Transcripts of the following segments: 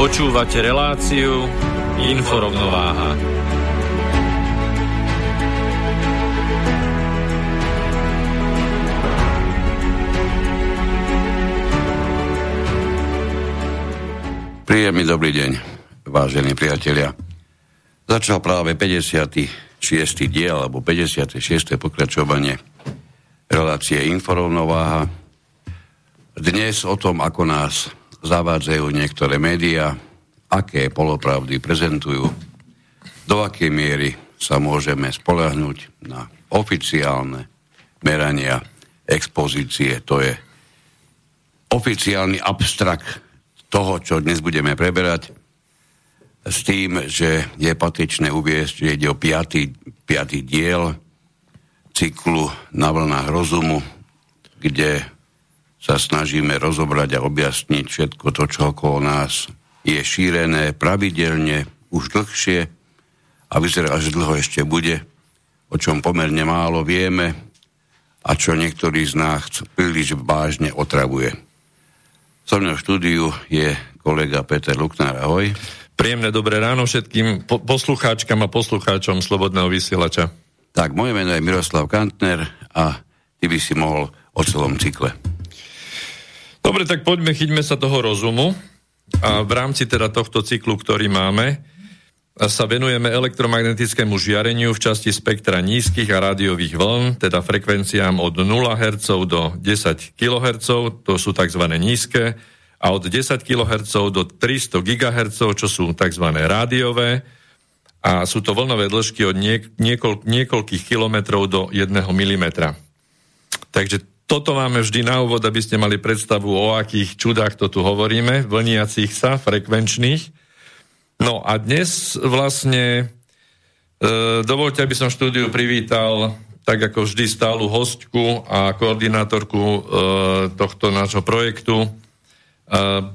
Počúvate reláciu Inforovnováha. Príjemný dobrý deň, vážení priatelia. Začal práve 56. diel, alebo 56. pokračovanie relácie Inforovnováha. Dnes o tom, ako nás zavádzajú niektoré médiá, aké polopravdy prezentujú, do akej miery sa môžeme spolahnúť na oficiálne merania expozície. To je oficiálny abstrakt toho, čo dnes budeme preberať, s tým, že je patričné uviesť, že ide o piatý, piatý diel cyklu na vlnách rozumu, kde sa snažíme rozobrať a objasniť všetko to, čo okolo nás je šírené pravidelne už dlhšie a vyzerá, že dlho ešte bude, o čom pomerne málo vieme a čo niektorí z nás príliš vážne otravuje. So mnou v štúdiu je kolega Peter Luknár. Ahoj. Príjemné dobré ráno všetkým po- poslucháčkam a poslucháčom Slobodného vysielača. Tak, moje meno je Miroslav Kantner a ty by si mohol o celom cykle. Dobre, tak poďme, chyťme sa toho rozumu. A v rámci teda tohto cyklu, ktorý máme, sa venujeme elektromagnetickému žiareniu v časti spektra nízkych a rádiových vln, teda frekvenciám od 0 Hz do 10 kHz, to sú tzv. nízke, a od 10 kHz do 300 GHz, čo sú tzv. rádiové, a sú to vlnové dĺžky od niek- niekoľ- niekoľkých kilometrov do 1 mm. Takže toto máme vždy na úvod, aby ste mali predstavu, o akých čudách to tu hovoríme, vlniacich sa, frekvenčných. No a dnes vlastne e, dovolte, aby som štúdiu privítal tak ako vždy stálu hostku a koordinátorku e, tohto nášho projektu e,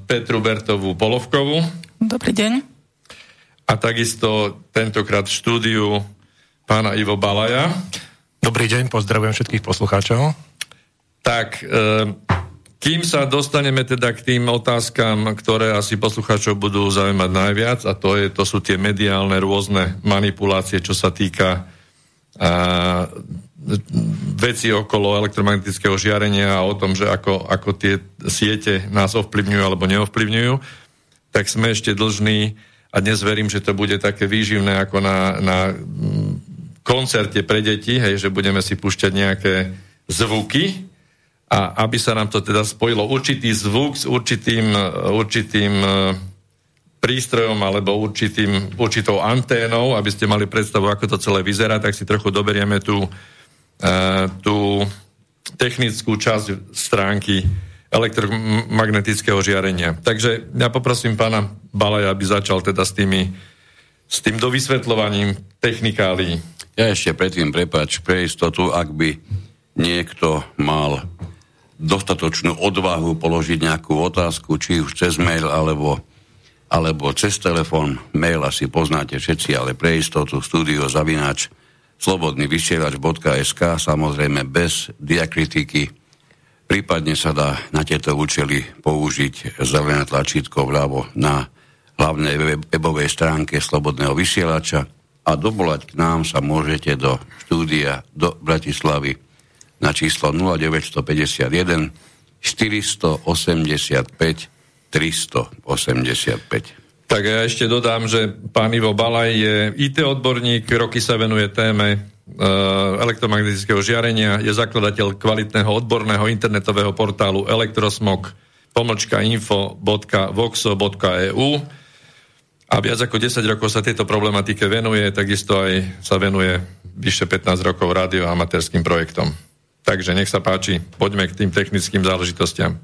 Petru Bertovú Polovkovú. Dobrý deň. A takisto tentokrát v štúdiu pána Ivo Balaja. Dobrý deň, pozdravujem všetkých poslucháčov. Tak, e, kým sa dostaneme teda k tým otázkam, ktoré asi poslucháčov budú zaujímať najviac, a to, je, to sú tie mediálne rôzne manipulácie, čo sa týka a, veci okolo elektromagnetického žiarenia a o tom, že ako, ako tie siete nás ovplyvňujú alebo neovplyvňujú, tak sme ešte dlžní a dnes verím, že to bude také výživné ako na, na koncerte pre deti, hej, že budeme si púšťať nejaké zvuky, a aby sa nám to teda spojilo určitý zvuk s určitým, určitým e, prístrojom alebo určitým, určitou anténou, aby ste mali predstavu, ako to celé vyzerá, tak si trochu doberieme tú, uh, tú technickú časť stránky elektromagnetického žiarenia. Takže ja poprosím pána Balaja, aby začal teda s, tými, s tým dovysvetľovaním technikálií. Ja ešte predtým, prepač, pre istotu, ak by niekto mal dostatočnú odvahu položiť nejakú otázku, či už cez mail alebo, alebo cez telefón. Mail asi poznáte všetci, ale pre istotu studio zavinač slobodný vysielač.sk samozrejme bez diakritiky. Prípadne sa dá na tieto účely použiť zelené tlačítko vľavo na hlavnej webovej stránke Slobodného vysielača a dovolať k nám sa môžete do štúdia do Bratislavy na číslo 0951 485 385. Tak ja ešte dodám, že pán Ivo Balaj je IT odborník, roky sa venuje téme e, elektromagnetického žiarenia, je zakladateľ kvalitného odborného internetového portálu Elektrosmog pomlčka info.voxo.eu a viac ako 10 rokov sa tejto problematike venuje, takisto aj sa venuje vyše 15 rokov rádio amatérským projektom. Takže nech sa páči, poďme k tým technickým záležitostiam.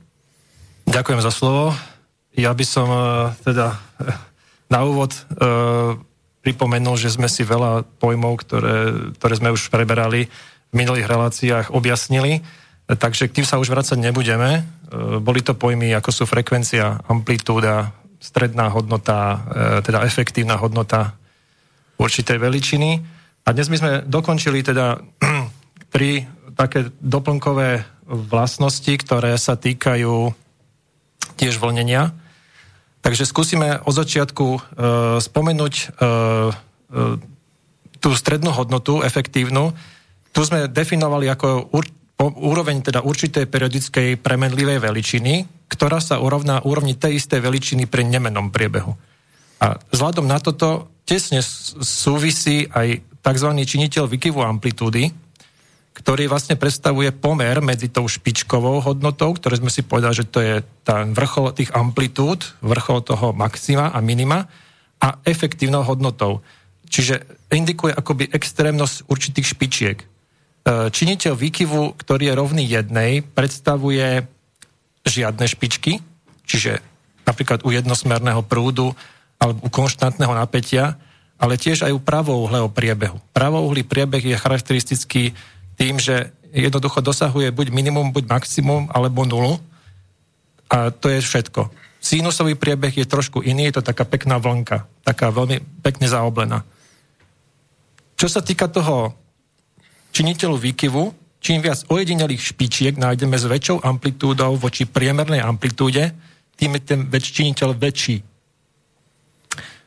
Ďakujem za slovo. Ja by som uh, teda na úvod uh, pripomenul, že sme si veľa pojmov, ktoré, ktoré sme už preberali v minulých reláciách, objasnili, takže k tým sa už vrácať nebudeme. Uh, boli to pojmy, ako sú frekvencia, amplitúda, stredná hodnota, teda efektívna hodnota určitej veličiny. A dnes my sme dokončili teda tri také doplnkové vlastnosti, ktoré sa týkajú tiež vlnenia. Takže skúsime od začiatku e, spomenúť e, e, tú strednú hodnotu, efektívnu. Tu sme definovali ako ur, po, úroveň teda určitej periodickej premenlivej veličiny, ktorá sa urovná úrovni tej istej veličiny pri nemenom priebehu. A vzhľadom na toto tesne súvisí aj tzv. činiteľ vykyvu amplitúdy, ktorý vlastne predstavuje pomer medzi tou špičkovou hodnotou, ktoré sme si povedali, že to je ten vrchol tých amplitúd, vrchol toho maxima a minima a efektívnou hodnotou. Čiže indikuje akoby extrémnosť určitých špičiek. E, činiteľ výkyvu, ktorý je rovný jednej, predstavuje žiadne špičky, čiže napríklad u jednosmerného prúdu alebo u konštantného napätia, ale tiež aj u pravouhlého priebehu. Pravouhlý priebeh je charakteristický tým, že jednoducho dosahuje buď minimum, buď maximum, alebo nulu. A to je všetko. Sinusový priebeh je trošku iný, je to taká pekná vlnka, taká veľmi pekne zaoblená. Čo sa týka toho činiteľu výkyvu, čím viac ojedinelých špičiek nájdeme s väčšou amplitúdou voči priemernej amplitúde, tým je ten väč, činiteľ väčší.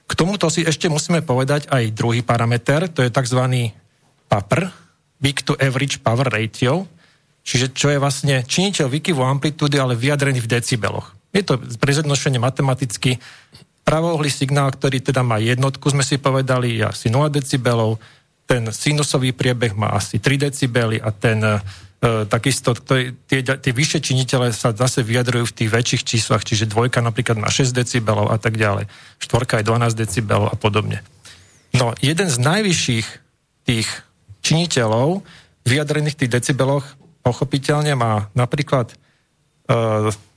K tomuto si ešte musíme povedať aj druhý parameter, to je tzv. PAPR, Big to Average Power Ratio, čiže čo je vlastne činiteľ výkyvu amplitúdy, ale vyjadrený v decibeloch. Je to prezednošenie matematicky pravouhlý signál, ktorý teda má jednotku, sme si povedali, je asi 0 decibelov, ten sinusový priebeh má asi 3 decibely a ten e, takisto ktorý, tie, tie vyššie činitele sa zase vyjadrujú v tých väčších číslach, čiže dvojka napríklad má 6 decibelov a tak ďalej, štvorka je 12 decibelov a podobne. No, jeden z najvyšších tých činiteľov vyjadrených tých decibeloch pochopiteľne má napríklad e,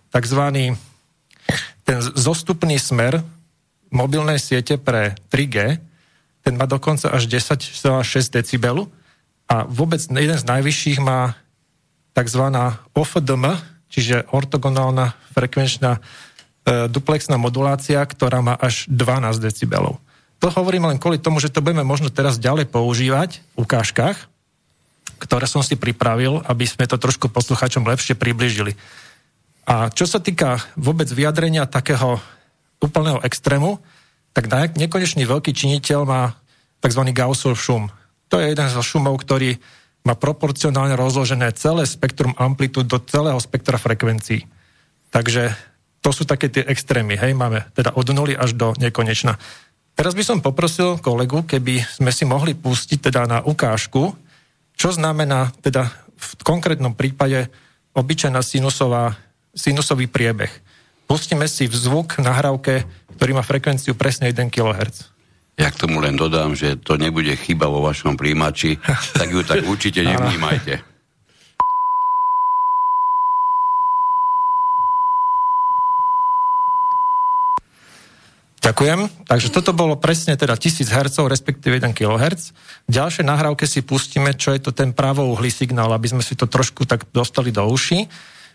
tzv. ten zostupný smer mobilnej siete pre 3G, ten má dokonca až 10,6 decibelu a vôbec jeden z najvyšších má tzv. OFDM, čiže ortogonálna frekvenčná e, duplexná modulácia, ktorá má až 12 decibelov. To hovorím len kvôli tomu, že to budeme možno teraz ďalej používať v ukážkach, ktoré som si pripravil, aby sme to trošku poslucháčom lepšie približili. A čo sa týka vôbec vyjadrenia takého úplného extrému, tak nekonečný veľký činiteľ má tzv. Gaussov šum. To je jeden zo šumov, ktorý má proporcionálne rozložené celé spektrum amplitúd do celého spektra frekvencií. Takže to sú také tie extrémy, hej, máme teda od nuly až do nekonečna. Teraz by som poprosil kolegu, keby sme si mohli pustiť teda na ukážku, čo znamená teda v konkrétnom prípade obyčajná sinusová, sinusový priebeh. Pustíme si v zvuk nahrávke, ktorý má frekvenciu presne 1 kHz. Ja k tomu len dodám, že to nebude chyba vo vašom príjimači, tak ju tak určite nevnímajte. Ďakujem. Takže toto bolo presne teda 1000 Hz, respektíve 1 kHz. Ďalšie nahrávke si pustíme, čo je to ten pravouhlý signál, aby sme si to trošku tak dostali do uši,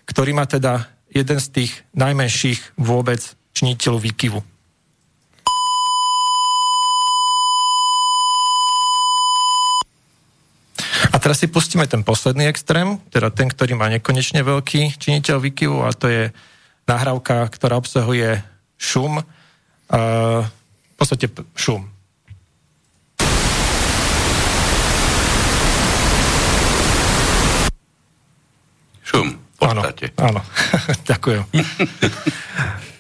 ktorý má teda jeden z tých najmenších vôbec činiteľov výkyvu. A teraz si pustíme ten posledný extrém, teda ten, ktorý má nekonečne veľký činiteľ výkyvu a to je nahrávka, ktorá obsahuje šum, v podstate šum. Šum, v podstate. Áno, áno. ďakujem.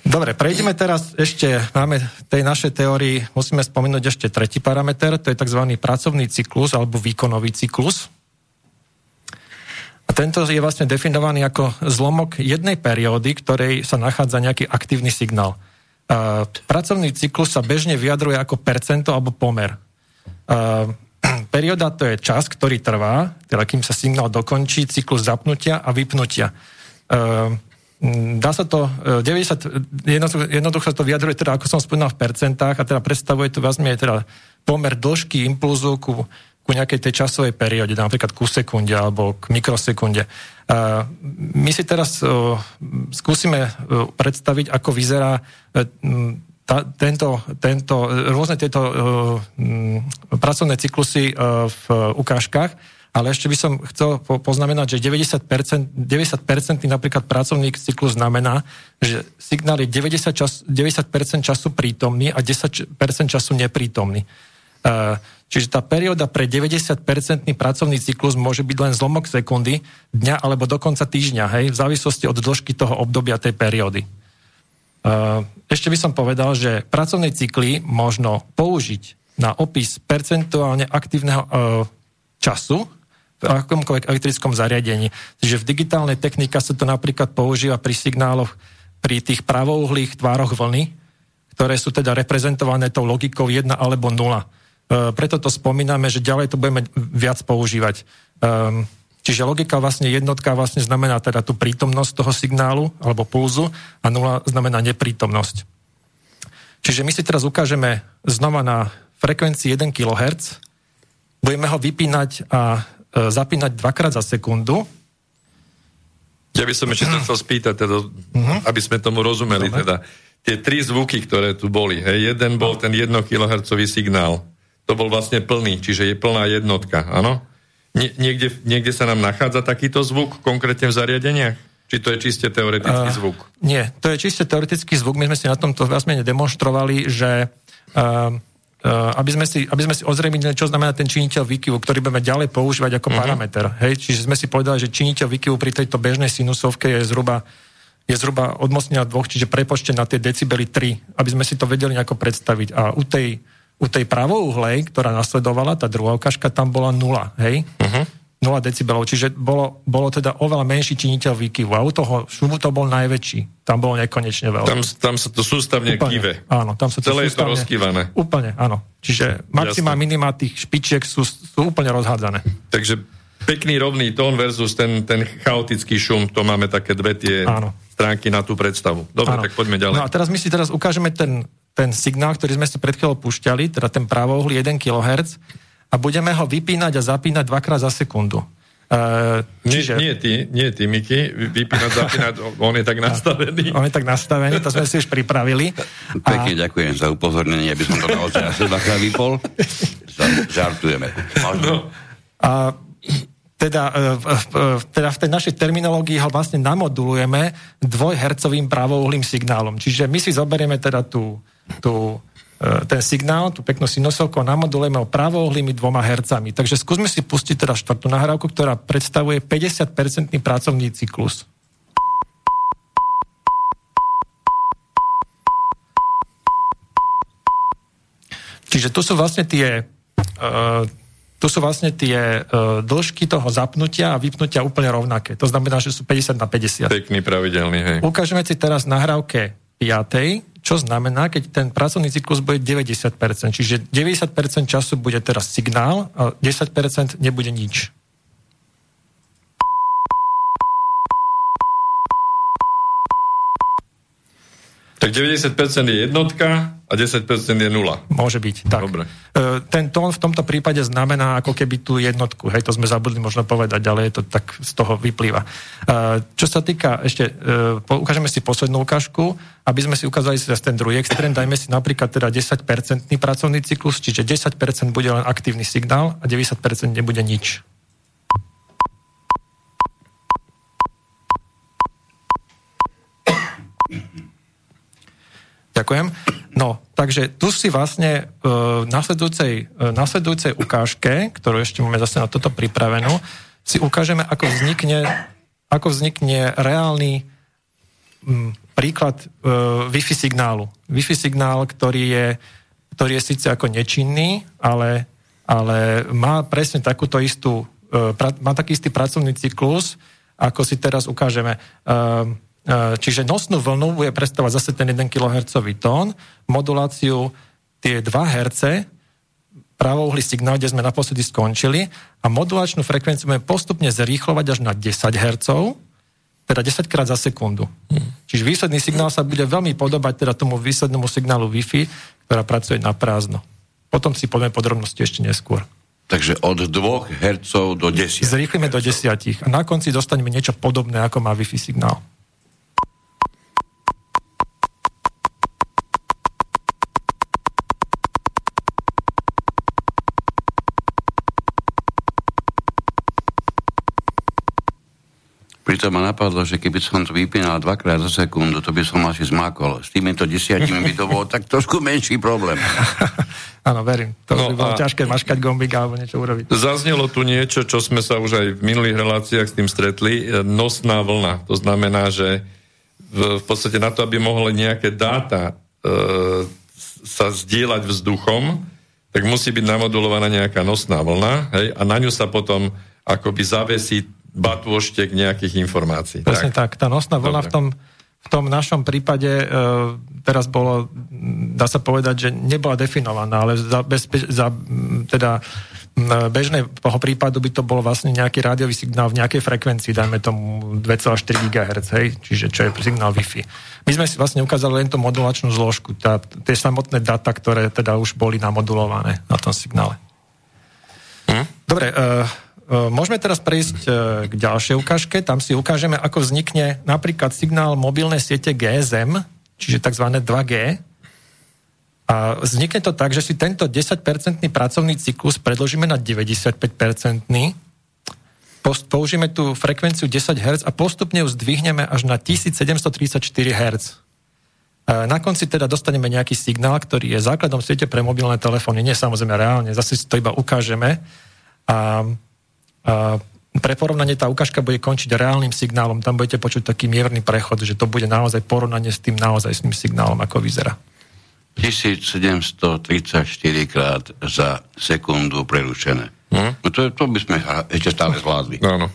Dobre, prejdeme teraz ešte, máme tej našej teórii, musíme spomenúť ešte tretí parameter, to je tzv. pracovný cyklus alebo výkonový cyklus. A tento je vlastne definovaný ako zlomok jednej periódy, ktorej sa nachádza nejaký aktívny signál. Uh, pracovný cyklus sa bežne vyjadruje ako percento alebo pomer. Uh, perióda to je čas, ktorý trvá, teda kým sa signál dokončí, cyklus zapnutia a vypnutia. Uh, Dá sa to, 90, e, jednoducho sa to vyjadruje, teda ako som spomínal v percentách a teda predstavuje to vlastne teda pomer dĺžky impulzu ku, ku nejakej tej časovej perióde, napríklad ku sekunde alebo k mikrosekunde. Uh, my si teraz uh, skúsime uh, predstaviť, ako vyzerá tá, tento, tento, rôzne tieto pracovné cyklusy v ukážkach ale ešte by som chcel poznamenať, že 90%, 90% napríklad pracovný cyklus znamená, že signál je 90%, čas, 90% času prítomný a 10% času neprítomný. Čiže tá perióda pre 90% pracovný cyklus môže byť len zlomok sekundy, dňa alebo dokonca týždňa, hej, v závislosti od dĺžky toho obdobia tej periódy. Uh, ešte by som povedal, že pracovné cykly možno použiť na opis percentuálne aktívneho uh, času, akomkoľvek elektrickom zariadení. Čiže v digitálnej technike sa to napríklad používa pri signáloch pri tých pravouhlých tvároch vlny, ktoré sú teda reprezentované tou logikou 1 alebo 0. E, preto to spomíname, že ďalej to budeme viac používať. E, čiže logika vlastne jednotka vlastne znamená teda tú prítomnosť toho signálu alebo pulzu a 0 znamená neprítomnosť. Čiže my si teraz ukážeme znova na frekvencii 1 kHz, budeme ho vypínať a E, zapínať dvakrát za sekundu. Ja by som ešte to chcel spýtať, teda, uh-huh. aby sme tomu rozumeli. Dobre. Teda, tie tri zvuky, ktoré tu boli, hej, jeden bol ten 1 kHz signál. To bol vlastne plný, čiže je plná jednotka, áno? Nie, niekde, niekde sa nám nachádza takýto zvuk konkrétne v zariadeniach? Či to je čiste teoretický uh, zvuk? Nie, to je čiste teoretický zvuk. My sme si na tomto vlastne demonstrovali, že uh, Eh, aby sme, si, aby sme si ozrejmili, čo znamená ten činiteľ výkyvu, ktorý budeme ďalej používať ako uh-huh. parameter. Hej? Čiže sme si povedali, že činiteľ výkyvu pri tejto bežnej sinusovke je zhruba je zhruba od mocnenia dvoch, čiže prepočte na tie decibely 3, aby sme si to vedeli nejako predstaviť. A u tej, u tej pravouhlej, ktorá nasledovala, tá druhá ukážka, tam bola nula, hej? Uh-huh. 0 decibelov, čiže bolo, bolo teda oveľa menší činiteľ výkyvu a u toho šumu to bol najväčší. Tam bolo nekonečne veľa. Tam, tam sa to sústavne úplne, kýve. Áno, tam sa to Celé sústavne, je to rozkývané. Úplne, áno. Čiže maxima, minima tých špičiek sú, sú úplne rozhádzané. Takže pekný rovný tón versus ten, ten chaotický šum, to máme také dve tie áno. stránky na tú predstavu. Dobre, áno. tak poďme ďalej. No a teraz my si teraz ukážeme ten, ten signál, ktorý sme si pred chvíľou púšťali, teda ten pravouhlý 1 kHz, a budeme ho vypínať a zapínať dvakrát za sekundu. Uh, čiže... Nie, nie ty, nie ty, Miky, vypínať, zapínať, on je tak nastavený. On je tak nastavený, to sme si už pripravili. Pekne a... ďakujem za upozornenie, aby som to naozaj asi dvakrát vypol. Žartujeme. No. A teda, e, teda v tej našej terminológii ho vlastne namodulujeme dvojhercovým pravouhlým signálom. Čiže my si zoberieme teda tú, tú E, ten signál, tú peknú sinusovku a namodulujeme ho pravouhlými dvoma hercami. Takže skúsme si pustiť teda štvrtú nahrávku, ktorá predstavuje 50-percentný pracovný cyklus. Čiže tu sú vlastne tie uh, tu sú vlastne tie uh, dĺžky toho zapnutia a vypnutia úplne rovnaké. To znamená, že sú 50 na 50. Pekný, pravidelný, hej. Ukážeme si teraz nahrávke 5 čo znamená, keď ten pracovný cyklus bude 90%. Čiže 90% času bude teraz signál a 10% nebude nič. Tak 90% je jednotka a 10% je nula. Môže byť, tak. Dobre. E, ten tón v tomto prípade znamená ako keby tú jednotku. Hej, to sme zabudli možno povedať, ale je to tak z toho vyplýva. E, čo sa týka, ešte e, ukážeme si poslednú ukážku, aby sme si ukázali si ten druhý extrém, dajme si napríklad teda 10% pracovný cyklus, čiže 10% bude len aktívny signál a 90% nebude nič. Ďakujem. No, takže tu si vlastne v nasledujúcej, nasledujúcej ukážke, ktorú ešte máme zase na toto pripravenú, si ukážeme, ako vznikne, ako vznikne reálny m, príklad uh, Wi-Fi signálu. Wi-Fi signál, ktorý je, ktorý je síce ako nečinný, ale, ale má presne takúto istú, pra, má taký istý pracovný cyklus, ako si teraz ukážeme. Uh, čiže nosnú vlnu bude predstavovať zase ten 1 kHz tón, moduláciu tie 2 Hz, pravouhlý signál, kde sme naposledy skončili a modulačnú frekvenciu budeme postupne zrýchlovať až na 10 Hz, teda 10 krát za sekundu. Hmm. Čiže výsledný signál sa bude veľmi podobať teda tomu výslednému signálu Wi-Fi, ktorá pracuje na prázdno. Potom si povieme podrobnosti ešte neskôr. Takže od 2 Hz do 10. Zrýchlime do 10. A na konci dostaneme niečo podobné, ako má Wi-Fi signál. Pritom ma napadlo, že keby som to vypínal dvakrát za sekundu, to by som asi zmákol. S týmito desiatimi by to bolo tak trošku menší problém. Áno, verím. To no by bolo ťažké maškať gombík alebo niečo urobiť. Zaznelo tu niečo, čo sme sa už aj v minulých reláciách s tým stretli. E, nosná vlna. To znamená, že v, v podstate na to, aby mohli nejaké dáta e, sa zdieľať vzduchom, tak musí byť namodulovaná nejaká nosná vlna hej, a na ňu sa potom akoby zavesí batôštek nejakých informácií. Presne tak. tak. Tá nosná vlna v tom, v tom našom prípade e, teraz bolo, dá sa povedať, že nebola definovaná, ale za, bezpe- za teda bežného prípadu by to bol vlastne nejaký rádiový signál v nejakej frekvencii, dajme tomu 2,4 GHz, hej, čiže čo je signál Wi-Fi. My sme si vlastne ukázali len tú modulačnú zložku, tá, tie samotné data, ktoré teda už boli namodulované na tom signále. Hm? Dobre, E, môžeme teraz prejsť e, k ďalšej ukážke. Tam si ukážeme, ako vznikne napríklad signál mobilnej siete GSM, čiže tzv. 2G. A vznikne to tak, že si tento 10-percentný pracovný cyklus predložíme na 95-percentný, použijeme tú frekvenciu 10 Hz a postupne ju zdvihneme až na 1734 Hz. Na konci teda dostaneme nejaký signál, ktorý je základom siete pre mobilné telefóny. Nie samozrejme reálne, zase si to iba ukážeme. A pre porovnanie tá ukážka bude končiť reálnym signálom. Tam budete počuť taký mierny prechod, že to bude naozaj porovnanie s tým naozajstným signálom, ako vyzerá. 1734 krát za sekundu prerušené. Hm? No to, to by sme ešte stále zvládli. Áno.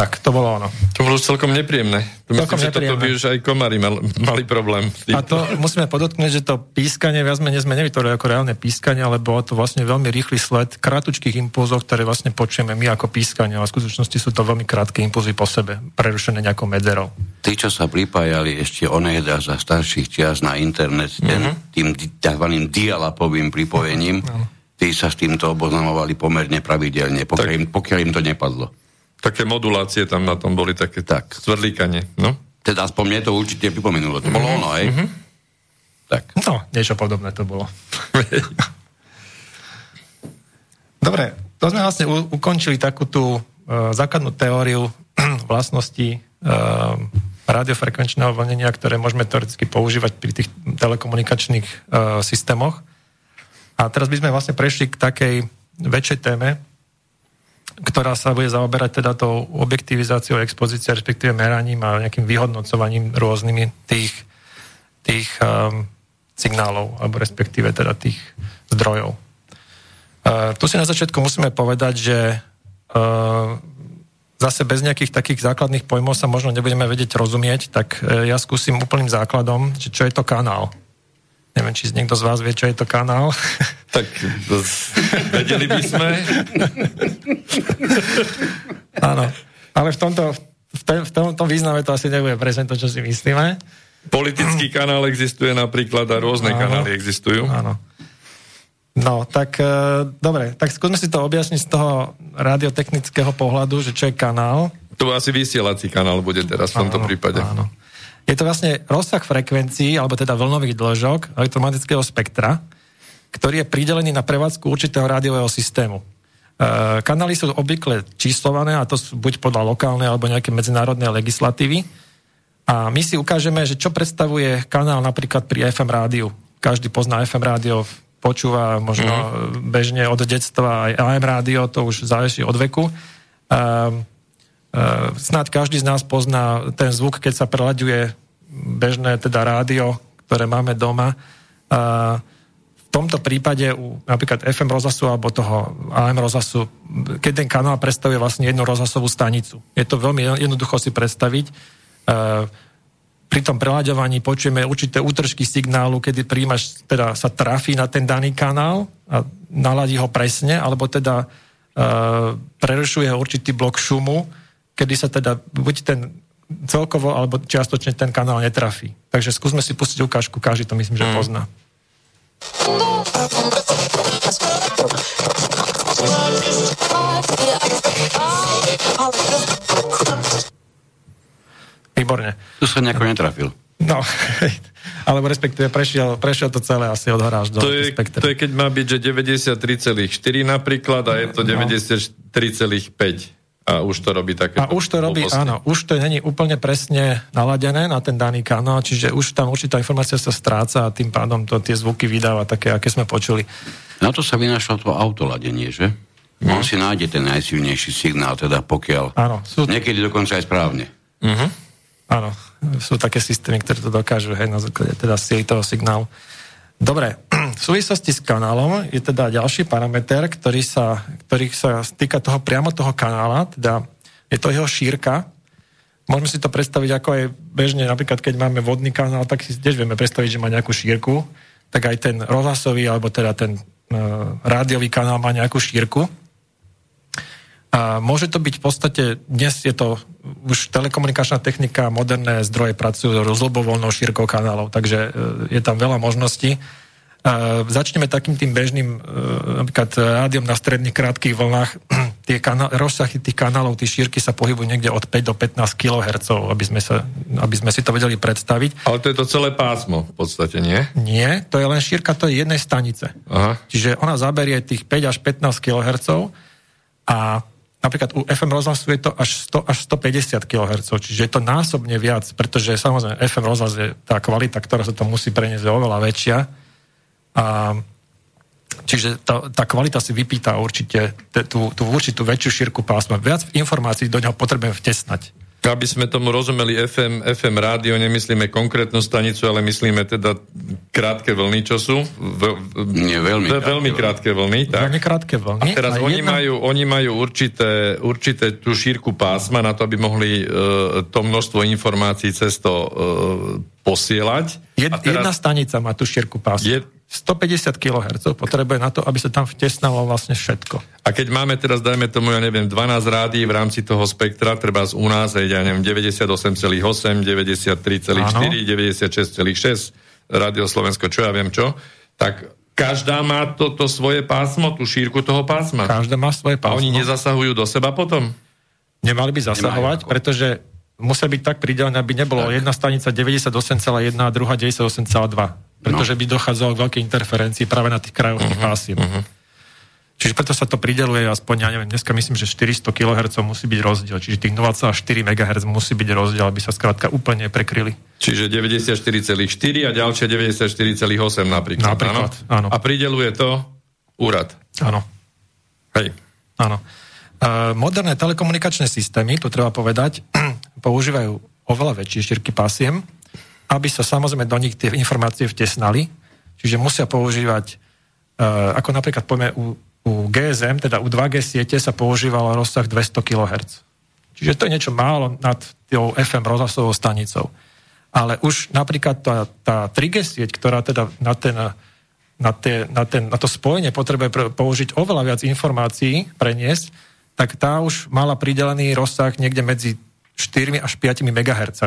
Tak, to bolo ono. To bolo už celkom nepríjemné. To celkom myslím, nepríjemné. že toto by už aj komári mal, mali problém. A to musíme podotknúť, že to pískanie viac menej sme nevytvorili ako reálne pískanie, ale bolo to vlastne veľmi rýchly sled kratučkých impulzov, ktoré vlastne počujeme my ako pískanie, ale v skutočnosti sú to veľmi krátke impulzy po sebe, prerušené nejakou medzerou. Tí, čo sa pripájali ešte onehda za starších čias na internet, ten, mm-hmm. tým tzv. dialapovým pripojením, mm-hmm. tí sa s týmto oboznamovali pomerne pravidelne, pokiaľ, tak. im, pokiaľ im to nepadlo také modulácie tam na tom boli, také tak. svrdlíkanie, no? Teda aspoň mne to určite pripomenulo. To mm-hmm. bolo ono, hej? Mm-hmm. Tak. No, niečo podobné to bolo. Dobre, to sme vlastne u- ukončili takú tú uh, základnú teóriu vlastnosti uh, radiofrekvenčného vlnenia, ktoré môžeme teoreticky používať pri tých telekomunikačných uh, systémoch. A teraz by sme vlastne prešli k takej väčšej téme, ktorá sa bude zaoberať teda tou objektivizáciou expozície, respektíve meraním a nejakým vyhodnocovaním rôznymi tých, tých um, signálov, alebo respektíve teda tých zdrojov. Uh, tu si na začiatku musíme povedať, že uh, zase bez nejakých takých základných pojmov sa možno nebudeme vedieť rozumieť, tak uh, ja skúsim úplným základom, že čo je to kanál. Neviem, či niekto z vás vie, čo je to kanál. Tak vedeli by sme. Áno, ale v tomto, v, te, v tomto význame to asi nebude presne to, čo si myslíme. Politický kanál existuje napríklad a rôzne áno, kanály existujú. Áno. No, tak e, dobre, tak skúsme si to objasniť z toho radiotechnického pohľadu, že čo je kanál. To asi vysielací kanál bude teraz v tomto áno, prípade. Áno. Je to vlastne rozsah frekvencií, alebo teda vlnových dĺžok elektromagnetického spektra, ktorý je pridelený na prevádzku určitého rádiového systému. E, kanály sú obvykle číslované, a to sú buď podľa lokálnej alebo nejaké medzinárodnej legislatívy. A my si ukážeme, že čo predstavuje kanál napríklad pri FM rádiu. Každý pozná FM rádio, počúva možno mm-hmm. bežne od detstva aj AM rádio, to už záleží od veku. Uh, uh, snáď každý z nás pozná ten zvuk, keď sa prelaďuje bežné teda rádio, ktoré máme doma. Uh, tomto prípade u napríklad FM rozhlasu alebo toho AM rozhlasu, keď ten kanál predstavuje vlastne jednu rozhlasovú stanicu. Je to veľmi jednoducho si predstaviť. Uh, pri tom prelaďovaní počujeme určité útržky signálu, kedy príjimač teda sa trafí na ten daný kanál a naladí ho presne, alebo teda uh, prerušuje určitý blok šumu, kedy sa teda buď ten celkovo alebo čiastočne ten kanál netrafí. Takže skúsme si pustiť ukážku, každý to myslím, že mm. Výborne. Tu sa nejako netrafil. No, alebo respektíve prešiel, prešiel to celé asi od až do to je, spektra. to je keď má byť, že 93,4 napríklad a je to 93,5 a už to robí také... A už to robí, blbosti. áno, už to není úplne presne naladené na ten daný kanál, čiže už tam určitá informácia sa stráca a tým pádom to tie zvuky vydáva také, aké sme počuli. Na to sa vynašlo to autoladenie, že? Mm. On si nájde ten najsilnejší signál, teda pokiaľ... Áno. Sú... Niekedy dokonca aj správne. Uh-huh. Áno, sú také systémy, ktoré to dokážu, hej, na základe teda sily toho signálu. Dobre, v súvislosti s kanálom je teda ďalší parameter, ktorý sa, ktorý sa týka toho priamo toho kanála, teda je to jeho šírka. Môžeme si to predstaviť ako aj bežne, napríklad keď máme vodný kanál, tak si tiež vieme predstaviť, že má nejakú šírku, tak aj ten rozhlasový, alebo teda ten uh, rádiový kanál má nejakú šírku. A môže to byť v podstate, dnes je to už telekomunikačná technika, moderné zdroje pracujú s ľubovoľnou šírkou kanálov, takže e, je tam veľa možností. A začneme takým tým bežným, e, napríklad rádiom na stredných krátkých vlnách. Tie kanál, rozsahy tých kanálov, tie šírky sa pohybujú niekde od 5 do 15 kHz, aby sme, sa, aby sme si to vedeli predstaviť. Ale to je to celé pásmo v podstate, nie? Nie, to je len šírka, to je jednej stanice. Aha. Čiže ona zaberie tých 5 až 15 kHz a Napríklad u FM rozhlasu je to až 100 až 150 kHz, čiže je to násobne viac, pretože samozrejme FM rozhlas je tá kvalita, ktorá sa to musí preniesť, je oveľa väčšia. A Čiže tá, tá kvalita si vypýta určite tú, tú určitú väčšiu šírku pásma. Viac informácií do neho potrebujem vtesnať. Aby sme tomu rozumeli FM, FM rádio, nemyslíme konkrétnu stanicu, ale myslíme teda krátke vlny, čo sú? V, Nie, veľmi, v, veľmi krátke vlny. Tak? Veľmi krátke vlny. A teraz a oni, jedna... majú, oni majú určité, určité tú šírku pásma na to, aby mohli uh, to množstvo informácií cez to uh, posielať. Jed, teraz... Jedna stanica má tú šírku pásma. Je, 150 kHz potrebuje na to, aby sa tam vtesnalo vlastne všetko. A keď máme teraz, dajme tomu, ja neviem, 12 rádií v rámci toho spektra, treba z u nás, ja neviem, 98,8, 93,4, 96,6, Rádio Slovensko, čo ja viem čo, tak každá má toto to svoje pásmo, tú šírku toho pásma. Každá má svoje pásmo. A oni nezasahujú do seba potom? Nemali by zasahovať, pretože musel byť tak pridelené, aby nebolo tak. jedna stanica 98,1 a druhá 98,2 pretože no. by dochádzalo k veľkej interferencii práve na tých krajových uh-huh, pásiem. Uh-huh. Čiže preto sa to prideluje aspoň, ja neviem, dneska myslím, že 400 kHz musí byť rozdiel, čiže tých 0,4 MHz musí byť rozdiel, aby sa skrátka úplne prekryli. Čiže 94,4 a ďalšie 94,8 napríklad. Napríklad, áno. áno. A prideluje to úrad. Áno. Hej. Áno. Uh, moderné telekomunikačné systémy, to treba povedať, používajú oveľa väčšie šírky pásiem, aby sa samozrejme do nich tie informácie vtesnali, čiže musia používať, uh, ako napríklad poďme u, u GSM, teda u 2G siete sa používal rozsah 200 kHz. Čiže to je niečo málo nad tou FM rozhlasovou stanicou. Ale už napríklad tá, tá 3G sieť, ktorá teda na, ten, na, te, na, ten, na to spojenie potrebuje použiť oveľa viac informácií, preniesť, tak tá už mala pridelený rozsah niekde medzi 4 až 5 MHz.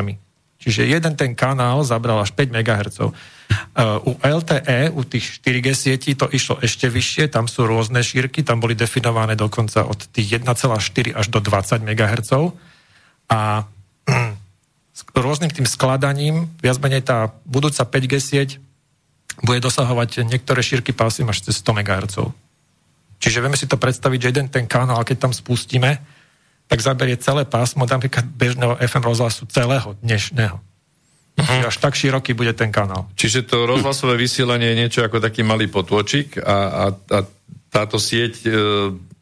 Čiže jeden ten kanál zabral až 5 MHz. Uh, u LTE, u tých 4G sietí to išlo ešte vyššie, tam sú rôzne šírky, tam boli definované dokonca od tých 1,4 až do 20 MHz. A s rôznym tým skladaním, viac menej tá budúca 5G sieť bude dosahovať niektoré šírky pásy až cez 100 MHz. Čiže vieme si to predstaviť, že jeden ten kanál, keď tam spustíme, tak zaberie celé pásmo napríklad bežného FM rozhlasu celého dnešného. Uh-huh. Až tak široký bude ten kanál. Čiže to rozhlasové vysielanie je niečo ako taký malý potôčik a, a, a táto sieť e,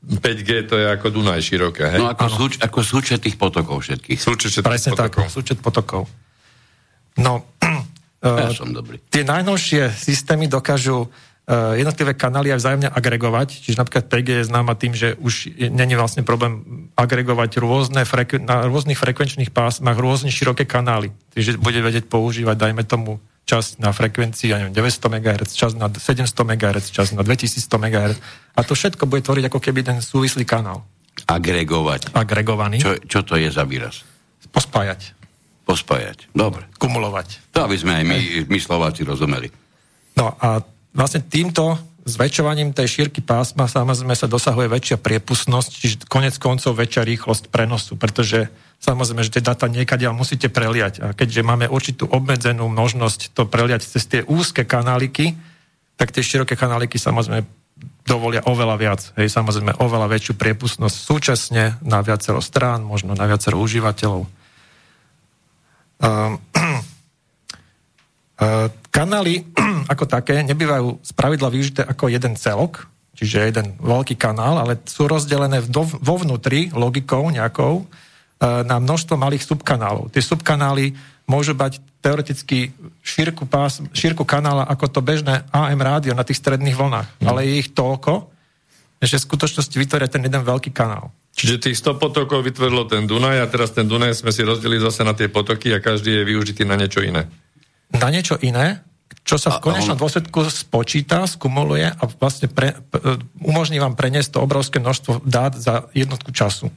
5G to je ako Dunaj široké, hej? No ako, súč, ako súčet tých potokov všetkých. Súčet Presne potokov. tak, súčet potokov. No, Ja uh, som dobrý. tie najnovšie systémy dokážu uh, jednotlivé kanály aj vzájomne agregovať, čiže napríklad 5G je známa tým, že už není vlastne problém agregovať rôzne freku, na rôznych frekvenčných pásmach rôzne široké kanály. Čiže bude vedieť používať, dajme tomu, čas na frekvencii, ja neviem, 900 MHz, čas na 700 MHz, čas na 2100 MHz. A to všetko bude tvoriť ako keby ten súvislý kanál. Agregovať. Agregovaný. Čo, čo to je za výraz? Pospájať. Pospájať. Dobre. Kumulovať. To aby sme aj my, my Slováci rozumeli. No a vlastne týmto zväčšovaním tej šírky pásma samozrejme sa dosahuje väčšia priepustnosť, čiže konec koncov väčšia rýchlosť prenosu, pretože samozrejme, že tie data niekade musíte preliať. A keďže máme určitú obmedzenú možnosť to preliať cez tie úzke kanáliky, tak tie široké kanáliky samozrejme dovolia oveľa viac. Hej, samozrejme oveľa väčšiu priepustnosť súčasne na viacero strán, možno na viacero užívateľov. Um, kanály ako také nebývajú spravidla využité ako jeden celok, čiže jeden veľký kanál, ale sú rozdelené vo vnútri logikou nejakou na množstvo malých subkanálov. Tie subkanály môžu mať teoreticky šírku, pás, šírku kanála ako to bežné AM rádio na tých stredných vlnách, mm. ale je ich toľko, že v skutočnosti vytvoria ten jeden veľký kanál. Čiže tých 100 potokov vytvorilo ten Dunaj a teraz ten Dunaj sme si rozdelili zase na tie potoky a každý je využitý na niečo iné. Na niečo iné, čo sa v konečnom dôsledku spočíta, skumuluje a vlastne pre, umožní vám preniesť to obrovské množstvo dát za jednotku času.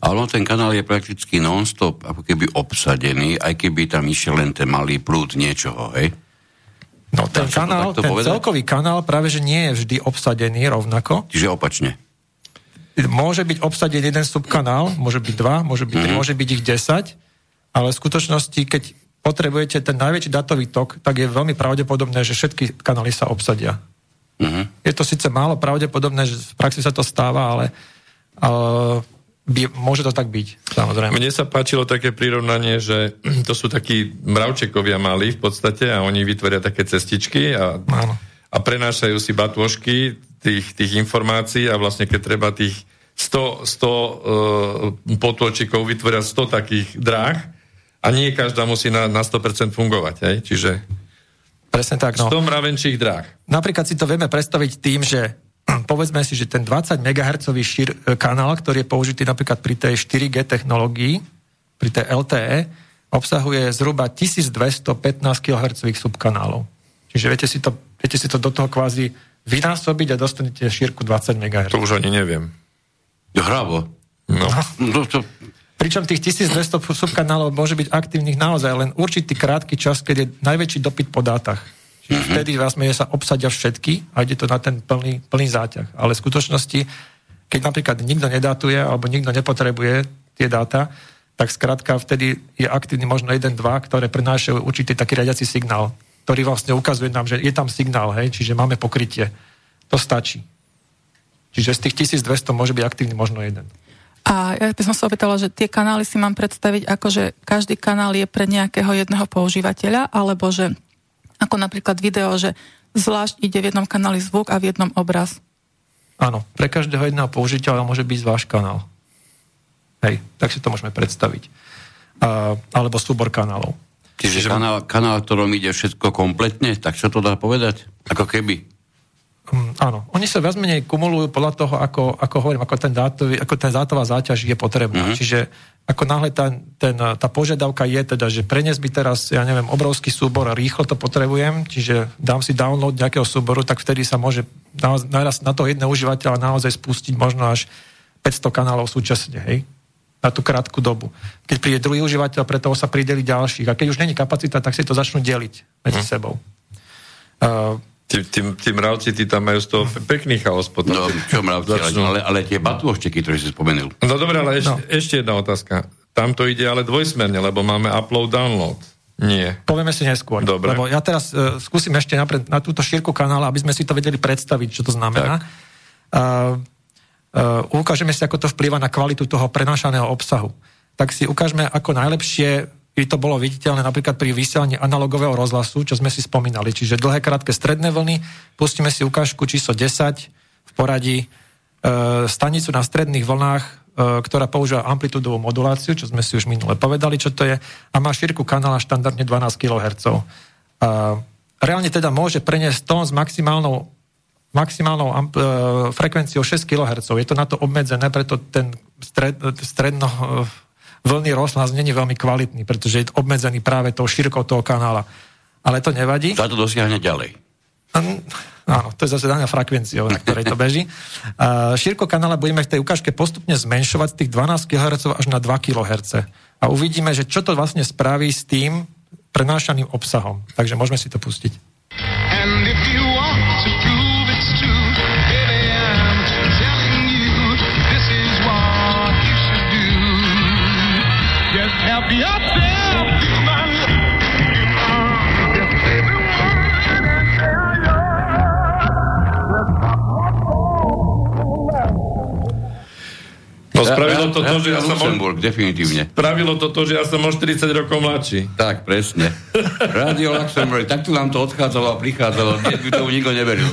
Ale on ten kanál je prakticky non-stop, ako keby obsadený, aj keby tam išiel len ten malý prúd niečoho, hej? No ten Dá kanál, ten povedať? celkový kanál práve, že nie je vždy obsadený rovnako. Čiže opačne. Môže byť obsadený jeden subkanál, môže byť dva, môže byť Mhm. môže byť ich 10, ale v skutočnosti, keď potrebujete ten najväčší datový tok, tak je veľmi pravdepodobné, že všetky kanály sa obsadia. Mhm. Je to síce málo pravdepodobné, že v praxi sa to stáva, ale, ale by, môže to tak byť, samozrejme. Mne sa páčilo také prirovnanie, že to sú takí mravčekovia malí v podstate a oni vytvoria také cestičky a, Áno. a prenášajú si batôžky tých, tých informácií a vlastne keď treba tých 100, 100 uh, potôčikov vytvoria 100 takých dráh a nie každá musí na, na 100% fungovať. Hej? Čiže Presne tak. No. 100 mravenčích dráh. Napríklad si to vieme predstaviť tým, že povedzme si, že ten 20 MHz šír, kanál, ktorý je použitý napríklad pri tej 4G technológii, pri tej LTE, obsahuje zhruba 1215 kHz subkanálov. Čiže viete si, to, viete si to do toho kvázi vynásobiť a dostanete šírku 20 MHz. To už ani neviem. Hravo. No. No, to, Pričom tých 1200 subkanálov môže byť aktívnych naozaj len určitý krátky čas, keď je najväčší dopyt po dátach. Čiže mm-hmm. vtedy vlastne sa obsadia všetky a ide to na ten plný, plný záťah. Ale v skutočnosti, keď napríklad nikto nedátuje alebo nikto nepotrebuje tie dáta, tak skrátka vtedy je aktívny možno jeden, dva, ktoré prenášajú určitý taký riadiaci signál, ktorý vlastne ukazuje nám, že je tam signál, hej, čiže máme pokrytie. To stačí. Čiže z tých 1200 môže byť aktívny možno jeden. A ja by som sa opýtala, že tie kanály si mám predstaviť ako, že každý kanál je pre nejakého jedného používateľa, alebo že ako napríklad video, že zvlášť ide v jednom kanáli zvuk a v jednom obraz. Áno, pre každého jedného použiteľa môže byť váš kanál. Hej, tak si to môžeme predstaviť. A, alebo súbor kanálov. čiže kanál, kanál, ktorom ide všetko kompletne, tak sa to dá povedať? Ako keby. Um, áno, oni sa viac menej kumulujú podľa toho, ako, ako hovorím, ako, ten dátový, ako ten dátová záťaž je potrebná. Mhm. Mm-hmm. Čiže ako náhle tá, ten, tá požiadavka je teda, že preniesť by teraz, ja neviem, obrovský súbor a rýchlo to potrebujem, čiže dám si download nejakého súboru, tak vtedy sa môže naraz na toho jedného užívateľa naozaj spustiť možno až 500 kanálov súčasne, hej? na tú krátku dobu. Keď príde druhý užívateľ, pre toho sa prideli ďalších. A keď už není kapacita, tak si to začnú deliť medzi Mhm. sebou. Uh, Tí, tí, tí mravci, tí tam majú z toho pekný chaos potom. No, čo mravci, ale, Začnú. ale, ale tie batôšteky, ktoré si spomenul. No dobre, ale ešte, No. ešte jedna otázka. Tam to ide ale dvojsmerne, lebo máme upload, download. Nie. Povieme si neskôr. Dobre. Lebo ja teraz uh, skúsim ešte napred, na túto šírku kanála, aby sme si to vedeli predstaviť, čo to znamená. Uh, uh, ukážeme si, ako to vplýva na kvalitu toho prenášaného obsahu. Tak si ukážeme, ako najlepšie by to bolo viditeľné napríklad pri vysielaní analogového rozhlasu, čo sme si spomínali. Čiže dlhé, krátke, stredné vlny. Pustíme si ukážku číslo 10 v poradí. E, stanicu na stredných vlnách, e, ktorá používa amplitudovú moduláciu, čo sme si už minule povedali, čo to je, a má šírku kanála štandardne 12 kHz. E, reálne teda môže preniesť tón s maximálnou maximálnou amp- e, frekvenciou 6 kHz. Je to na to obmedzené, preto ten stred, stredno e, vlný rozhlas není veľmi kvalitný, pretože je obmedzený práve tou šírkou toho kanála. Ale to nevadí. Sa to dosiahne ďalej. Áno, to je zase daná frekvenciou, na ktorej to beží. Uh, šírko kanála budeme v tej ukážke postupne zmenšovať z tých 12 kHz až na 2 kHz. A uvidíme, že čo to vlastne spraví s tým prenášaným obsahom. Takže môžeme si to pustiť. And if you want to No spravilo to to, že ja som... Luxemburg, definitívne. Spravilo to to, že ja som o 40 rokov mladší. Tak, presne. Radio Luxemburg, takto nám to odchádzalo a prichádzalo, by to nikto neveril.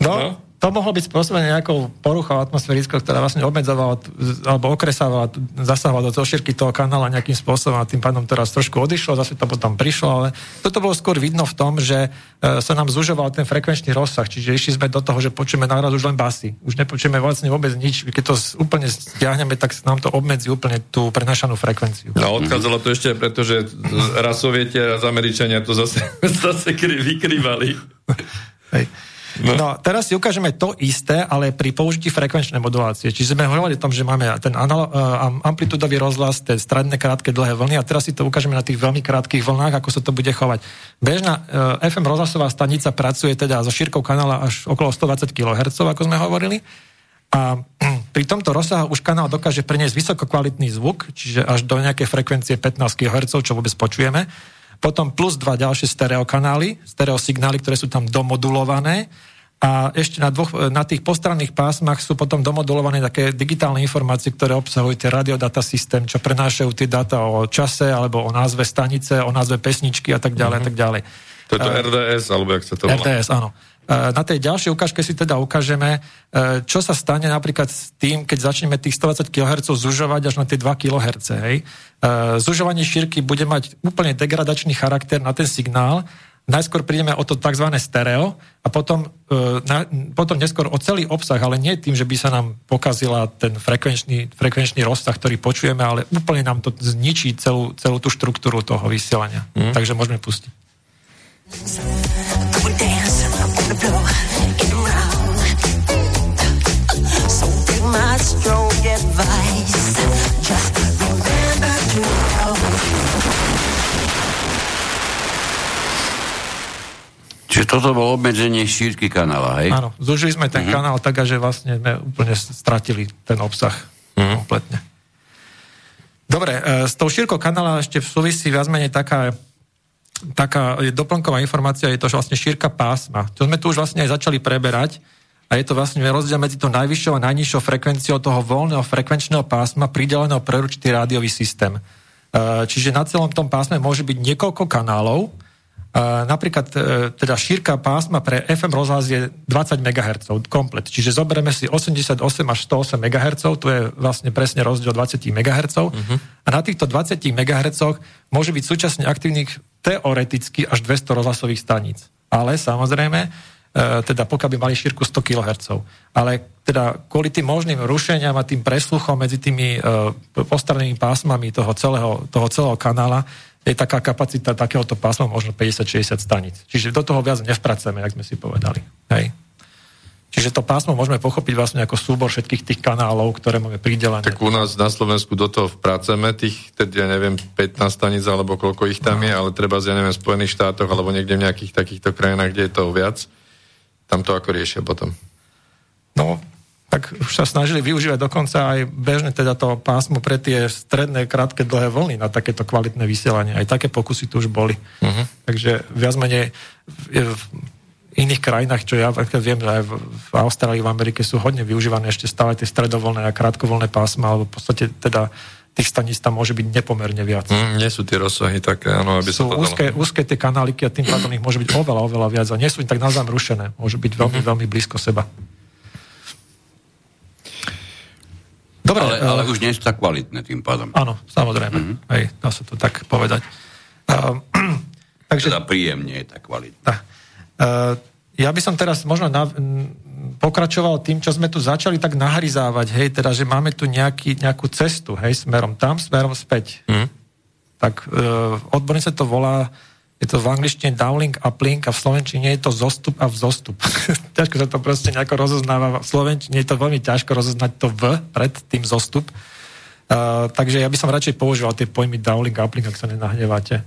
No, no, to mohlo byť spôsobené nejakou poruchou atmosférickou, ktorá vlastne obmedzovala alebo okresávala, zasahovala do toho šírky toho kanála nejakým spôsobom a tým pádom teraz trošku odišlo, zase to potom prišlo, ale toto bolo skôr vidno v tom, že e, sa nám zužoval ten frekvenčný rozsah, čiže išli sme do toho, že počujeme náraz už len basy. Už nepočujeme vlastne vôbec nič. Keď to úplne stiahneme, tak nám to obmedzí úplne tú prenašanú frekvenciu. No odchádzalo to ešte, pretože raz soviete a z Američania to zase, zase vykrývali. Hej. No. no, teraz si ukážeme to isté, ale pri použití frekvenčnej modulácie. Čiže sme hovorili o tom, že máme ten anal- uh, amplitudový rozhlas, tie stredné, krátke, dlhé vlny a teraz si to ukážeme na tých veľmi krátkých vlnách, ako sa to bude chovať. Bežná uh, FM rozhlasová stanica pracuje teda so šírkou kanála až okolo 120 kHz, ako sme hovorili. A pri tomto rozsahu už kanál dokáže preniesť vysokokvalitný zvuk, čiže až do nejakej frekvencie 15 kHz, čo vôbec počujeme potom plus dva ďalšie stereokanály, stereosignály, ktoré sú tam domodulované a ešte na, dvoch, na tých postranných pásmach sú potom domodulované také digitálne informácie, ktoré obsahujú tie radiodata systém, čo prenášajú tie data o čase alebo o názve stanice, o názve pesničky a tak ďalej mm-hmm. a tak ďalej. To je to RDS, alebo jak sa to volá? RDS, áno. Uh, na tej ďalšej ukážke si teda ukážeme, uh, čo sa stane napríklad s tým, keď začneme tých 120 kHz zužovať až na tie 2 kHz. Hej. Uh, zužovanie šírky bude mať úplne degradačný charakter na ten signál najskôr prídeme o to tzv. stereo a potom, e, na, potom neskôr o celý obsah, ale nie tým, že by sa nám pokazila ten frekvenčný, frekvenčný rozsah, ktorý počujeme, ale úplne nám to zničí celú, celú tú štruktúru toho vysielania. Mm. Takže môžeme pustiť. Čiže toto bolo obmedzenie šírky kanála, hej? Áno, zužili sme ten uh-huh. kanál tak, že vlastne sme úplne stratili ten obsah uh-huh. kompletne. Dobre, e, s tou šírkou kanála ešte v súvisí viac menej taká, taká doplnková informácia, je to že vlastne šírka pásma. To sme tu už vlastne aj začali preberať a je to vlastne rozdiel medzi tou najvyššou a najnižšou frekvenciou toho voľného frekvenčného pásma prideleného pre určitý rádiový systém. E, čiže na celom tom pásme môže byť niekoľko kanálov, napríklad e, teda šírka pásma pre FM rozhlas je 20 MHz komplet. Čiže zoberieme si 88 až 108 MHz, to je vlastne presne rozdiel 20 MHz. Uh-huh. A na týchto 20 MHz môže byť súčasne aktívnych teoreticky až 200 rozhlasových staníc. Ale samozrejme, e, teda pokiaľ by mali šírku 100 kHz. Ale teda kvôli tým možným rušeniam a tým presluchom medzi tými uh, postrannými pásmami toho celého, toho celého kanála je taká kapacita takéhoto pásma možno 50-60 staníc. Čiže do toho viac nevpracujeme, jak sme si povedali. Hej. Čiže to pásmo môžeme pochopiť vlastne ako súbor všetkých tých kanálov, ktoré máme pridelené. Tak u nás na Slovensku do toho vpracujeme tých, teda ja neviem, 15 staníc alebo koľko ich tam no. je, ale treba ja neviem, v Spojených štátoch alebo niekde v nejakých takýchto krajinách, kde je to viac, tam to ako riešia potom. No, tak už sa snažili využívať dokonca aj bežne teda to pásmo pre tie stredné, krátke, dlhé vlny na takéto kvalitné vysielanie. Aj také pokusy tu už boli. Uh-huh. Takže viac menej v, v iných krajinách, čo ja viem, aj v, Austrálii, v Amerike sú hodne využívané ešte stále tie stredovolné a krátkovolné pásma, alebo v podstate teda tých staníc tam môže byť nepomerne viac. Mm, nie sú tie rozsahy také, áno, aby sú sa to úzke, dalo. úzke tie kanáliky a tým pádom ich môže byť oveľa, oveľa viac a nie sú tak navzájom rušené. Môžu byť veľmi, Mhm. veľmi blízko seba. Dobre, Ale, ale eh, už nie sú tak kvalitné tým pádom. áno, samozrejme. Mhm. Hej, dá sa to tak povedať. Uh, takže Teda príjemne je tá, uh, ja by som teraz možno na, m, pokračoval tým, čo sme tu začali tak nahryzávať, hej, teda, že máme tu nejaký, nejakú cestu, hej, smerom tam, smerom späť. Hm? Tak uh, odborne sa to volá, je to v angličtine downlink, uplink a v slovenčine je to zostup a vzostup. ťažko sa to proste nejako rozoznáva. V slovenčine je to veľmi ťažko rozoznať to v pred tým zostup. Uh, takže ja by som radšej používal tie pojmy downlink a uplink, ak sa nenahneváte.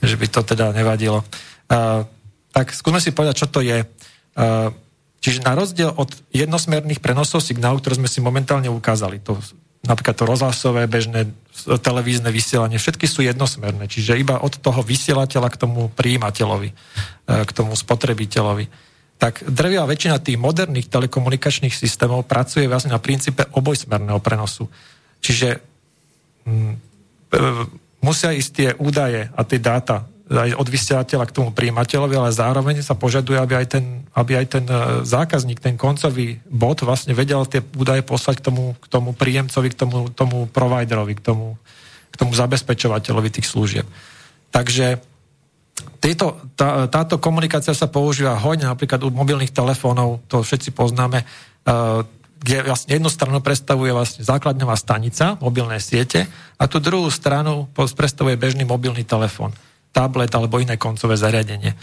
Že by to teda nevadilo. Uh, tak skúsme si povedať, čo to je. Uh, čiže na rozdiel od jednosmerných prenosov signálu, ktoré sme si momentálne ukázali, to napríklad to rozhlasové, bežné televízne vysielanie, všetky sú jednosmerné, čiže iba od toho vysielateľa k tomu príjimateľovi, e, k tomu spotrebiteľovi. Tak drvia väčšina tých moderných telekomunikačných systémov pracuje vlastne na princípe obojsmerného prenosu. Čiže mm, e, musia ísť tie údaje a tie dáta aj od vysielateľa k tomu príjimateľovi, ale zároveň sa požaduje, aby aj ten, aby aj ten e, zákazník, ten koncový bot vlastne vedel tie údaje poslať k tomu, k tomu príjemcovi, k tomu, tomu providerovi, k tomu, k tomu zabezpečovateľovi tých služieb. Takže tieto, tá, táto komunikácia sa používa hodne napríklad u mobilných telefónov, to všetci poznáme, uh, kde vlastne jednu stranu predstavuje vlastne základňová stanica, mobilné siete, a tú druhú stranu predstavuje bežný mobilný telefón tablet alebo iné koncové zariadenie.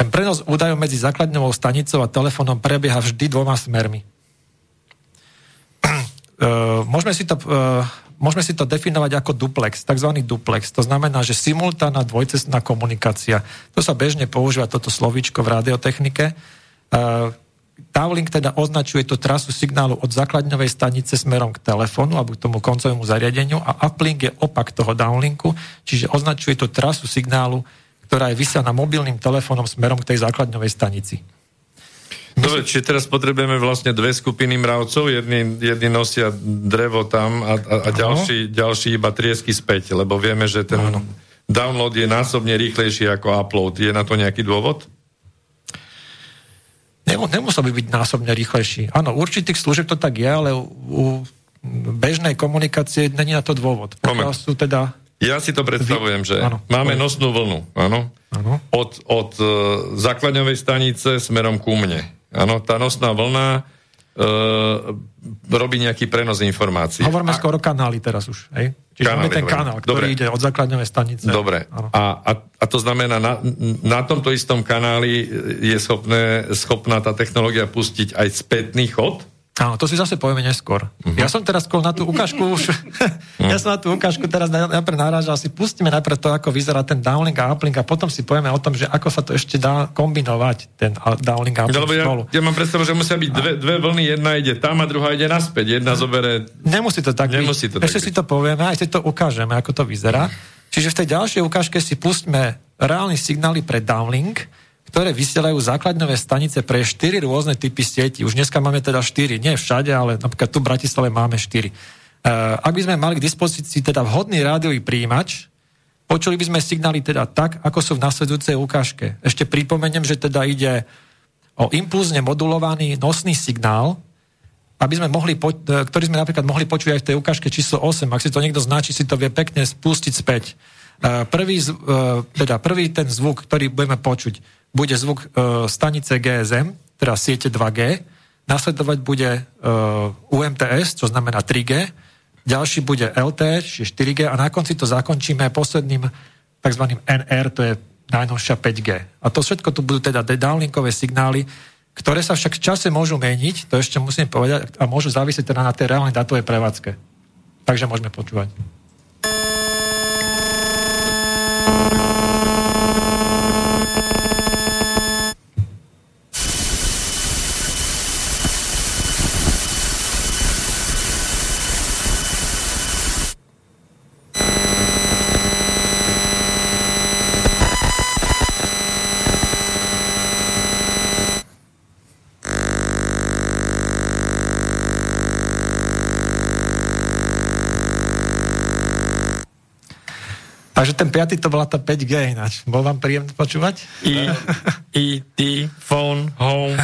Ten prenos údajov medzi základňovou stanicou a telefónom prebieha vždy dvoma smermi. Uh, môžeme, si to, uh, môžeme si to definovať ako duplex, tzv. duplex. To znamená, že simultánna dvojcestná komunikácia. To sa bežne používa, toto slovíčko v radiotechnike. Uh, Downlink teda označuje tú trasu signálu od základňovej stanice smerom k telefónu alebo k tomu koncovému zariadeniu a uplink je opak toho downlinku, čiže označuje tú trasu signálu, ktorá je vysielaná mobilným telefónom smerom k tej základňovej stanici. Dobre, čiže teraz potrebujeme vlastne dve skupiny mravcov, jedni, jedni nosia drevo tam a, a, a ďalší, ďalší iba triesky späť, lebo vieme, že ten Áno. download je násobne rýchlejší ako upload. Je na to nejaký dôvod? Nemu, nemusel by byť násobne rýchlejší. Áno, určitých služieb to tak je, ale u, u bežnej komunikácie není na to dôvod. Pokiaľ sú teda... Ja si to predstavujem, že Áno. máme nosnú vlnu, áno, od, od uh, základňovej stanice smerom ku mne. Áno, tá nosná vlna uh, robí nejaký prenos informácií. Hovoríme A- skoro kanály teraz už. Hej? Čiže Kanály, máme ten dobre. kanál, ktorý Dobre. ide od základňovej stanice. Dobre. A, a, a to znamená, na, na tomto istom kanáli je schopné, schopná tá technológia pustiť aj spätný chod? Áno, to si zase povieme neskôr. Uh-huh. Ja som teraz na tú ukážku už... ja som na tú ukážku teraz na- najprv narážal. Si pustíme najprv to, ako vyzerá ten downlink a uplink a potom si povieme o tom, že ako sa to ešte dá kombinovať, ten a- downlink a uplink Lebo ja, spolu. ja mám predstavu, že musia byť dve, dve vlny, jedna ide tam a druhá ide naspäť. Jedna zobere... Nemusí to tak Nemusí to tak Ešte byť. si to povieme, aj si to ukážeme, ako to vyzerá. Čiže v tej ďalšej ukážke si pustíme reálne signály pre downlink, ktoré vysielajú základňové stanice pre štyri rôzne typy sieti. Už dneska máme teda štyri, nie všade, ale napríklad tu v Bratislave máme štyri. Uh, ak by sme mali k dispozícii teda vhodný rádiový príjimač, počuli by sme signály teda tak, ako sú v nasledujúcej ukážke. Ešte pripomeniem, že teda ide o impulzne modulovaný nosný signál, aby sme mohli, po, e, ktorý sme napríklad mohli počuť aj v tej ukážke číslo 8. Ak si to niekto značí, si to vie pekne spustiť späť. E, Prvý, e, teda prvý ten zvuk, ktorý budeme počuť, bude zvuk e, stanice GSM, teda siete 2G. Nasledovať bude e, UMTS, čo znamená 3G. Ďalší bude LTE, čiže 4G. A na konci to zakončíme posledným tzv. NR, to je najnovšia 5G. A to všetko tu budú teda downlinkové signály, ktoré sa však v čase môžu meniť, to ešte musím povedať, a môžu závisieť teda na tej reálnej datovej prevádzke. Takže môžeme počúvať. Ten piatý to bola tá 5G ináč. Bol vám príjemné počúvať? I, E.T. phone home.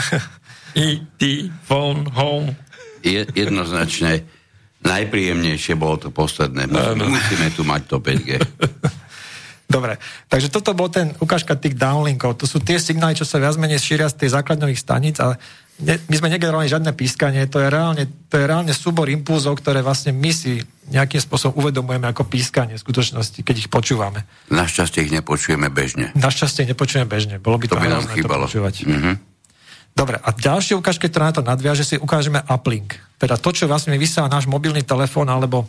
E.T. phone home. Je, jednoznačne najpríjemnejšie bolo to posledné. Musíme, musíme tu mať to 5G. Dobre, takže toto bol ten ukážka tých downlinkov. To sú tie signály, čo sa viac menej šíria z tej základňových staníc, ale ne, my sme negenerovali žiadne pískanie, to je, reálne, to je reálne súbor impulzov, ktoré vlastne my si nejakým spôsobom uvedomujeme ako pískanie v skutočnosti, keď ich počúvame. Našťastie ich nepočujeme bežne. Našťastie ich nepočujeme bežne, bolo by to, To by nám chýbalo. počúvať. Mhm. Dobre, a ďalšie ukážke, ktorá na to nadviaže, si ukážeme uplink. Teda to, čo vlastne vysiela náš mobilný telefón alebo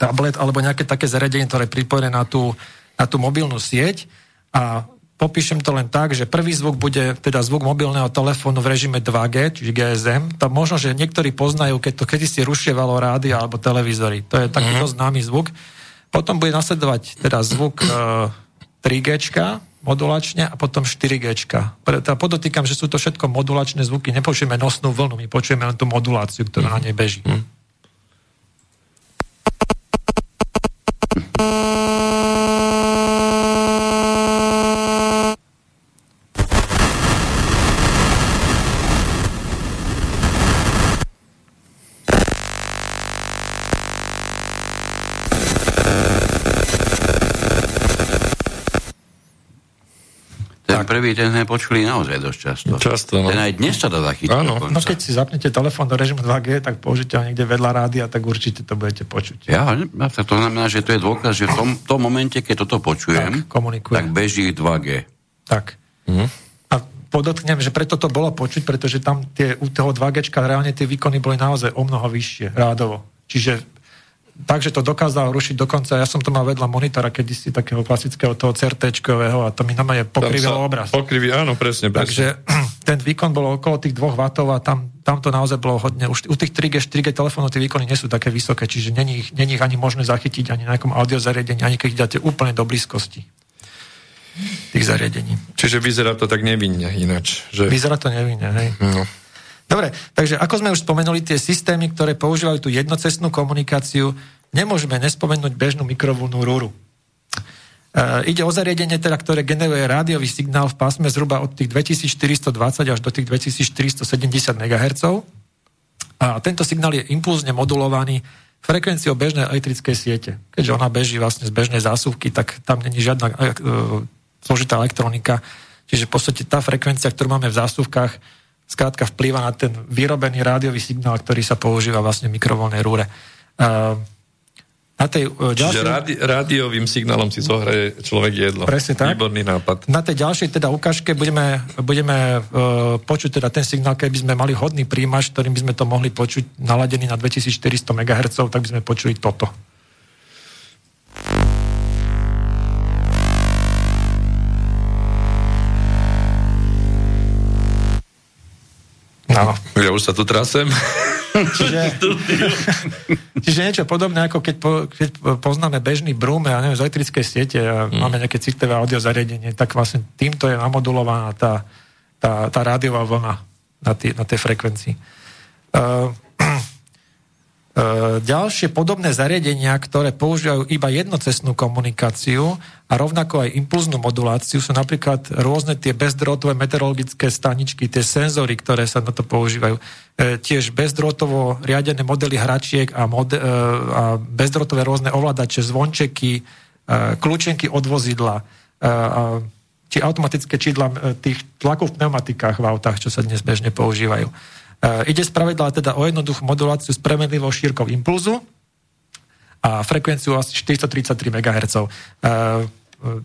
tablet alebo nejaké také zariadenie, ktoré je pripojené na tú, na tú mobilnú sieť a popíšem to len tak, že prvý zvuk bude teda zvuk mobilného telefónu v režime 2G, čiže GSM. To možno, že niektorí poznajú, keď to kedysi rušievalo rádio alebo televízory. To je taký dosť známy zvuk. Potom bude nasledovať teda zvuk e, 3G modulačne a potom 4G. Pre- Teda podotýkam, že sú to všetko modulačné zvuky, nepočujeme nosnú vlnu, my počujeme len tú moduláciu, ktorá na nej beží. Ten ten sme počuli naozaj dosť často. Často, no. Ten aj dnes sa to dá chytiť Áno. No keď si zapnete telefón do režimu 2G, tak použite ho niekde vedľa rádia, tak určite to budete počuť. Ja, tak to znamená, že to je dôkaz, že v tom, tom momente, keď toto počujem, Tak, komunikuje. tak beží 2G. Tak. A podotknem, že preto to bolo počuť, pretože tam tie, u toho 2G reálne tie výkony boli naozaj o mnoho vyššie, rádovo. Čiže takže to dokázal rušiť dokonca, ja som to mal vedľa monitora kedysi takého klasického toho CRT-čkového a to mi normálne Tam pokrivilo obraz. Pokriví, áno, presne, presne. Takže ten výkon bol okolo tých 2 W a tam, tam to naozaj bolo hodne. Už u tých 3G, 4G telefónov tie výkony nie sú také vysoké, čiže není ich, není ich ani možné zachytiť ani na nejakom audiozariadení, ani keď ich dáte úplne do blízkosti tých zariadení. Čiže vyzerá to tak nevinne ináč. Že... Vyzerá to nevinne, hej. No. Dobre, takže ako sme už spomenuli, tie systémy, ktoré používajú tú jednocestnú komunikáciu, nemôžeme nespomenúť bežnú mikrovlnú rúru. E, ide o zariadenie, teda, ktoré generuje rádiový signál v pásme zhruba od tých 2420 až do tých 2470 MHz. A tento signál je impulzne modulovaný frekvenciou bežnej elektrickej siete. Keďže ona beží vlastne z bežnej zásuvky, tak tam není žiadna e, e, zložitá elektronika. Čiže v podstate tá frekvencia, ktorú máme v zásuvkách, skrátka vplýva na ten vyrobený rádiový signál, ktorý sa používa vlastne v mikrovoľnej rúre. Uh, na tej, Čiže ďalšej, rádi, rádiovým signálom si zohraje človek jedlo. Presne tak. Výborný nápad. na tej ďalšej teda ukážke budeme, budeme uh, počuť teda ten signál, keby sme mali hodný príjimač, ktorým by sme to mohli počuť naladený na 2400 MHz, tak by sme počuli toto. No. Ja už sa tu trasem. Čiže, čiže niečo podobné, ako keď, po, keď poznáme bežný brúm, ja neviem, z elektrickej siete a mm. máme nejaké citlivé audio zariadenie, tak vlastne týmto je namodulovaná tá, tá, tá rádiová vlna na, tý, na tej frekvencii. Uh, ďalšie podobné zariadenia, ktoré používajú iba jednocestnú komunikáciu a rovnako aj impulznú moduláciu, sú napríklad rôzne tie bezdrôtové meteorologické staničky, tie senzory, ktoré sa na to používajú. E, tiež bezdrôtovo riadené modely hračiek a, mod, e, a bezdrôtové rôzne ovládače, zvončeky, e, kľúčenky od vozidla, e, či automatické čidla e, tých tlakov v pneumatikách v autách, čo sa dnes bežne používajú. Uh, ide spravidla teda o jednoduchú moduláciu s premenlivou šírkou impulzu a frekvenciu asi 433 MHz. Uh,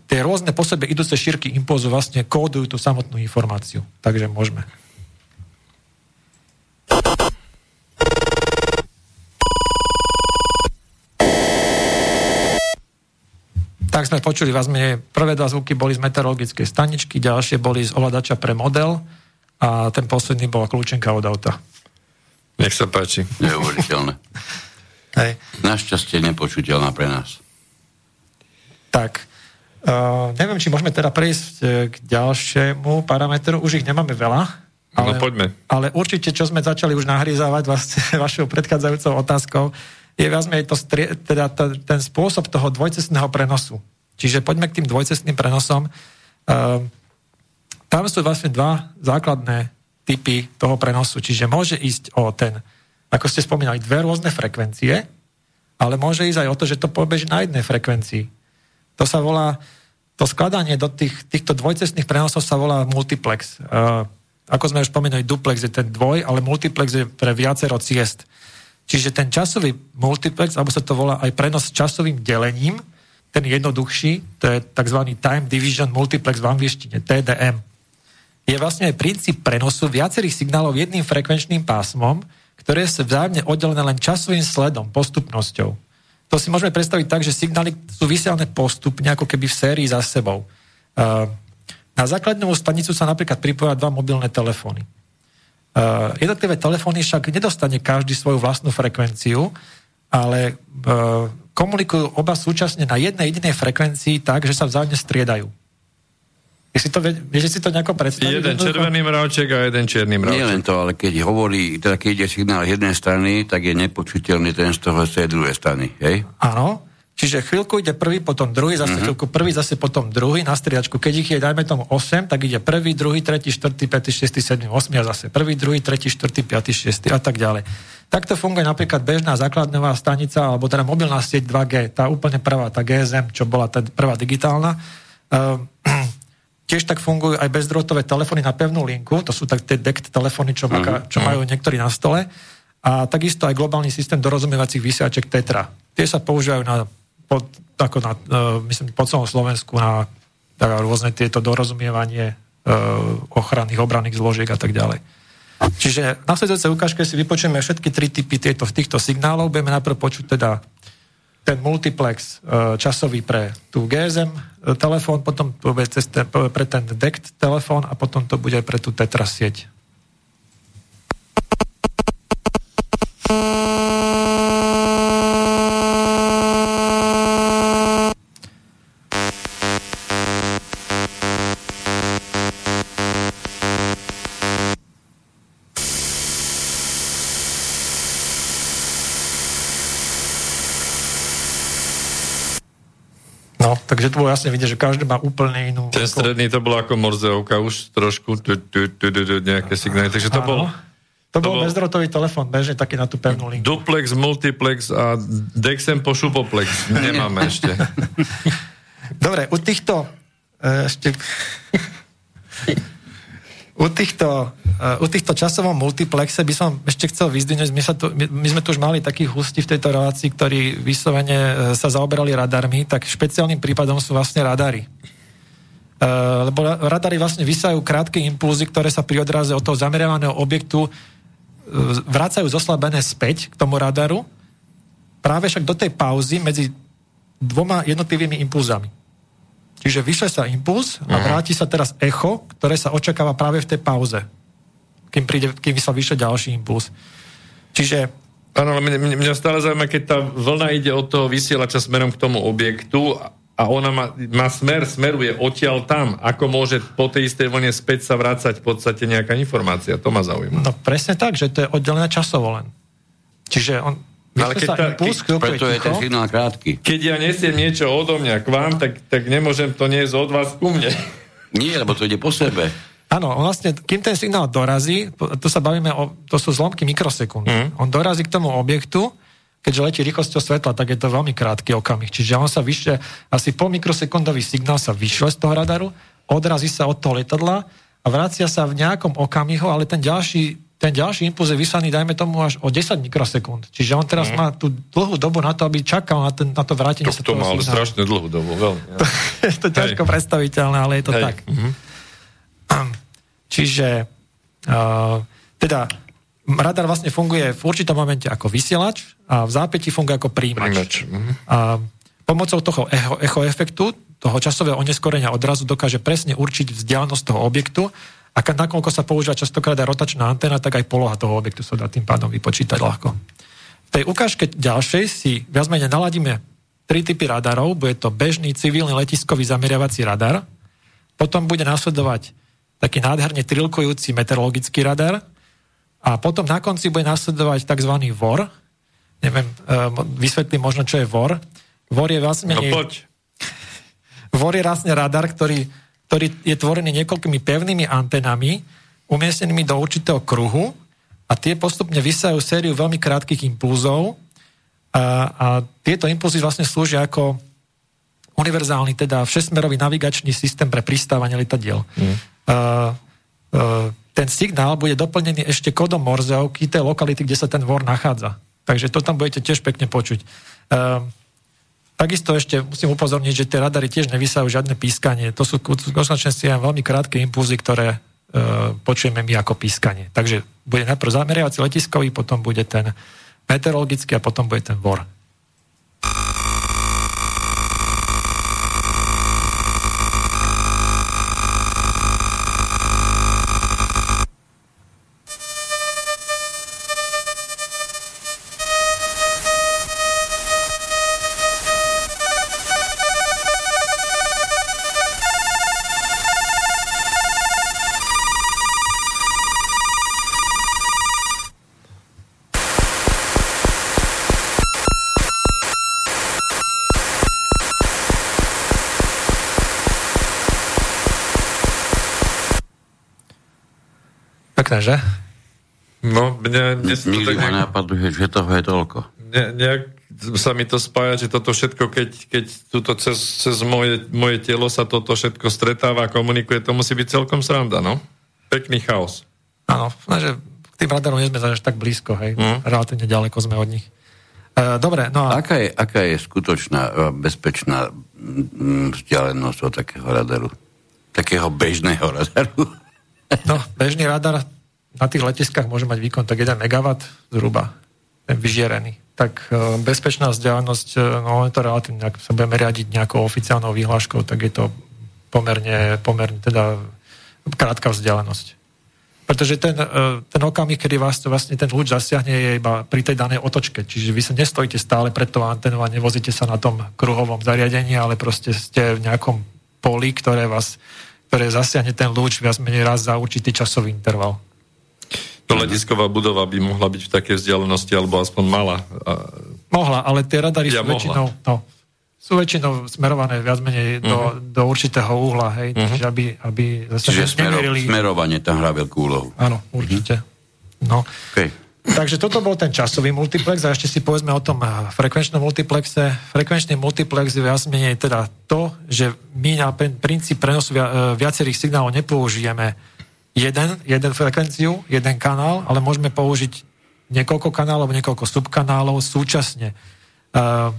tie rôzne po sebe idúce šírky impulzu vlastne kódujú tú samotnú informáciu. Takže môžeme. Tak sme počuli vás menej. Prvé dva zvuky boli z meteorologickej staničky, ďalšie boli z ovladača pre model a ten posledný bola kľúčenka od auta. Nech sa páči. Neuveriteľné. Hej. Našťastie nepočuteľná pre nás. Tak, uh, neviem, či môžeme teda prejsť e, k ďalšiemu parametru. Už ich nemáme veľa. Ale, No poďme. Ale určite, čo sme začali už nahrízavať vlastne vašou predchádzajúcou otázkou, je viac menej to strie, teda t- ten spôsob toho dvojcestného prenosu. Čiže poďme k tým dvojcestným prenosom. Uh, tam sú vlastne dva základné typy toho prenosu. Čiže môže ísť o ten, ako ste spomínali, dve rôzne frekvencie, ale môže ísť aj o to, že to pobeží na jednej frekvencii. To sa volá, to skladanie do tých, týchto dvojcestných prenosov sa volá multiplex. Uh, ako sme už spomenuli, duplex je ten dvoj, ale multiplex je pre viacero ciest. Čiže ten časový multiplex, alebo sa to volá aj prenos časovým delením, ten jednoduchší, to je tzv. Time Division Multiplex v angličtine, TDM. Je vlastne aj princíp prenosu viacerých signálov jedným frekvenčným pásmom, ktoré sú vzájomne oddelené len časovým sledom, postupnosťou. To si môžeme predstaviť tak, že signály sú vysielané postupne, ako keby v sérii za sebou. Uh, na základnú stanicu sa napríklad pripoja dva mobilné telefóny. Uh, jednotlivé telefóny však nedostane každý svoju vlastnú frekvenciu, ale uh, komunikujú oba súčasne na jednej jedinej frekvencii tak, že sa vzájomne striedajú. Si to, vieš si to nejako predstaviť? Jeden červený mravček a jeden čierny mravček. Nie len to, ale keď hovorí, teda keď ide signál jednej strany, tak je nepočuteľný ten z toho z tej druhej strany, hej? Áno, Čiže chvíľku ide prvý, potom druhý, zase uh-huh. chvíľku prvý, zase potom druhý na striedačku. Keď ich je, dajme tomu 8, tak ide prvý, druhý, tretí, štvrtý, piatý, šiestý, sedmý, 8 a zase prvý, druhý, tretí, štvrtý, piatý, šiestý a tak ďalej. Takto funguje napríklad bežná základňová stanica, alebo teda mobilná sieť 2G, tá úplne prvá, tá GSM, čo bola tá prvá digitálna. Uh, tiež tak fungujú aj bezdrôtové telefóny na pevnú linku, to sú tak tie DECT telefóny, čo, uh-huh. čo majú niektorí na stole. A takisto aj globálny systém dorozumievacích vysiaček Tetra. Tie sa používajú na pod, ako na, uh, myslím, po celom Slovensku na tak, rôzne tieto dorozumievanie uh, ochranných, obranných zložiek a tak ďalej. Čiže na sledujúcej ukážke si vypočujeme všetky tri typy tieto, týchto signálov. Budeme najprv počuť teda ten multiplex uh, časový pre tú GSM uh, telefón, potom to bude cez ten, pre ten DECT telefón a potom to bude pre tú Tetra Takže to bolo jasne vidieť, že každý má úplne inú... Ten stredný to bolo ako morzeovka, už trošku tu, tu, tu, tu, tu, nejaké signály. Takže to bol... To, to bol bezdrotový telefón, bežne taký na tú pevnú linku. Duplex, multiplex a Dexem po šupoplex. Nemáme ešte. Dobre, u týchto... E, ešte... U týchto, uh, u týchto časovom multiplexe by som ešte chcel vyzdvihnúť, my, sa tu, my, my sme tu už mali takých hustí v tejto relácii, ktorí vyslovene uh, sa zaoberali radarmi, tak špeciálnym prípadom sú vlastne radary. Uh, lebo radary vlastne vysajú krátke impulzy, ktoré sa pri odraze od toho zameriavaného objektu vracajú zoslabené späť k tomu radaru, práve však do tej pauzy medzi dvoma jednotlivými impulzami. Čiže vyšle sa impuls a mhm. vráti sa teraz echo, ktoré sa očakáva práve v tej pauze, kým, príde, kým sa vyšle ďalší impuls. Čiže Áno, ale mňa, mňa stále zaujíma, keď tá vlna ide od toho vysielača smerom k tomu objektu a ona má, má smer, smeruje odtiaľ tam, ako môže po tej istej vlne späť sa vrácať v podstate nejaká informácia. To ma zaujíma. No presne tak, že to je oddelené časovo len. Čiže on, No, ale keď tá, impuls, keď, preto je ten signál krátky. Keď ja nesiem niečo odo mňa k vám, tak, tak nemôžem to niesť od vás ku mne. Nie, lebo to ide po sebe. Áno, vlastne, kým ten signál dorazí, tu sa bavíme o, to sú zlomky mikrosekúnd. Mm. On dorazí k tomu objektu, keďže letí rýchlosťou svetla, tak je to veľmi krátky okamih. Čiže on sa vyšle, asi pol mikrosekundový signál sa vyšle z toho radaru, odrazí sa od toho letadla a vracia sa v nejakom okamihu, ale ten ďalší ten ďalší impuls je vyslaný, dajme tomu, až o 10 mikrosekúnd. Čiže on teraz mm. má tú dlhú dobu na to, aby čakal na, ten, na to vrátenie to, sa To má ale strašne dlhú dobu, veľmi. Ja. To, je to ťažko Hej. predstaviteľné, ale je to Hej. tak. Mm-hmm. Čiže uh, teda radar vlastne funguje v určitom momente ako vysielač a v zápäti funguje ako príjimač. príjimač. Mm-hmm. A pomocou toho echo, echo efektu, toho časového oneskorenia odrazu dokáže presne určiť vzdialenosť toho objektu a nakoľko sa používa častokrát aj rotačná antena, tak aj poloha toho objektu sa dá tým pádom vypočítať ľahko. V tej ukážke ďalšej si viac menej naladíme tri typy radarov. Bude to bežný civilný letiskový zameriavací radar, potom bude nasledovať taký nádherne trilkujúci meteorologický radar a potom na konci bude nasledovať tzv. VOR. Neviem, ehm, vysvetlím možno, čo je VOR. VOR je vlastne... No poď. VOR je vlastne radar, ktorý, ktorý je tvorený niekoľkými pevnými antenami, umiestnenými do určitého kruhu a tie postupne vysajú sériu veľmi krátkých impulzov a, a tieto impulzy vlastne slúžia ako univerzálny, teda všesmerový navigačný systém pre pristávanie letadiel. Mm. Uh, uh, ten signál bude doplnený ešte kódom Morzeovky tej lokality, kde sa ten vor nachádza. Takže to tam budete tiež pekne počuť. Uh, takisto ešte musím upozorniť, že tie radary tiež nevysajú žiadne pískanie. To sú skutočne veľmi krátke impulzy, ktoré uh, počujeme my ako pískanie. Takže bude najprv zameriavací letiskový, potom bude ten meteorologický a potom bude ten vor. Pekné, že? No, mne... mne Nikdy ma napadlo, že toho je toľko. Ne, nejak sa mi to spája, že toto všetko, keď, keď tuto cez, cez moje, moje telo sa toto všetko stretáva a komunikuje, to musí byť celkom sranda, no? Pekný chaos. Áno, že k tým radarom nie sme až tak blízko, hej. Mm. Relatívne ďaleko sme od nich. E, dobre, no a... Aká je, aká je skutočná, e, bezpečná vzdialenosť od takého radaru? Takého bežného radaru? No, bežný radar na tých letiskách môže mať výkon tak 1 MW zhruba, ten vyžierený. Tak e, bezpečná vzdialenosť, e, no je to relatívne, ak sa budeme riadiť nejakou oficiálnou výhláškou, tak je to pomerne, pomerne teda krátka vzdialenosť. Pretože ten, e, ten okamih, kedy vás vlastne ten lúč zasiahne, je iba pri tej danej otočke. Čiže vy sa nestojíte stále pred tou antenou a nevozíte sa na tom kruhovom zariadení, ale proste ste v nejakom poli, ktoré vás ktoré zasiahne ten lúč viac menej raz za určitý časový interval. To letisková budova by mohla byť v takej vzdialenosti, alebo aspoň mala. Mohla, ale tie radary ja sú mohla. väčšinou, no, sú väčšinou smerované viac menej do, mhm. do určitého uhla, hej, uh-huh. čiže aby, aby zase čiže smero, smerovanie tam hrá veľkú úlohu. Áno, určite. Uh-huh. No. Okay. Takže toto bol ten časový multiplex a ešte si povedzme o tom eh, frekvenčnom multiplexe. Frekvenčný multiplex je viac menej teda to, že my na princíp prenosu eh, viacerých signálov nepoužijeme jeden, jeden frekvenciu, jeden kanál, ale môžeme použiť niekoľko kanálov, niekoľko subkanálov súčasne. Uh,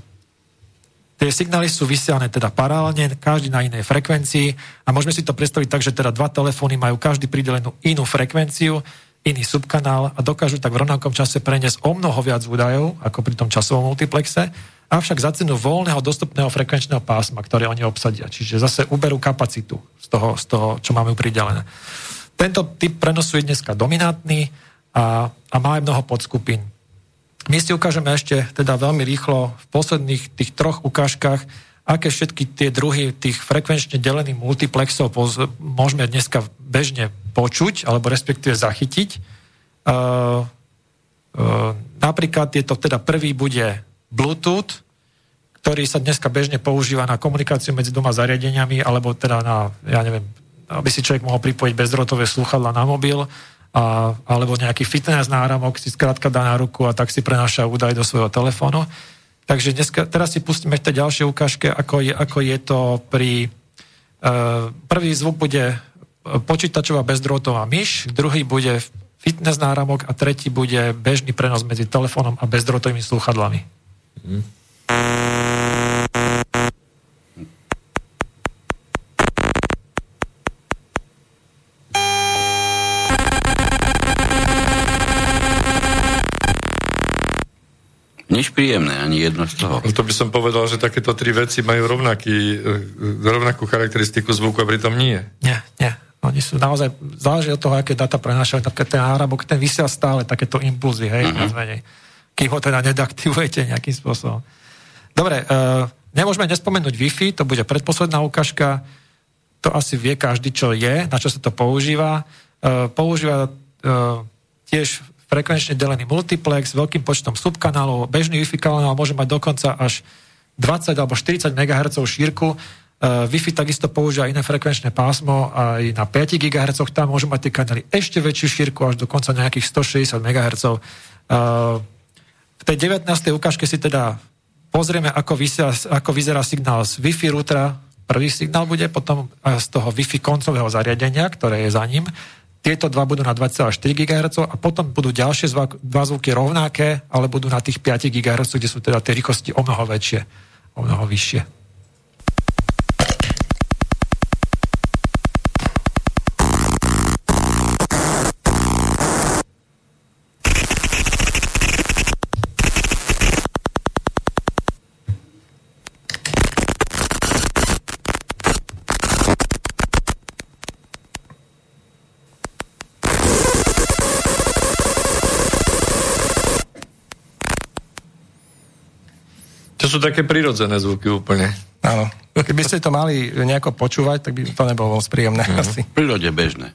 tie signály sú vysielané teda paralelne, každý na inej frekvencii a môžeme si to predstaviť tak, že teda dva telefóny majú každý pridelenú inú frekvenciu iný subkanál a dokážu tak v rovnakom čase preniesť o mnoho viac údajov ako pri tom časovom multiplexe, avšak za cenu voľného dostupného frekvenčného pásma, ktoré oni obsadia. Čiže zase uberú kapacitu z toho, z toho čo máme pridelené. Tento typ prenosu je dneska dominantný a, a má aj mnoho podskupín. My si ukážeme ešte teda veľmi rýchlo v posledných tých troch ukážkach, aké všetky tie druhy tých frekvenčne delených multiplexov môžeme dneska bežne počuť, alebo respektíve zachytiť. Uh, uh, napríklad je to teda prvý bude Bluetooth, ktorý sa dneska bežne používa na komunikáciu medzi doma zariadeniami, alebo teda na, ja neviem, aby si človek mohol pripojiť bezdrotové sluchadla na mobil, a, alebo nejaký fitness náramok si skrátka dá na ruku a tak si prenáša údaj do svojho telefónu. Takže dneska, teraz si pustíme v tej ďalšej ukážke, ako je, ako je to pri... Uh, prvý zvuk bude počítačová bezdrôtová myš, druhý bude fitness náramok a tretí bude bežný prenos medzi telefónom a bezdrôtovými slúchadlami. Mm. Nič príjemné, ani jedno z toho. To by som povedal, že takéto tri veci majú rovnaký, e, rovnakú charakteristiku zvuku a pritom nie. Nie, nie. Oni sú naozaj, záleží od toho, aké data prenášajú, napríklad ten árabok, ten vysiela stále takéto impulzy, hej, uh-huh. menej. Kým ho teda nedaktivujete nejakým spôsobom. Dobre, uh, nemôžeme nespomenúť Wi-Fi, to bude predposledná ukážka, to asi vie každý, čo je, na čo sa to používa. Uh, používa uh, tiež frekvenčne delený multiplex s veľkým počtom subkanálov, bežný Wi-Fi kanál môže mať dokonca až 20 alebo 40 MHz šírku. Uh, Wi-Fi takisto používa iné frekvenčné pásmo aj na 5 GHz, tam môžu mať tie kanály ešte väčšiu šírku, až dokonca nejakých 160 MHz. Uh, v tej 19. ukážke si teda pozrieme, ako vyzerá, ako vyzerá signál z Wi-Fi routera. Prvý signál bude potom z toho Wi-Fi koncového zariadenia, ktoré je za ním. Tieto dva budú na 2,4 GHz a potom budú ďalšie dva zvuky rovnaké, ale budú na tých 5 GHz, kde sú teda tie rýchlosti o mnoho väčšie, o mnoho vyššie. Sú také prirodzené zvuky úplne. Áno. Keby ste to mali nejako počúvať, tak by to nebolo moc príjemné mm. asi. Prírode bežné.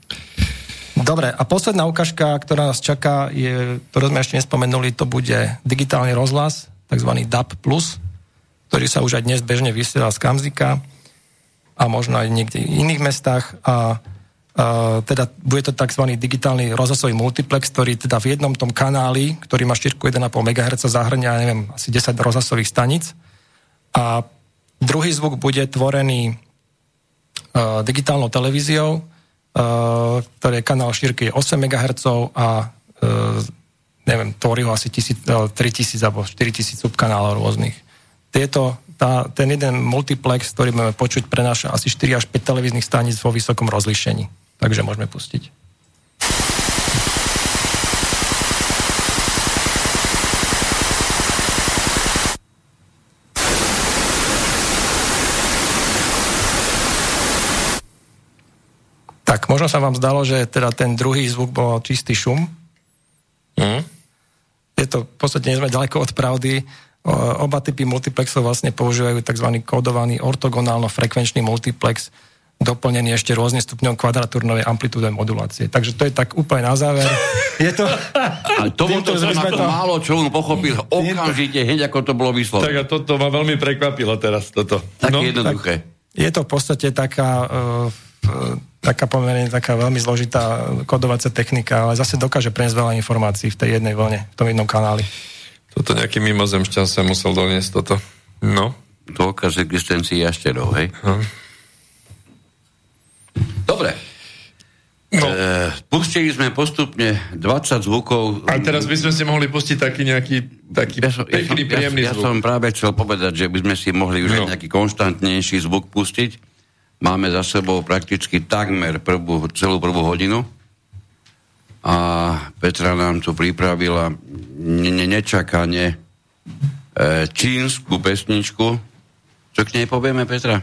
Dobre, a posledná ukážka, ktorá nás čaká, je, ktorú sme ešte nespomenuli, to bude digitálny rozhlas, tzv. DAP+, ktorý sa už aj dnes bežne vysiela z Kamzika a možno aj niekde v iných mestách a teda bude to tzv. digitálny rozhlasový multiplex, ktorý teda v jednom tom kanáli, ktorý má šírku 1,5 MHz, zahrňa, neviem, asi 10 rozhlasových staníc. A druhý zvuk bude tvorený uh, digitálnou televíziou, uh, je kanál šírky 8 MHz a uh, neviem, tvorí ho asi 1000, 3000 alebo 4000 subkanálov rôznych. Tieto, tá, ten jeden multiplex, ktorý budeme počuť, prenáša asi 4 až 5 televíznych staníc vo vysokom rozlíšení. Takže môžeme pustiť. Tak, možno sa vám zdalo, že teda ten druhý zvuk bol čistý šum. Mm. Je to, v podstate nie sme ďaleko od pravdy. O, oba typy multiplexov vlastne používajú tzv. kódovaný ortogonálno-frekvenčný multiplex, doplnený ešte rôzne stupňom kvadratúrnovej amplitúde modulácie. Takže to je tak úplne na záver. Je to... A to bol to, to, to málo čo on pochopil okamžite, hneď ako to bolo vyslovené. Tak a toto ma veľmi prekvapilo teraz, toto. Tak no, jednoduché. Tak je to v podstate taká, uh, taká pomerne taká veľmi zložitá kodovacia technika, ale zase dokáže preniesť veľa informácií v tej jednej vlne, v tom jednom kanáli. Toto nejaký mimozemšťan sa musel doniesť toto. No. Dôkaz existencii jašterov, hej? Hm. Dobre. No. E, pustili sme postupne 20 zvukov. A teraz by sme si mohli pustiť taký nejaký taký ja som, pekný, ja príjemný ja, zvuk. Ja som práve chcel povedať, že by sme si mohli už no. nejaký konštantnejší zvuk pustiť. Máme za sebou prakticky takmer prvú, celú prvú hodinu. A Petra nám tu pripravila ne, nečakane e, čínsku pesničku. Čo k nej povieme, Petra?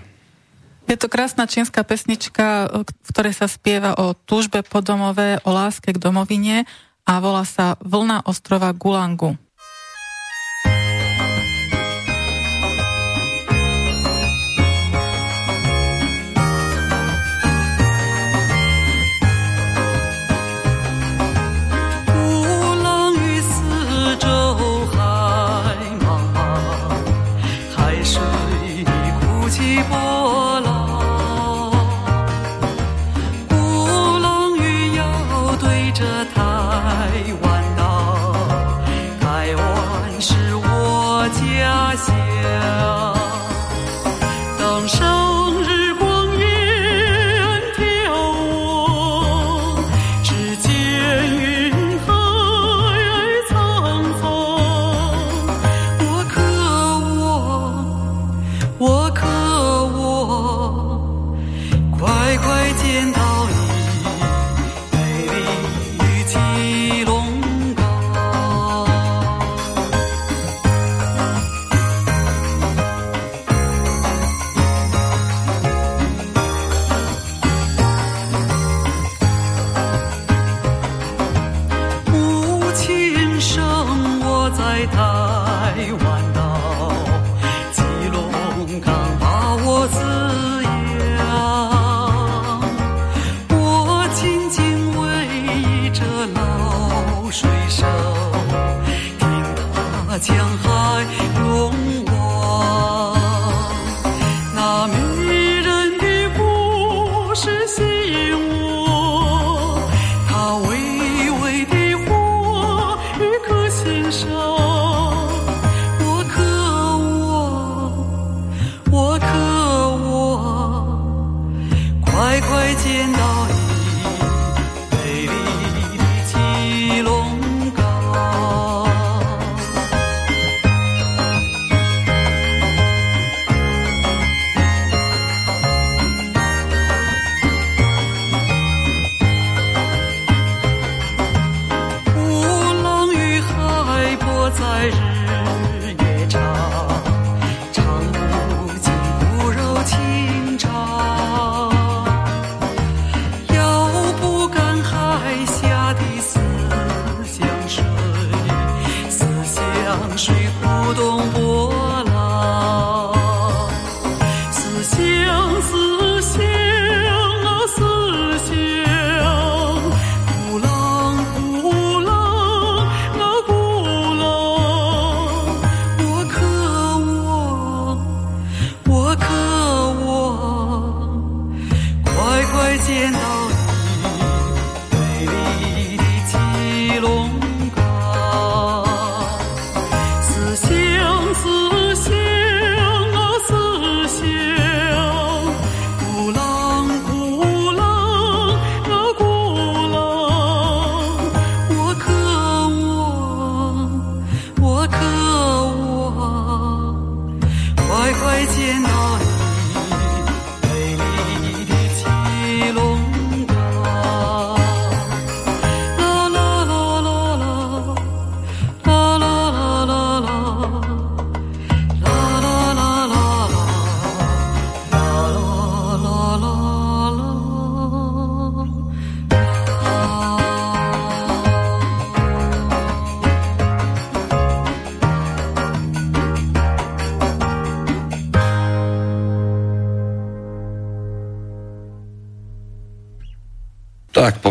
Je to krásna čínska pesnička, v ktorej sa spieva o túžbe po domove, o láske k domovine a volá sa Vlna ostrova Gulangu.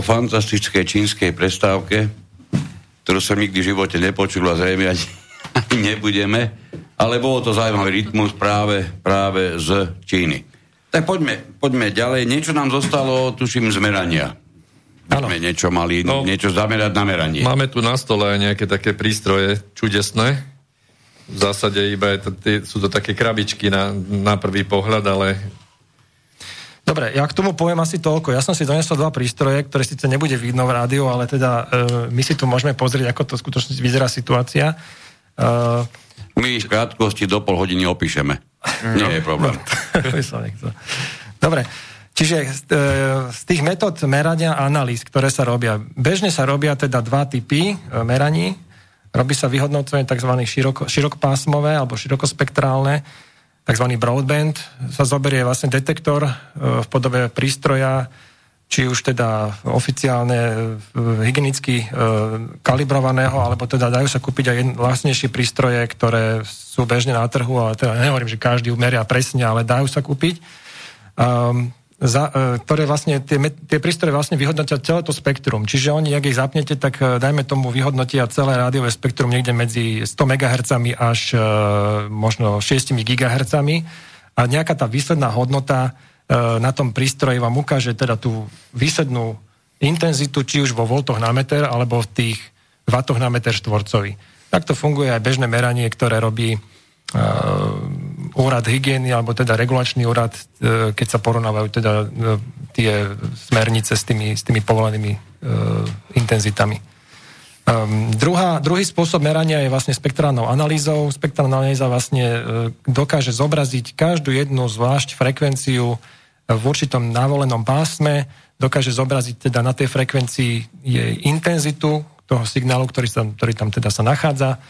Fantastickej čínskej prestávke, ktorú som nikdy v živote nepočul a zrejme ani, ani nebudeme, ale bolo to zaujímavý rytmus práve, práve z Číny. Tak poďme, poďme ďalej. Niečo nám zostalo, tuším, z merania. Ano. Sme niečo mali, no, niečo zamerať na meranie. Máme tu na stole aj nejaké také prístroje čudesné. V zásade iba je to, sú to také krabičky na, na prvý pohľad, ale Dobre, ja k tomu poviem asi toľko. Ja som si donesol dva prístroje, ktoré síce nebude vidno v rádiu, ale teda e, my si tu môžeme pozrieť, ako to skutočne vyzerá situácia. E, my ich krátkosti do pol hodiny opíšeme. No. Nie je problém. Dobre, čiže e, z tých metód merania a analýz, ktoré sa robia, bežne sa robia teda dva typy e, meraní. Robí sa vyhodnocovanie tzv. Široko, širokopásmové alebo širokospektrálne tzv. broadband, sa zoberie vlastne detektor e, v podobe prístroja, či už teda oficiálne e, hygienicky e, kalibrovaného, alebo teda dajú sa kúpiť aj vlastnejšie prístroje, ktoré sú bežne na trhu, ale teda nehovorím, že každý umeria presne, ale dajú sa kúpiť. Um, za, e, ktoré vlastne, tie, tie prístroje vlastne vyhodnotia celé to spektrum. Čiže oni, ak ich zapnete, tak e, dajme tomu vyhodnotia celé rádiové spektrum niekde medzi 100 MHz až e, možno 6 GHz a nejaká tá výsledná hodnota na tom prístroji vám ukáže teda tú výslednú intenzitu, či už vo voltoch na meter, alebo v tých vatoch na meter štvorcový. Takto funguje aj bežné meranie, ktoré robí uh, úrad hygieny, alebo teda regulačný úrad, uh, keď sa porovnávajú teda uh, tie smernice s tými, s tými povolenými uh, intenzitami. Um, druhá, druhý spôsob merania je vlastne spektrálnou analýzou. Spektrálna analýza vlastne uh, dokáže zobraziť každú jednu zvlášť frekvenciu v určitom návolenom pásme, dokáže zobraziť teda na tej frekvencii jej intenzitu toho signálu, ktorý, sa, ktorý tam teda sa nachádza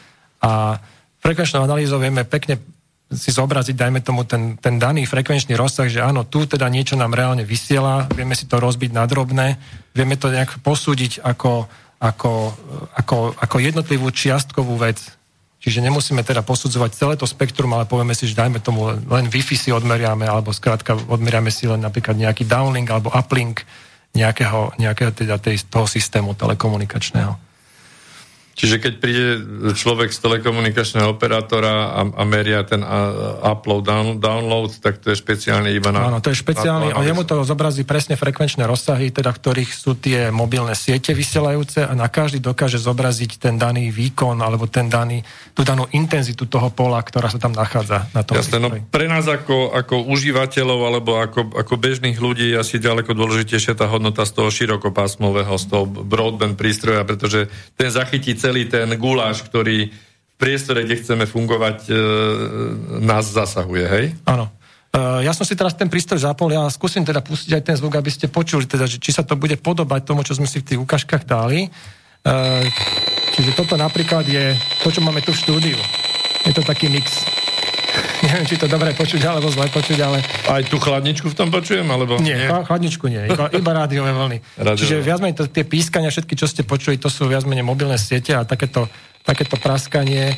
a frekvenčnou analýzou vieme pekne si zobraziť, dajme tomu, ten, ten daný frekvenčný rozsah, že áno, tu teda niečo nám reálne vysiela, vieme si to rozbiť na drobné, vieme to nejak posúdiť ako, ako, ako, ako jednotlivú čiastkovú vec. Čiže nemusíme teda posudzovať celé to spektrum, ale povieme si, že dajme tomu len Wi-Fi si odmeriame, alebo skrátka odmeriame si len napríklad nejaký downlink alebo uplink nejakého, nejakého teda tej, toho systému telekomunikačného. Čiže keď príde človek z telekomunikačného operátora a, a meria ten upload, down, download, tak to je špeciálne iba na... Áno, to je špeciálne a jemu to zobrazí presne frekvenčné rozsahy, teda ktorých sú tie mobilné siete vysielajúce a na každý dokáže zobraziť ten daný výkon alebo ten daný, tú danú intenzitu toho pola, ktorá sa tam nachádza na tom Jasne, no pre nás ako, ako užívateľov alebo ako, ako bežných ľudí je asi ďaleko dôležitejšia tá hodnota z toho širokopásmového, z toho broadband prístroja, pretože ten zachytí celý ten guláš, ktorý v priestore, kde chceme fungovať, e, nás zasahuje, hej? Áno. Uh, ja som si teraz ten prístroj zapol, ja skúsim teda pustiť aj ten zvuk, aby ste počuli, teda, že či sa to bude podobať tomu, čo sme si v tých ukážkach dali. Uh, čiže toto napríklad je to, čo máme tu v štúdiu. Je to taký mix. Neviem, či to dobre počuť, alebo zle počuť, ale... Aj tú chladničku v tom počujem, alebo... Nie, nie? chladničku nie, iba, iba rádiové vlny. Rádiové. Čiže viac menej to, tie pískania, všetky, čo ste počuli, to sú viac menej mobilné siete a takéto, takéto praskanie,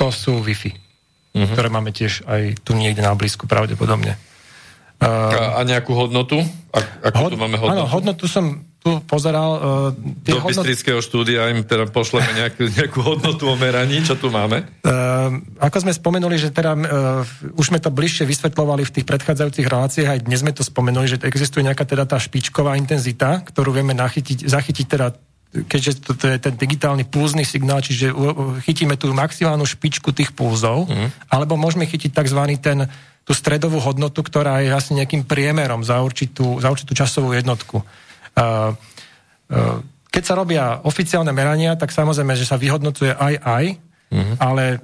to sú Wi-Fi, uh-huh. ktoré máme tiež aj tu niekde na blízku pravdepodobne. Uh, a, nejakú hodnotu? A, ako hod, tu máme hodnotu? Áno, hodnotu som tu pozeral... Uh, Do hodnot... Bystrického štúdia im teda pošleme nejakú, nejakú hodnotu o meraní, čo tu máme? Uh, ako sme spomenuli, že teda uh, už sme to bližšie vysvetlovali v tých predchádzajúcich reláciách, aj dnes sme to spomenuli, že existuje nejaká teda tá špičková intenzita, ktorú vieme nachytiť, zachytiť teda keďže to, to je ten digitálny pulzný signál, čiže chytíme tú maximálnu špičku tých pulzov, mm. alebo môžeme chytiť tzv. ten, tú stredovú hodnotu, ktorá je asi nejakým priemerom za určitú, za určitú časovú jednotku. Keď sa robia oficiálne merania, tak samozrejme, že sa vyhodnocuje aj aj, mm-hmm. ale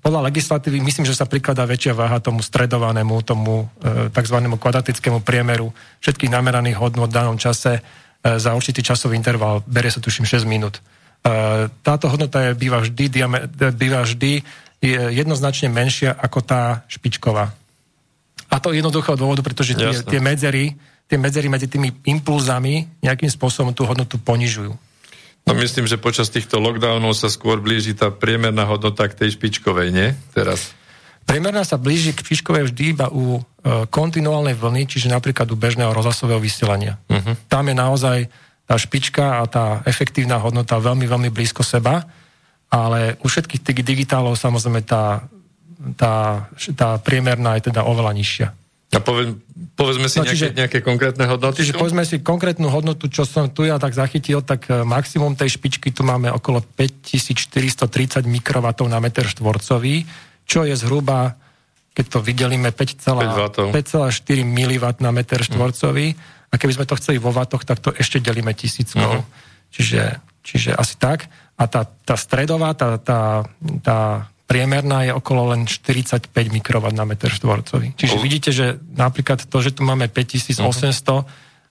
podľa legislatívy myslím, že sa prikladá väčšia váha tomu stredovanému, tomu e, tzv. kvadratickému priemeru všetkých nameraných hodnot v danom čase e, za určitý časový interval. Berie sa tuším 6 minút. E, táto hodnota je, býva, vždy, diame, býva vždy je jednoznačne menšia ako tá špičková. A to jednoduchého dôvodu, pretože tie, tie medzery tie medzery medzi tými impulzami nejakým spôsobom tú hodnotu ponižujú. No myslím, že počas týchto lockdownov sa skôr blíži tá priemerná hodnota k tej špičkovej, nie? Teraz. Priemerná sa blíži k špičkovej vždy iba u e, kontinuálnej vlny, čiže napríklad u bežného rozhlasového vysielania. Uh-huh. Tam je naozaj tá špička a tá efektívna hodnota veľmi, veľmi blízko seba, ale u všetkých tých digitálov samozrejme tá, tá, tá priemerná je teda oveľa nižšia. A poved, povedzme si no, čiže, nejaké, nejaké konkrétne hodnoty? Čiže povedzme si konkrétnu hodnotu, čo som tu ja tak zachytil, tak e, maximum tej špičky tu máme okolo 5430 mikrovatov na meter štvorcový, čo je zhruba, keď to vydelíme, 5,4 mW na meter štvorcový. A keby sme to chceli vo vatoch, tak to ešte delíme tisíckou. Uh-huh. Čiže, čiže asi tak. A tá, tá stredová, tá, tá, tá priemerná je okolo len 45 mikrowatt na meter štvorcový. Čiže uh. vidíte, že napríklad to, že tu máme 5800 uh-huh.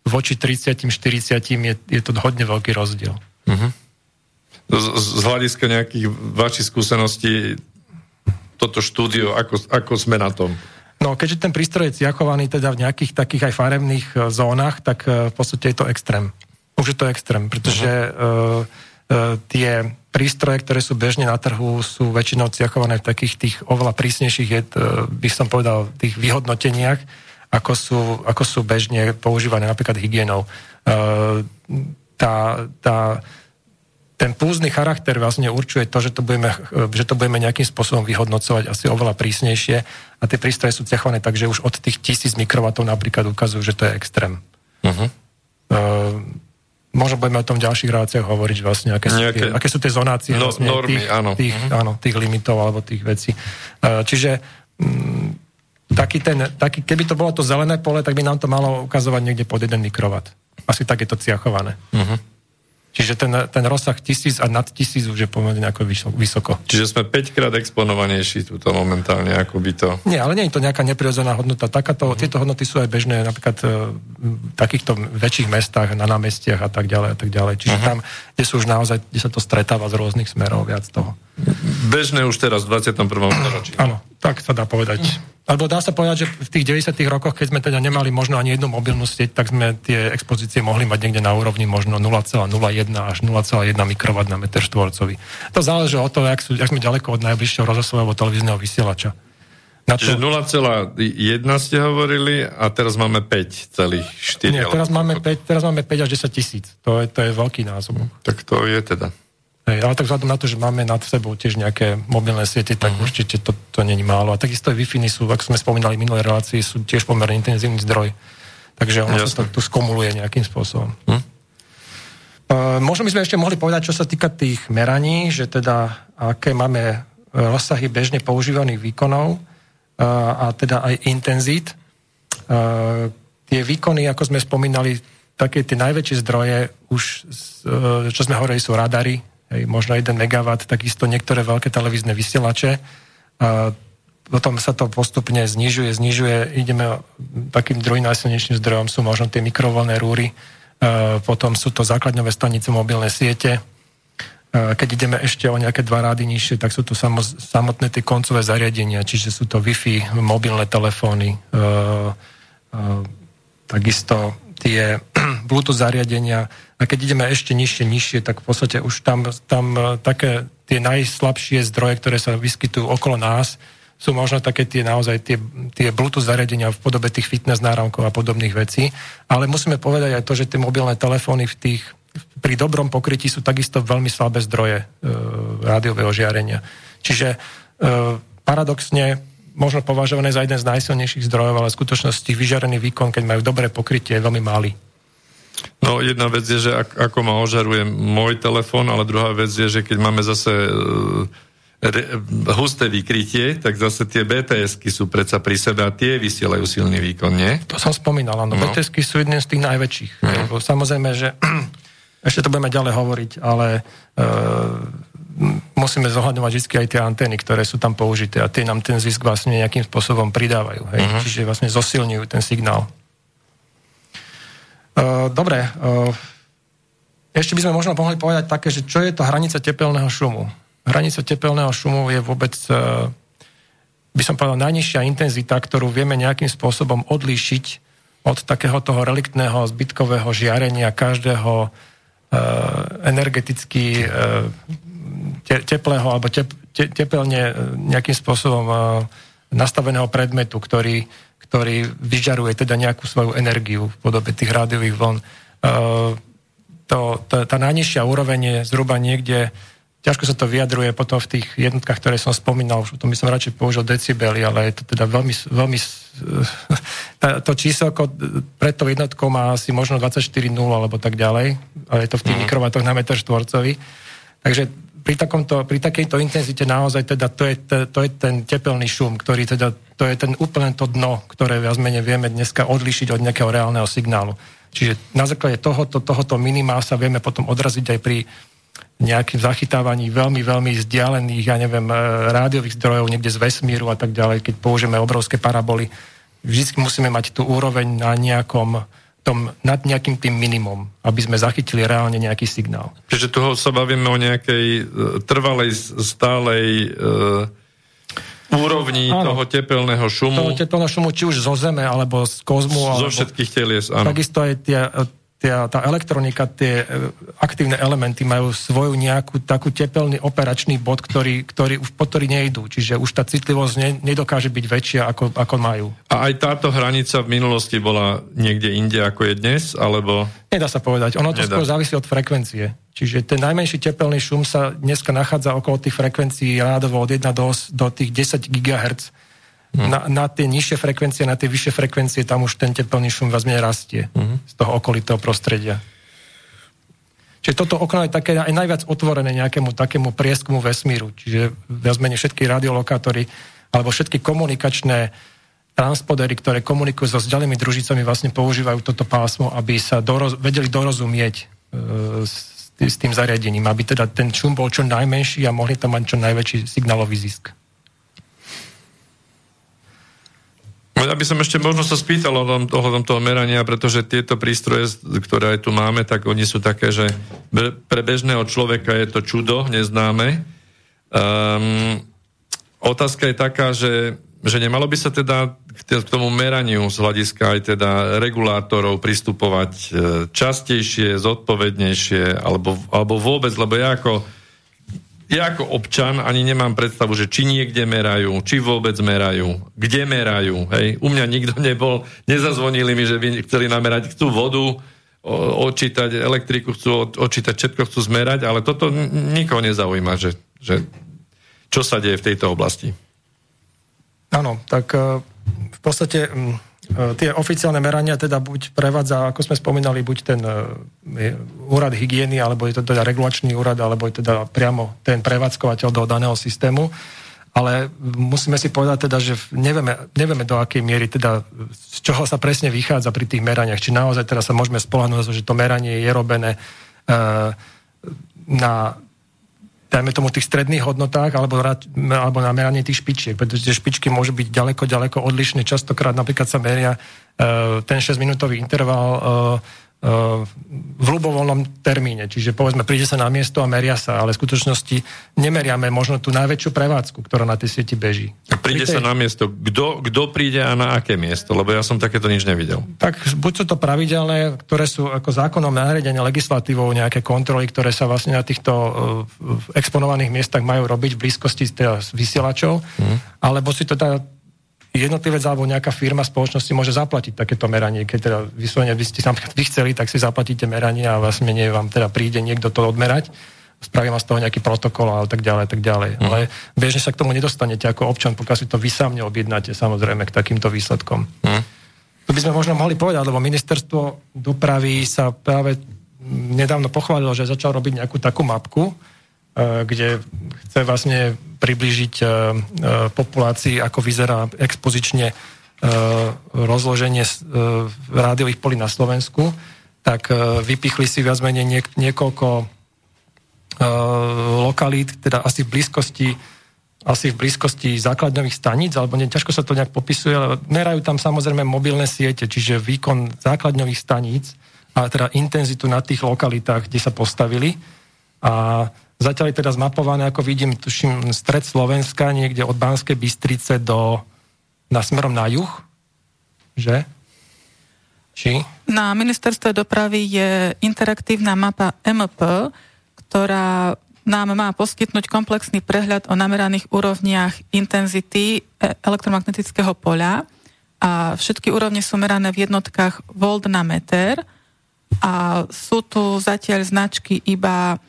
voči 30-40 je, je to hodne veľký rozdiel. Uh-huh. Z, z hľadiska nejakých vašich skúseností toto štúdio, ako, ako sme na tom? No, keďže ten prístroj je ciachovaný teda v nejakých takých aj farebných e, zónach, tak e, v podstate je to extrém. Už je to extrém, pretože uh-huh. uh, uh, tie prístroje, ktoré sú bežne na trhu, sú väčšinou ciachované v takých tých oveľa prísnejších, je, by som povedal, tých vyhodnoteniach, ako sú, ako sú bežne používané napríklad hygienou. Tá, tá, ten púzny charakter vlastne určuje to, že to, budeme, že to budeme nejakým spôsobom vyhodnocovať asi oveľa prísnejšie a tie prístroje sú ciachované tak, že už od tých tisíc mikrovatov napríklad ukazujú, že to je extrém. Uh-huh. Uh, Možno budeme o tom v ďalších reláciách hovoriť vlastne, aké sú, Nejaké... tie, aké sú tie zonácie no, vlastne normy, tých, áno. Tých, mm áno, tých limitov alebo tých vecí. Uh, čiže m, mm, taký ten, taký, keby to bolo to zelené pole, tak by nám to malo ukazovať niekde pod 1 mikrowatt. Asi tak je to ciachované. Uh-huh. Čiže ten, ten rozsah tisíc a nad tisíc už je pomerne ako vysoko. Čiže sme 5 krát exponovanejší túto momentálne, ako by to... Nie, ale nie je to nejaká neprirodzená hodnota. Takáto, mm. Tieto hodnoty sú aj bežné napríklad e, v takýchto väčších mestách, na námestiach a tak ďalej a tak ďalej. Čiže uh-huh. tam, kde sú už naozaj, kde sa to stretáva z rôznych smerov viac toho. Bežné už teraz v 21. storočí. Áno, tak sa dá povedať. Alebo dá sa povedať, že v tých 90. rokoch, keď sme teda nemali možno ani jednu mobilnú sieť, tak sme tie expozície mohli mať niekde na úrovni možno 0,01 až 0,1 mikrowatt na meter štvorcový. To záleží od toho, jak, sú, jak sme ďaleko od najbližšieho rozhlasového televízneho vysielača. Na to... Čiže 0,1 ste hovorili a teraz máme 5,4. Nie, teraz máme, 5, teraz máme 5 až 10 tisíc. To je, to je veľký násobok. Tak to je teda. Hej, ale tak vzhľadom na to, že máme nad sebou tiež nejaké mobilné siete, tak uh-huh. určite to, to není málo. A takisto aj Wi-Fi sú, ako sme spomínali v minulej relácii, sú tiež pomerne intenzívny zdroj. Takže ono Jasne. sa to tu skomuluje nejakým spôsobom. Uh-huh. Uh, možno by sme ešte mohli povedať, čo sa týka tých meraní, že teda aké máme e, rozsahy bežne používaných výkonov uh, a teda aj intenzít. Uh, tie výkony, ako sme spomínali, také tie najväčšie zdroje už, čo sme hovorili, sú radary, hej, možno 1 MW, takisto niektoré veľké televízne vysielače. A potom sa to postupne znižuje, znižuje. Ideme takým druhým najsilnejším zdrojom sú možno tie mikrovoľné rúry, a potom sú to základňové stanice, mobilné siete. A keď ideme ešte o nejaké dva rády nižšie, tak sú to samotné tie koncové zariadenia, čiže sú to Wi-Fi, mobilné telefóny, takisto tie Bluetooth zariadenia. A keď ideme ešte nižšie, nižšie, tak v podstate už tam, tam e, také tie najslabšie zdroje, ktoré sa vyskytujú okolo nás, sú možno také tie naozaj tie, tie Bluetooth zariadenia v podobe tých fitness náramkov a podobných vecí. Ale musíme povedať aj to, že tie mobilné telefóny v tých, pri dobrom pokrytí sú takisto veľmi slabé zdroje e, rádiového žiarenia. Čiže e, paradoxne možno považované za jeden z najsilnejších zdrojov, ale v skutočnosti vyžarený výkon, keď majú dobré pokrytie, je veľmi malý. No jedna vec je, že ak, ako ma ožaruje môj telefón, ale druhá vec je, že keď máme zase e, re, husté vykrytie, tak zase tie BTSky sú predsa pri sebe a tie vysielajú silný výkon, nie? To som spomínal, áno. No. BTSky sú jeden z tých najväčších. No. Samozrejme, že ešte to budeme ďalej hovoriť, ale e, musíme zohľadňovať vždy aj tie antény, ktoré sú tam použité a tie nám ten zisk vlastne nejakým spôsobom pridávajú. Hej? Uh-huh. Čiže vlastne zosilňujú ten signál. Uh, dobre. Uh, ešte by sme možno mohli povedať také, že čo je to hranica tepelného šumu. Hranica tepelného šumu je vôbec, uh, by som povedal, najnižšia intenzita, ktorú vieme nejakým spôsobom odlíšiť od takého toho reliktného zbytkového žiarenia každého energeticky te, teplého alebo tep, te, tepelne e, nejakým spôsobom e, nastaveného predmetu, ktorý, ktorý vyžaruje teda nejakú svoju energiu v podobe tých rádiových vln. E, to, to, tá najnižšia úroveň je zhruba niekde, ťažko sa to vyjadruje potom v tých jednotkách, ktoré som spomínal, už to by som radšej použil decibely, ale je to teda veľmi, veľmi to číselko pred tou jednotkou má asi možno 24,0 alebo tak ďalej, ale je to v tých mm. mikrovatoch na meter štvorcový. Takže pri, takomto, pri takejto intenzite naozaj teda to je, to je ten tepelný šum, ktorý teda, to je ten úplne to dno, ktoré viac menej vieme dneska odlišiť od nejakého reálneho signálu. Čiže na základe tohoto, tohoto minima sa vieme potom odraziť aj pri nejakým zachytávaní veľmi, veľmi vzdialených, ja neviem, e, rádiových zdrojov niekde z vesmíru a tak ďalej, keď použijeme obrovské paraboly. Vždy musíme mať tú úroveň na nejakom tom, nad nejakým tým minimum, aby sme zachytili reálne nejaký signál. Čiže tu sa bavíme o nejakej e, trvalej, stálej e, úrovni áno. toho tepelného šumu. Toho tepelného šumu, či už zo Zeme, alebo z kozmu. Zo alebo, všetkých telies, áno. Takisto aj tie, tá, tá elektronika, tie e, aktívne elementy majú svoju nejakú takú tepelný operačný bod, ktorý, ktorý už po ktorý nejdú. Čiže už tá citlivosť ne, nedokáže byť väčšia, ako, ako majú. A aj táto hranica v minulosti bola niekde inde, ako je dnes? Alebo... Nedá sa povedať. Ono to Nedá. skôr závisí od frekvencie. Čiže ten najmenší tepelný šum sa dneska nachádza okolo tých frekvencií rádovo od 1 do, do tých 10 GHz Mm. Na, na tie nižšie frekvencie, na tie vyššie frekvencie, tam už ten teplný šum vás rastie mm. z toho okolitého prostredia. Čiže toto okno je také aj najviac otvorené nejakému takému prieskumu vesmíru. Čiže viac menej všetky radiolokátory alebo všetky komunikačné transpodery, ktoré komunikujú so vzdialenými družicami, vlastne používajú toto pásmo, aby sa doroz, vedeli dorozumieť e, s, s tým zariadením, aby teda ten šum bol čo najmenší a mohli tam mať čo najväčší signálový zisk. Ja by som ešte možno sa spýtal ohľadom toho merania, pretože tieto prístroje, ktoré aj tu máme, tak oni sú také, že pre bežného človeka je to čudo, neznáme. Um, otázka je taká, že, že nemalo by sa teda k tomu meraniu z hľadiska aj teda regulátorov pristupovať e, častejšie, zodpovednejšie, alebo, alebo vôbec, lebo ja ako ja ako občan ani nemám predstavu, že či niekde merajú, či vôbec merajú, kde merajú. Hej. U mňa nikto nebol, nezazvonili mi, že by chceli namerať, chcú vodu, odčítať elektriku, chcú odčítať, všetko chcú zmerať, ale toto nikoho nezaujíma, že, že čo sa deje v tejto oblasti. Áno, tak e, v podstate E, tie oficiálne merania teda buď prevádza, ako sme spomínali, buď ten e, úrad hygieny, alebo je to teda regulačný úrad, alebo je teda priamo ten prevádzkovateľ do daného systému. Ale musíme si povedať teda, že nevieme, nevieme do akej miery teda, z čoho sa presne vychádza pri tých meraniach. Či naozaj teraz sa môžeme spolahnúť, že to meranie je robené e, na dajme tomu tých stredných hodnotách alebo, alebo na meranie tých špičiek, pretože tie špičky môžu byť ďaleko, ďaleko odlišné. Častokrát napríklad sa meria uh, ten 6-minútový interval uh, v ľubovoľnom termíne. Čiže povedzme, príde sa na miesto a meria sa, ale v skutočnosti nemeriame možno tú najväčšiu prevádzku, ktorá na tej sieti beží. Príde tej... sa na miesto. Kto, kto príde a na aké miesto? Lebo ja som takéto nič nevidel. Tak buď sú to pravidelné, ktoré sú ako zákonom nariadenia legislatívou nejaké kontroly, ktoré sa vlastne na týchto uh, exponovaných miestach majú robiť v blízkosti teda vysielačov, hmm. alebo si to teda jednotlivec alebo nejaká firma spoločnosti môže zaplatiť takéto meranie. Keď teda vyslovene by ste napríklad vy chceli, tak si zaplatíte meranie a vlastne nie vám teda príde niekto to odmerať spravím z toho nejaký protokol a tak ďalej, tak ďalej. Mm. Ale bežne sa k tomu nedostanete ako občan, pokiaľ si to vy sám neobjednáte samozrejme k takýmto výsledkom. Mm. To by sme možno mohli povedať, lebo ministerstvo dopravy sa práve nedávno pochválilo, že začal robiť nejakú takú mapku, kde chce vlastne približiť e, e, populácii, ako vyzerá expozične rozloženie rádiových polí na Slovensku, tak vypichli si viac menej niekoľko lokalít, teda asi v blízkosti asi v blízkosti základňových staníc, alebo ne, ťažko sa to nejak popisuje, ale merajú tam samozrejme mobilné siete, čiže výkon základňových staníc a teda intenzitu na tých lokalitách, kde sa postavili. A Zatiaľ je teda zmapované, ako vidím, tuším, stred Slovenska, niekde od Banskej Bystrice do, na smerom na juh, že? Či? Na ministerstve dopravy je interaktívna mapa MP, ktorá nám má poskytnúť komplexný prehľad o nameraných úrovniach intenzity e, elektromagnetického poľa a všetky úrovne sú merané v jednotkách volt na meter a sú tu zatiaľ značky iba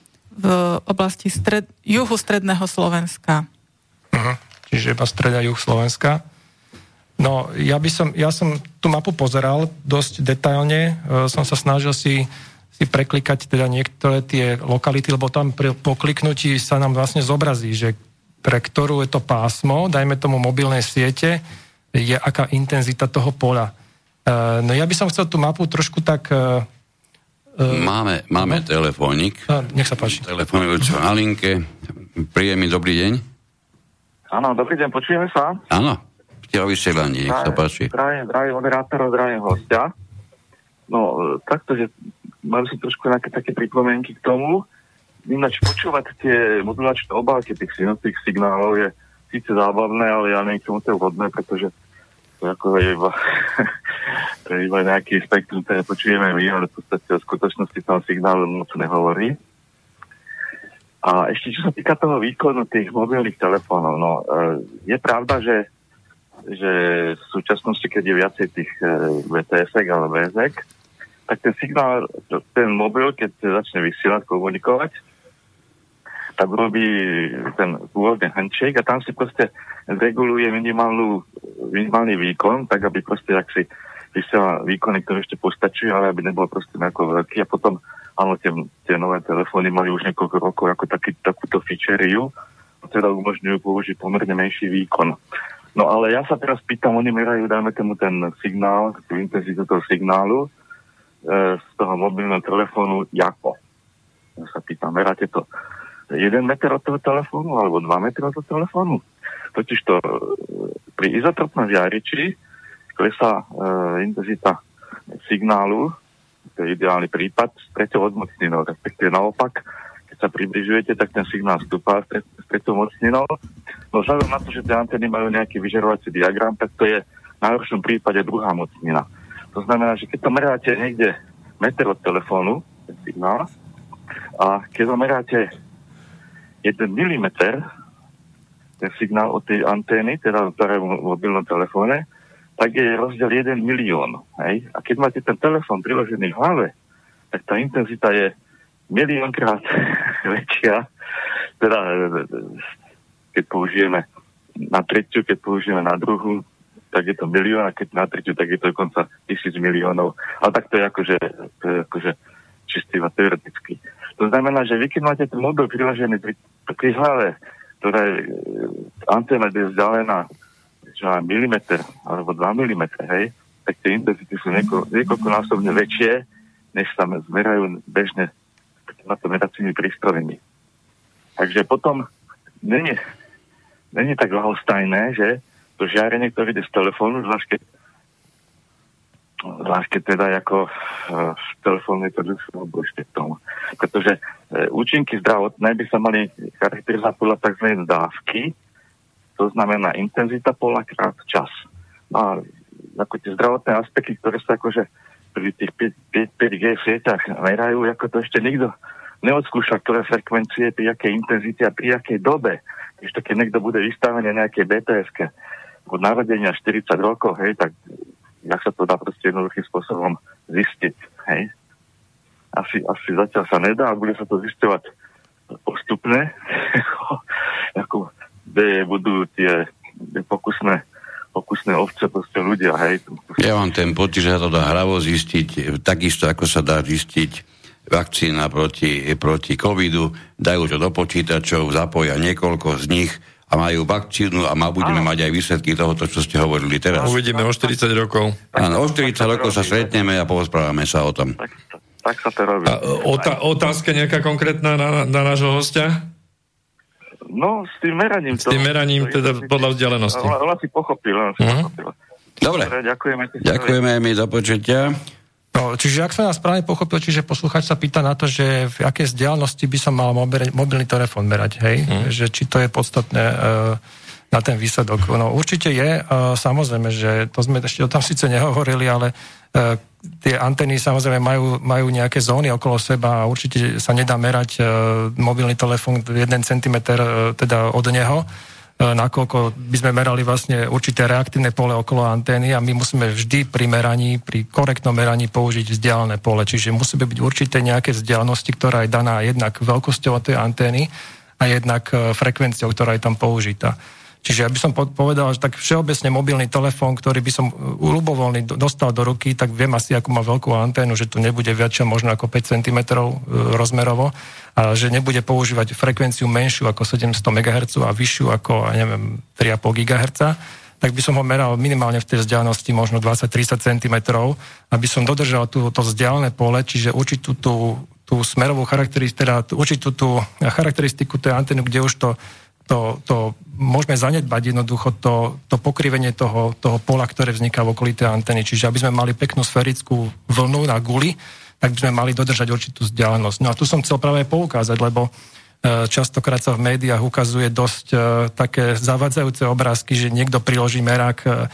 v oblasti stred, juhu stredného Slovenska. Uh-huh. Čiže iba stred juh Slovenska. No, ja by som, ja som tú mapu pozeral dosť detailne, e, som sa snažil si, si preklikať teda niektoré tie lokality, lebo tam pri pokliknutí sa nám vlastne zobrazí, že pre ktorú je to pásmo, dajme tomu mobilnej siete, je aká intenzita toho pola. E, no ja by som chcel tú mapu trošku tak... E, máme máme no? telefónik. nech sa páči. Telefonujúcu na linke. Príjemný dobrý deň. Áno, dobrý deň, počujeme sa? Áno ste o vysielaní, nech sa páči. Zdravím, zdravím moderátorov, zdravím hostia. No, takto, že mám si trošku nejaké také pripomienky k tomu. Ináč počúvať tie modulačné obálky tých signálov je síce zábavné, ale ja neviem, čomu to je vhodné, pretože to ako je iba, to je iba nejaký spektrum, ktoré počujeme my, ale v podstate o skutočnosti toho signálu moc nehovorí. A ešte čo sa týka toho výkonu tých mobilných telefónov, no e, je pravda, že že v súčasnosti, keď je viacej tých e, vts alebo VZ, tak ten signál, ten mobil, keď začne vysielať, komunikovať, tak robí ten pôvodný handshake a tam si proste reguluje minimálnu, minimálny výkon, tak aby proste, ak si vysiela výkony, ktoré ešte postačujú, ale aby nebol proste nejako veľký a potom, áno, tie, tie nové telefóny mali už niekoľko rokov ako taký, takúto featureu, teda umožňujú použiť pomerne menší výkon. No ale ja sa teraz pýtam, oni merajú, dajme tomu ten signál, tú intenzitu toho signálu e, z toho mobilného telefónu, ako? Ja sa pýtam, meráte to 1 meter od toho telefónu alebo 2 metre od toho telefónu? Totiž to e, pri izotropnom žiariči klesá e, intenzita signálu, to je ideálny prípad, s treťou odmocninou, respektíve naopak, sa približujete, tak ten signál stúpa s tretou mocninou. No vzhľadom na to, že tie antény majú nejaký vyžerovací diagram, tak to je v najhoršom prípade druhá mocnina. To znamená, že keď to meráte niekde meter od telefónu, ten signál, a keď to meráte 1 mm, ten signál od tej antény, teda v mobilnom telefóne, tak je rozdiel 1 milión. Hej? A keď máte ten telefón priložený v hlave, tak tá intenzita je miliónkrát väčšia. Teda keď použijeme na tretiu, keď použijeme na druhú, tak je to milión a keď na tretiu, tak je to dokonca tisíc miliónov. Ale tak to je akože, to je akože čistý a teoretický. To znamená, že vy keď máte ten mobil priložený pri, pri hlave, ktorá je anténa je vzdialená milimeter alebo 2 mm, hej, tak tie intenzity sú nieko, niekoľkonásobne väčšie, než sa zmerajú bežne na to meracími prístrojmi. Takže potom není, není tak ľahostajné, že to žiarenie, ktoré ide z telefónu, zvlášť keď, zvlášť keď teda ako uh, telefón je to dlhšie spektrum. Pretože uh, účinky zdravotné by sa mali charakterizovať podľa tzv. dávky, to znamená intenzita pola krát čas. No a ako tie zdravotné aspekty, ktoré sa akože pri tých 5, g sieťach merajú, ako to ešte nikto neodskúša, ktoré frekvencie, pri akej intenzite a pri akej dobe. Ešte keď niekto bude vystavený nejakej bts od narodenia 40 rokov, hej, tak jak sa to dá proste jednoduchým spôsobom zistiť, hej. Asi, asi zatiaľ sa nedá a bude sa to zistovať postupne, ako kde budú tie pokusné pokusné ovce, proste ľudia, hej. Ja mám ten pocit, že sa to dá hravo zistiť, takisto ako sa dá zistiť vakcína proti, proti covidu, dajú to do počítačov, zapoja niekoľko z nich a majú vakcínu a má, budeme Áno. mať aj výsledky tohoto, čo ste hovorili teraz. Uvidíme o 40 rokov. Áno, o 40 rokov sa stretneme a porozprávame sa o tom. Tak, tak sa to robí. A, otá, otázka nejaká konkrétna na, na nášho hostia? No, s tým meraním. S tým meraním, to, teda podľa vzdialenosti. Ona si pochopil, ona si uh-huh. pochopil. Dobre. Dobre, ďakujeme. Ďakujeme mi, do počutia. No, čiže ak som nás správne pochopil, čiže posluchač sa pýta na to, že v akej vzdialenosti by som mal mobil, mobilný telefón merať, hej? Mm. Že či to je podstatné uh, na ten výsledok. No určite je, uh, samozrejme, že to sme ešte o tom síce nehovorili, ale uh, tie antény samozrejme majú, majú nejaké zóny okolo seba a určite sa nedá merať uh, mobilný telefón 1 cm uh, teda od neho. Nakoľko by sme merali vlastne určité reaktívne pole okolo antény a my musíme vždy pri meraní, pri korektnom meraní použiť vzdialené pole. Čiže musí byť určité nejaké vzdialenosti, ktorá je daná jednak veľkosťou tej antény a jednak e, frekvenciou, ktorá je tam použitá. Čiže ja by som povedal, že tak všeobecne mobilný telefón, ktorý by som e, ľubovoľný dostal do ruky, tak viem asi, ako má veľkú anténu, že tu nebude väčšia možno ako 5 cm e, rozmerovo a že nebude používať frekvenciu menšiu ako 700 MHz a vyššiu ako, neviem, 3,5 GHz tak by som ho meral minimálne v tej vzdialenosti možno 20-30 cm, aby som dodržal tú, to vzdialené pole, čiže určitú tú, tú smerovú charakteristiku, teda určitú tú charakteristiku tej antény, kde už to to, to môžeme zanedbať jednoducho to, to pokrivenie toho, toho pola, ktoré vzniká v okolí tej antény. Čiže aby sme mali peknú sferickú vlnu na guli, tak by sme mali dodržať určitú vzdialenosť. No a tu som chcel práve poukázať, lebo e, častokrát sa v médiách ukazuje dosť uh, také zavadzajúce obrázky, že niekto priloží merák, uh,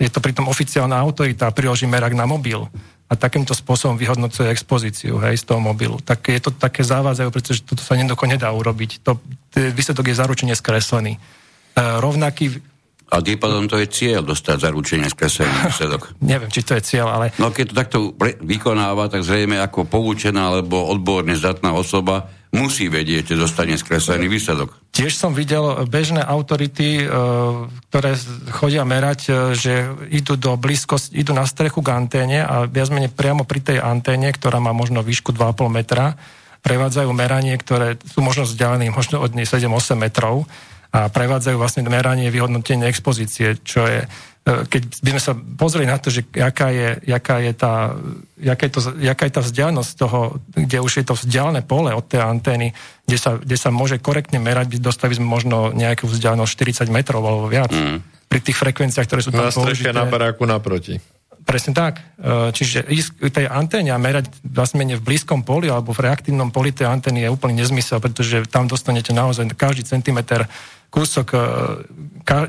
je to pritom oficiálna autorita, priloží merák na mobil a takýmto spôsobom vyhodnocuje expozíciu hej, z toho mobilu. Tak je to také závádzajú, pretože toto sa nedoko nedá urobiť. To, výsledok je zaručene skreslený. E, rovnaký a tým pádom to je cieľ dostať zaručenie skresený výsledok. Neviem, či to je cieľ, ale... No keď to takto vykonáva, tak zrejme ako poučená alebo odborne zdatná osoba musí vedieť, že dostane skreslený výsledok. Tiež som videl bežné autority, e, ktoré chodia merať, e, že idú do blízkosti, idú na strechu k anténe a viac menej priamo pri tej anténe, ktorá má možno výšku 2,5 metra, prevádzajú meranie, ktoré sú možno vzdialené možno od nej 7-8 metrov a prevádzajú vlastne meranie vyhodnotenie expozície, čo je keď by sme sa pozreli na to, že jaká je, jaká je, tá, jaká je, to, jaká je tá vzdialenosť toho, kde už je to vzdialené pole od tej antény, kde sa, kde sa môže korektne merať, dostali sme možno nejakú vzdialenosť 40 metrov alebo viac. Mm. Pri tých frekvenciách, ktoré sú tam na použité. Na baráku naproti. Presne tak. E, čiže ísť tej anténe a merať vlastne v blízkom poli alebo v reaktívnom poli tej antény je úplný nezmysel, pretože tam dostanete naozaj každý centimeter kúsok e,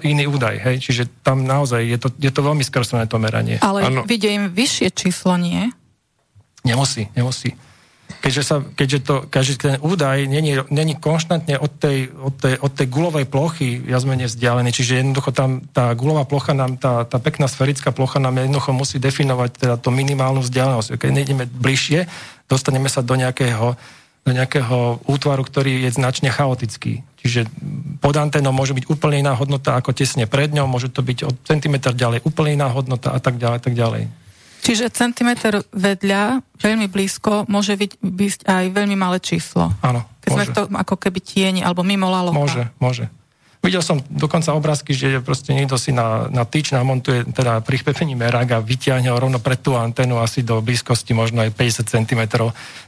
iný údaj, hej? Čiže tam naozaj je to, je to veľmi skreslené to meranie. Ale ano. vidie im vyššie číslo, nie? Nemusí, nemusí. Keďže, sa, keďže, to, keďže ten údaj není, není konštantne od tej, od, tej, od tej gulovej plochy viac menej vzdialený, čiže jednoducho tam tá gulová plocha nám, tá, tá pekná sferická plocha nám jednoducho musí definovať teda to minimálnu vzdialenosť. Keď nejdeme bližšie, dostaneme sa do nejakého do nejakého útvaru, ktorý je značne chaotický. Čiže pod anténou môže byť úplne iná hodnota ako tesne pred ňou, môže to byť od centimetr ďalej úplne iná hodnota a tak ďalej, tak ďalej. Čiže centimetr vedľa, veľmi blízko, môže byť, byť aj veľmi malé číslo. Áno, Keď môže. sme to ako keby tieni, alebo mimo lalovka. Môže, môže. Videl som dokonca obrázky, že proste niekto si na, na tyč namontuje teda pripevení merák a vyťahne ho rovno pred tú anténu asi do blízkosti možno aj 50 cm.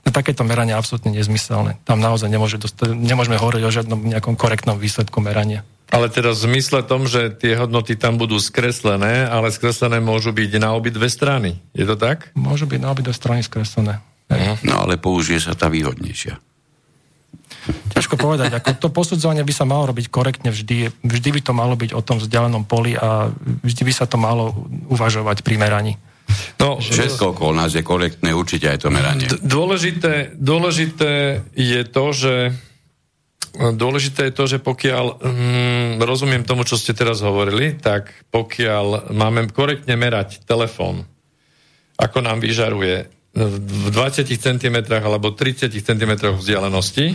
No, takéto meranie je absolútne nezmyselné. Tam naozaj nemôže dostať, nemôžeme hovoriť o žiadnom nejakom korektnom výsledku merania. Ale teda v zmysle tom, že tie hodnoty tam budú skreslené, ale skreslené môžu byť na obidve strany. Je to tak? Môžu byť na obidve strany skreslené. No ale použije sa tá výhodnejšia. Ťažko povedať, ako to posudzovanie by sa malo robiť korektne vždy, vždy by to malo byť o tom vzdialenom poli a vždy by sa to malo uvažovať pri meraní. No, všetko okolo nás je korektné, určite aj to meranie. Dôležité, dôležité je to, že Dôležité je to, že pokiaľ mm, rozumiem tomu, čo ste teraz hovorili, tak pokiaľ máme korektne merať telefón, ako nám vyžaruje v 20 cm alebo 30 cm vzdialenosti,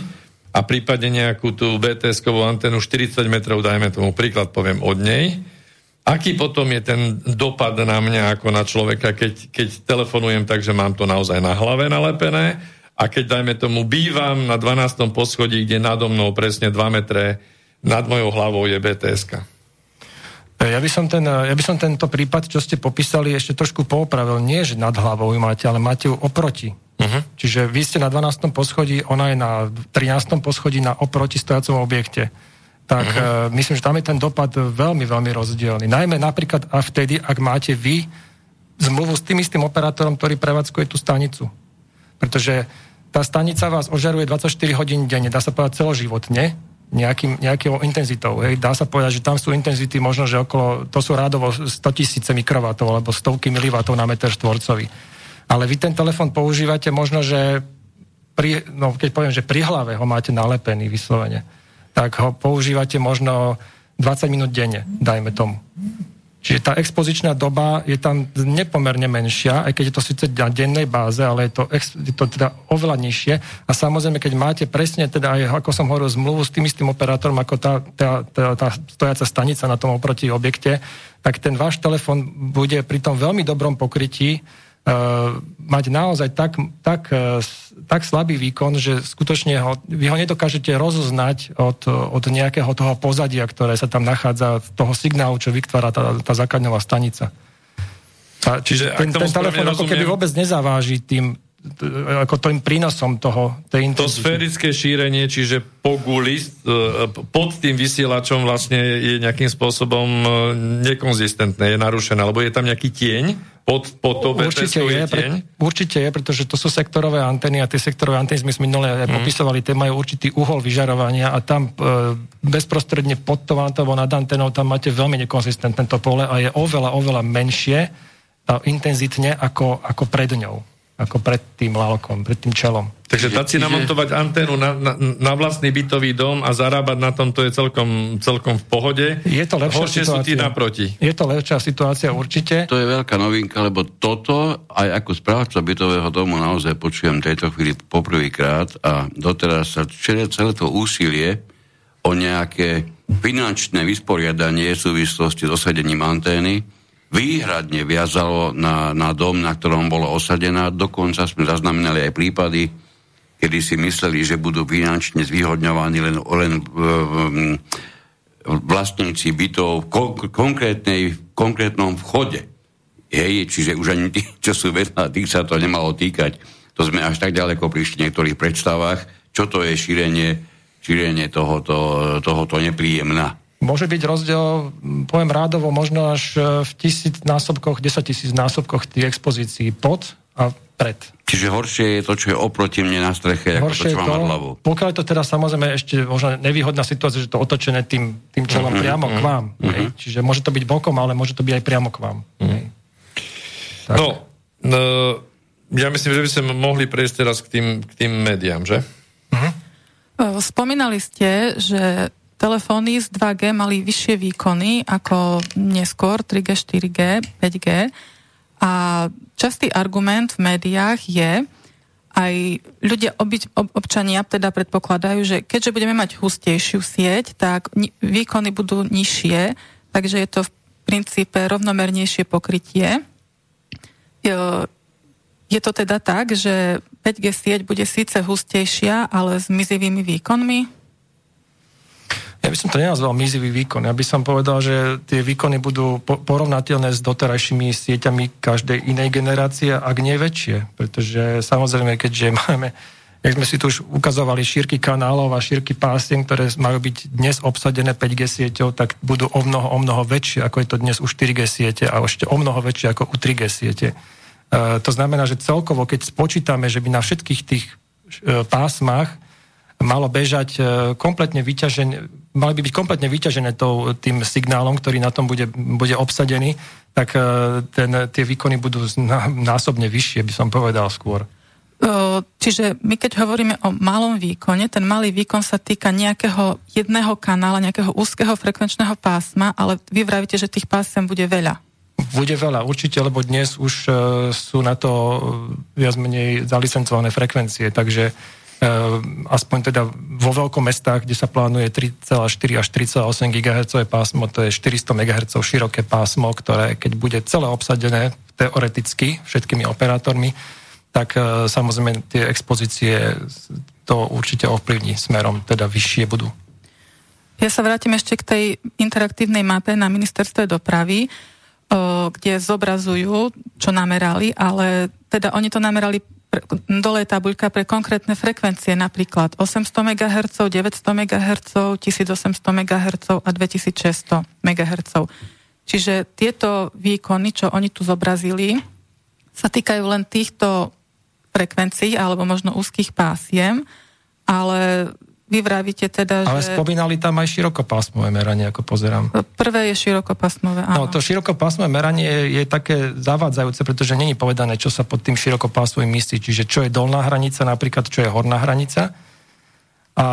a prípadne nejakú tú BTS-kovú antenu 40 metrov, dajme tomu príklad, poviem od nej, aký potom je ten dopad na mňa ako na človeka, keď, keď telefonujem tak, že mám to naozaj na hlave nalepené a keď, dajme tomu, bývam na 12. poschodí, kde nado mnou presne 2 metre nad mojou hlavou je bts ja by, som ten, ja by som tento prípad, čo ste popísali, ešte trošku poopravil. Nie, že nad hlavou ju máte, ale máte ju oproti. Uh-huh. Čiže vy ste na 12. poschodí, ona je na 13. poschodí na oproti stojacom objekte. Tak uh-huh. uh, myslím, že tam je ten dopad veľmi, veľmi rozdielny. Najmä napríklad a vtedy, ak máte vy zmluvu s tým istým operátorom, ktorý prevádzkuje tú stanicu. Pretože tá stanica vás ožaruje 24 hodín denne, dá sa povedať celoživotne, nejakým, nejakou intenzitou. Hej. Dá sa povedať, že tam sú intenzity možno, že okolo, to sú rádovo 100 tisíce mikrovatov alebo stovky milivatov na meter štvorcový. Ale vy ten telefon používate možno, že pri, no, keď poviem, že pri hlave ho máte nalepený vyslovene, tak ho používate možno 20 minút denne, dajme tomu. Čiže tá expozičná doba je tam nepomerne menšia, aj keď je to síce na dennej báze, ale je to, je to teda oveľa nižšie. A samozrejme, keď máte presne, teda aj ako som hovoril, zmluvu s tým istým operátorom, ako tá, tá, tá, tá stojaca stanica na tom oproti objekte, tak ten váš telefon bude pri tom veľmi dobrom pokrytí mať naozaj tak, tak, uh, tak slabý výkon, že skutočne ho, vy ho nedokážete rozoznať od, od nejakého toho pozadia, ktoré sa tam nachádza, toho signálu, čo vytvára tá, tá základňová stanica. A, čiže ten, ten telefón ako keby vôbec nezaváži tým, ako tým prínosom toho, tej intenzity. To sférické šírenie, čiže po guli, e, pod tým vysielačom vlastne je nejakým spôsobom e, nekonzistentné, je narušené, alebo je tam nejaký tieň pod, pod to určite je, pre, určite je, pretože to sú sektorové antény a tie sektorové antény sme minule mm. popisovali, tie majú určitý uhol vyžarovania a tam e, bezprostredne pod to vantovo nad anténou tam máte veľmi nekonzistentné to pole a je oveľa, oveľa menšie a intenzitne ako, ako pred ňou ako pred tým lalkom, pred tým čelom. Takže dať si namontovať anténu na, na, na vlastný bytový dom a zarábať na tom, to je celkom, celkom v pohode. Je to lepšia Horšie situácia. sú tí naproti. Je to lepšia situácia určite. To je veľká novinka, lebo toto aj ako správca bytového domu naozaj počujem tejto chvíli poprvýkrát a doteraz sa celé, celé to úsilie o nejaké finančné vysporiadanie v súvislosti s osadením antény výhradne viazalo na, na dom, na ktorom bolo osadená. Dokonca sme zaznamenali aj prípady, kedy si mysleli, že budú finančne zvýhodňovaní len, len um, vlastníci bytov v konkrétnej, konkrétnom vchode. Hej, čiže už ani tí, čo sú vedľa, tých sa to nemalo týkať. To sme až tak ďaleko prišli v niektorých predstavách, čo to je šírenie, šírenie tohoto, tohoto nepríjemná. Môže byť rozdiel, poviem rádovo, možno až e, v tisíc násobkoch, 10 tisíc násobkoch tých expozícií pod a pred. Čiže horšie je to, čo je oproti mne na streche, horšie ako to, čo mám hlavu. Pokiaľ je to teda samozrejme ešte možno nevýhodná situácia, že to otočené tým, tým čelom mm-hmm, priamo mm-hmm, k vám. Mm-hmm. Hej? Čiže môže to byť bokom, ale môže to byť aj priamo k vám. Mm-hmm. No, no, ja myslím, že by sme mohli prejsť teraz k tým, k tým médiám, že? Mm-hmm. Spomínali ste, že telefóny z 2G mali vyššie výkony ako neskôr 3G, 4G, 5G. A častý argument v médiách je, aj ľudia, obyť, ob, občania teda predpokladajú, že keďže budeme mať hustejšiu sieť, tak výkony budú nižšie, takže je to v princípe rovnomernejšie pokrytie. Je to teda tak, že 5G sieť bude síce hustejšia, ale s mizivými výkonmi? Ja by som to nenazval mizivý výkon. Ja by som povedal, že tie výkony budú po- porovnateľné s doterajšími sieťami každej inej generácie, ak nie väčšie. Pretože samozrejme, keďže máme, jak sme si tu už ukazovali, šírky kanálov a šírky pásiem, ktoré majú byť dnes obsadené 5G sieťou, tak budú o mnoho, o mnoho väčšie, ako je to dnes u 4G siete a ešte o mnoho väčšie ako u 3G siete. E, to znamená, že celkovo, keď spočítame, že by na všetkých tých e, pásmach malo bežať e, kompletne vyťažené, mali by byť kompletne vyťažené tou, tým signálom, ktorý na tom bude, bude obsadený, tak e, ten, tie výkony budú násobne vyššie, by som povedal skôr. Čiže my keď hovoríme o malom výkone, ten malý výkon sa týka nejakého jedného kanála, nejakého úzkeho frekvenčného pásma, ale vy vravíte, že tých pásem bude veľa. Bude veľa, určite, lebo dnes už sú na to viac menej zalicencované frekvencie, takže aspoň teda vo veľkom mestách, kde sa plánuje 3,4 až 3,8 GHz pásmo, to je 400 MHz široké pásmo, ktoré keď bude celé obsadené teoreticky všetkými operátormi, tak e, samozrejme tie expozície to určite ovplyvní smerom, teda vyššie budú. Ja sa vrátim ešte k tej interaktívnej mape na ministerstve dopravy, e, kde zobrazujú, čo namerali, ale teda oni to namerali dole je tabuľka pre konkrétne frekvencie, napríklad 800 MHz, 900 MHz, 1800 MHz a 2600 MHz. Čiže tieto výkony, čo oni tu zobrazili, sa týkajú len týchto frekvencií alebo možno úzkých pásiem, ale vy vravíte teda, Ale že... spomínali tam aj širokopásmové meranie, ako pozerám. Prvé je širokopásmové, áno. No, to širokopásmové meranie je, je také zavádzajúce, pretože není povedané, čo sa pod tým širokopásmovým myslí. Čiže čo je dolná hranica, napríklad čo je horná hranica. A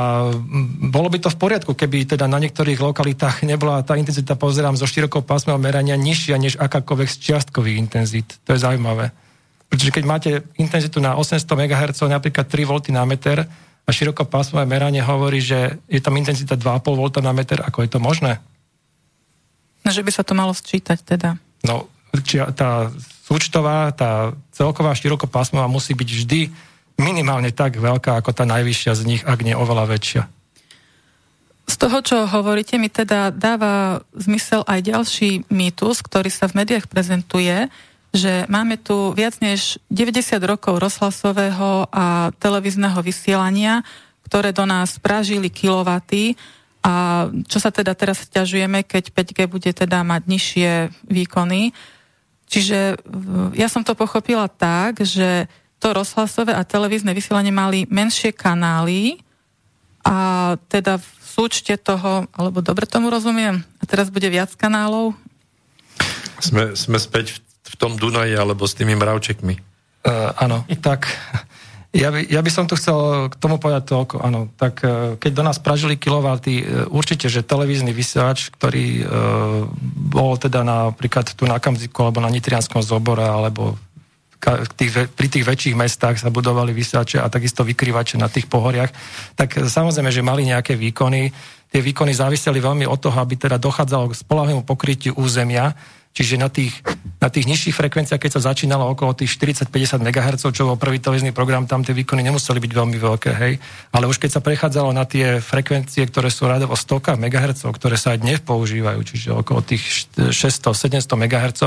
bolo by to v poriadku, keby teda na niektorých lokalitách nebola tá intenzita, pozerám, zo širokého pásma merania nižšia než akákoľvek z čiastkových intenzít. To je zaujímavé. Pretože keď máte intenzitu na 800 MHz, napríklad 3 V na meter, a širokopásmové meranie hovorí, že je tam intenzita 2,5 V na meter, ako je to možné? No, že by sa to malo sčítať teda. No, či tá súčtová, tá celková širokopásmová musí byť vždy minimálne tak veľká, ako tá najvyššia z nich, ak nie oveľa väčšia. Z toho, čo hovoríte, mi teda dáva zmysel aj ďalší mýtus, ktorý sa v médiách prezentuje, že máme tu viac než 90 rokov rozhlasového a televízneho vysielania, ktoré do nás pražili kilowaty a čo sa teda teraz ťažujeme, keď 5G bude teda mať nižšie výkony. Čiže ja som to pochopila tak, že to rozhlasové a televízne vysielanie mali menšie kanály a teda v súčte toho, alebo dobre tomu rozumiem, a teraz bude viac kanálov? Sme, sme späť v, v tom Dunaji alebo s tými mravčekmi. Uh, áno, tak ja by, ja by som tu chcel k tomu povedať toľko, áno. Tak e, keď do nás pražili kilovaty, e, určite, že televízny vysielač, ktorý e, bol teda napríklad tu na Kamziku alebo na Nitrianskom zobore, alebo tých, pri tých väčších mestách sa budovali vysielače a takisto vykrývače na tých pohoriach, tak samozrejme, že mali nejaké výkony. Tie výkony záviseli veľmi od toho, aby teda dochádzalo k spolahnému pokrytiu územia, Čiže na tých, na tých nižších frekvenciách, keď sa začínalo okolo tých 40-50 MHz, čo bol prvý televízny program, tam tie výkony nemuseli byť veľmi veľké, hej. Ale už keď sa prechádzalo na tie frekvencie, ktoré sú radovo stovkách MHz, ktoré sa aj dnes používajú, čiže okolo tých 600-700 MHz,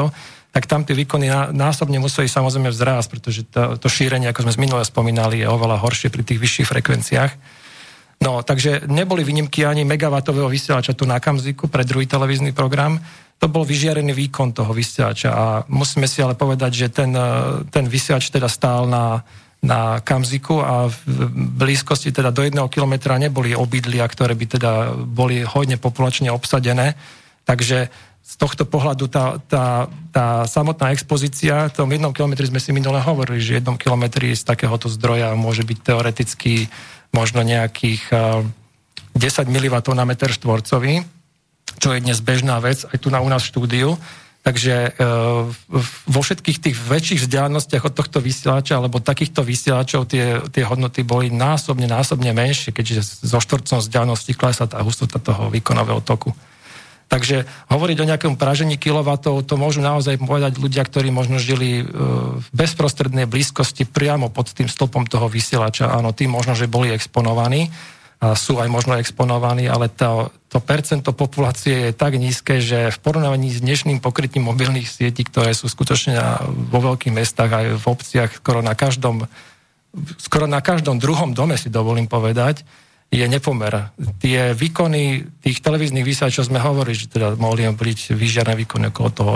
tak tam tie výkony násobne museli samozrejme vzrásť, pretože to, to šírenie, ako sme z minule spomínali, je oveľa horšie pri tých vyšších frekvenciách. No, takže neboli výnimky ani megawatového vysielača tu na Kamziku pre druhý televízny program, to bol vyžiarený výkon toho vysielača a musíme si ale povedať, že ten, e, ten vysielač teda stál na, na Kamziku a v blízkosti teda do jedného kilometra neboli obydlia, ktoré by teda boli hodne populačne obsadené. Takže z tohto pohľadu tá, tá, tá samotná expozícia, v tom jednom kilometri sme si minule hovorili, že jednom kilometri z takéhoto zdroja môže byť teoreticky možno nejakých 10 mW na meter štvorcový čo je dnes bežná vec aj tu na u nás v štúdiu. Takže e, vo všetkých tých väčších vzdialenostiach od tohto vysielača alebo takýchto vysielačov tie, tie hodnoty boli násobne, násobne menšie, keďže zo štvorcom vzdialenosti klesá tá hustota toho výkonového toku. Takže hovoriť o nejakom pražení kilovatov, to môžu naozaj povedať ľudia, ktorí možno žili e, v bezprostrednej blízkosti priamo pod tým stĺpom toho vysielača. Áno, tí možno, že boli exponovaní a sú aj možno exponovaní, ale to, to percento populácie je tak nízke, že v porovnaní s dnešným pokrytím mobilných sietí, ktoré sú skutočne vo veľkých mestách aj v obciach skoro na každom, skoro na každom druhom dome si dovolím povedať, je nepomer. Tie výkony tých televíznych vysielačov sme hovorili, že teda mohli byť vyžiarné výkony okolo toho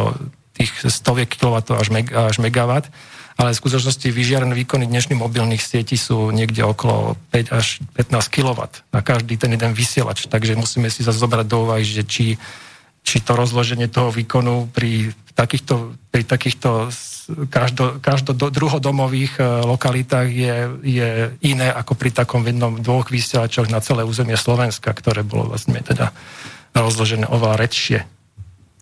tých stoviek kW až, meg, až megawatt ale v skutočnosti vyžiarené výkony dnešných mobilných sietí sú niekde okolo 5 až 15 kW na každý ten jeden vysielač. Takže musíme si zase zobrať do úvahy, že či, či to rozloženie toho výkonu pri takýchto, pri takýchto každo, každo druhodomových e, lokalitách je, je iné ako pri takom jednom dvoch vysielačoch na celé územie Slovenska, ktoré bolo vlastne teda rozložené oveľa redšie.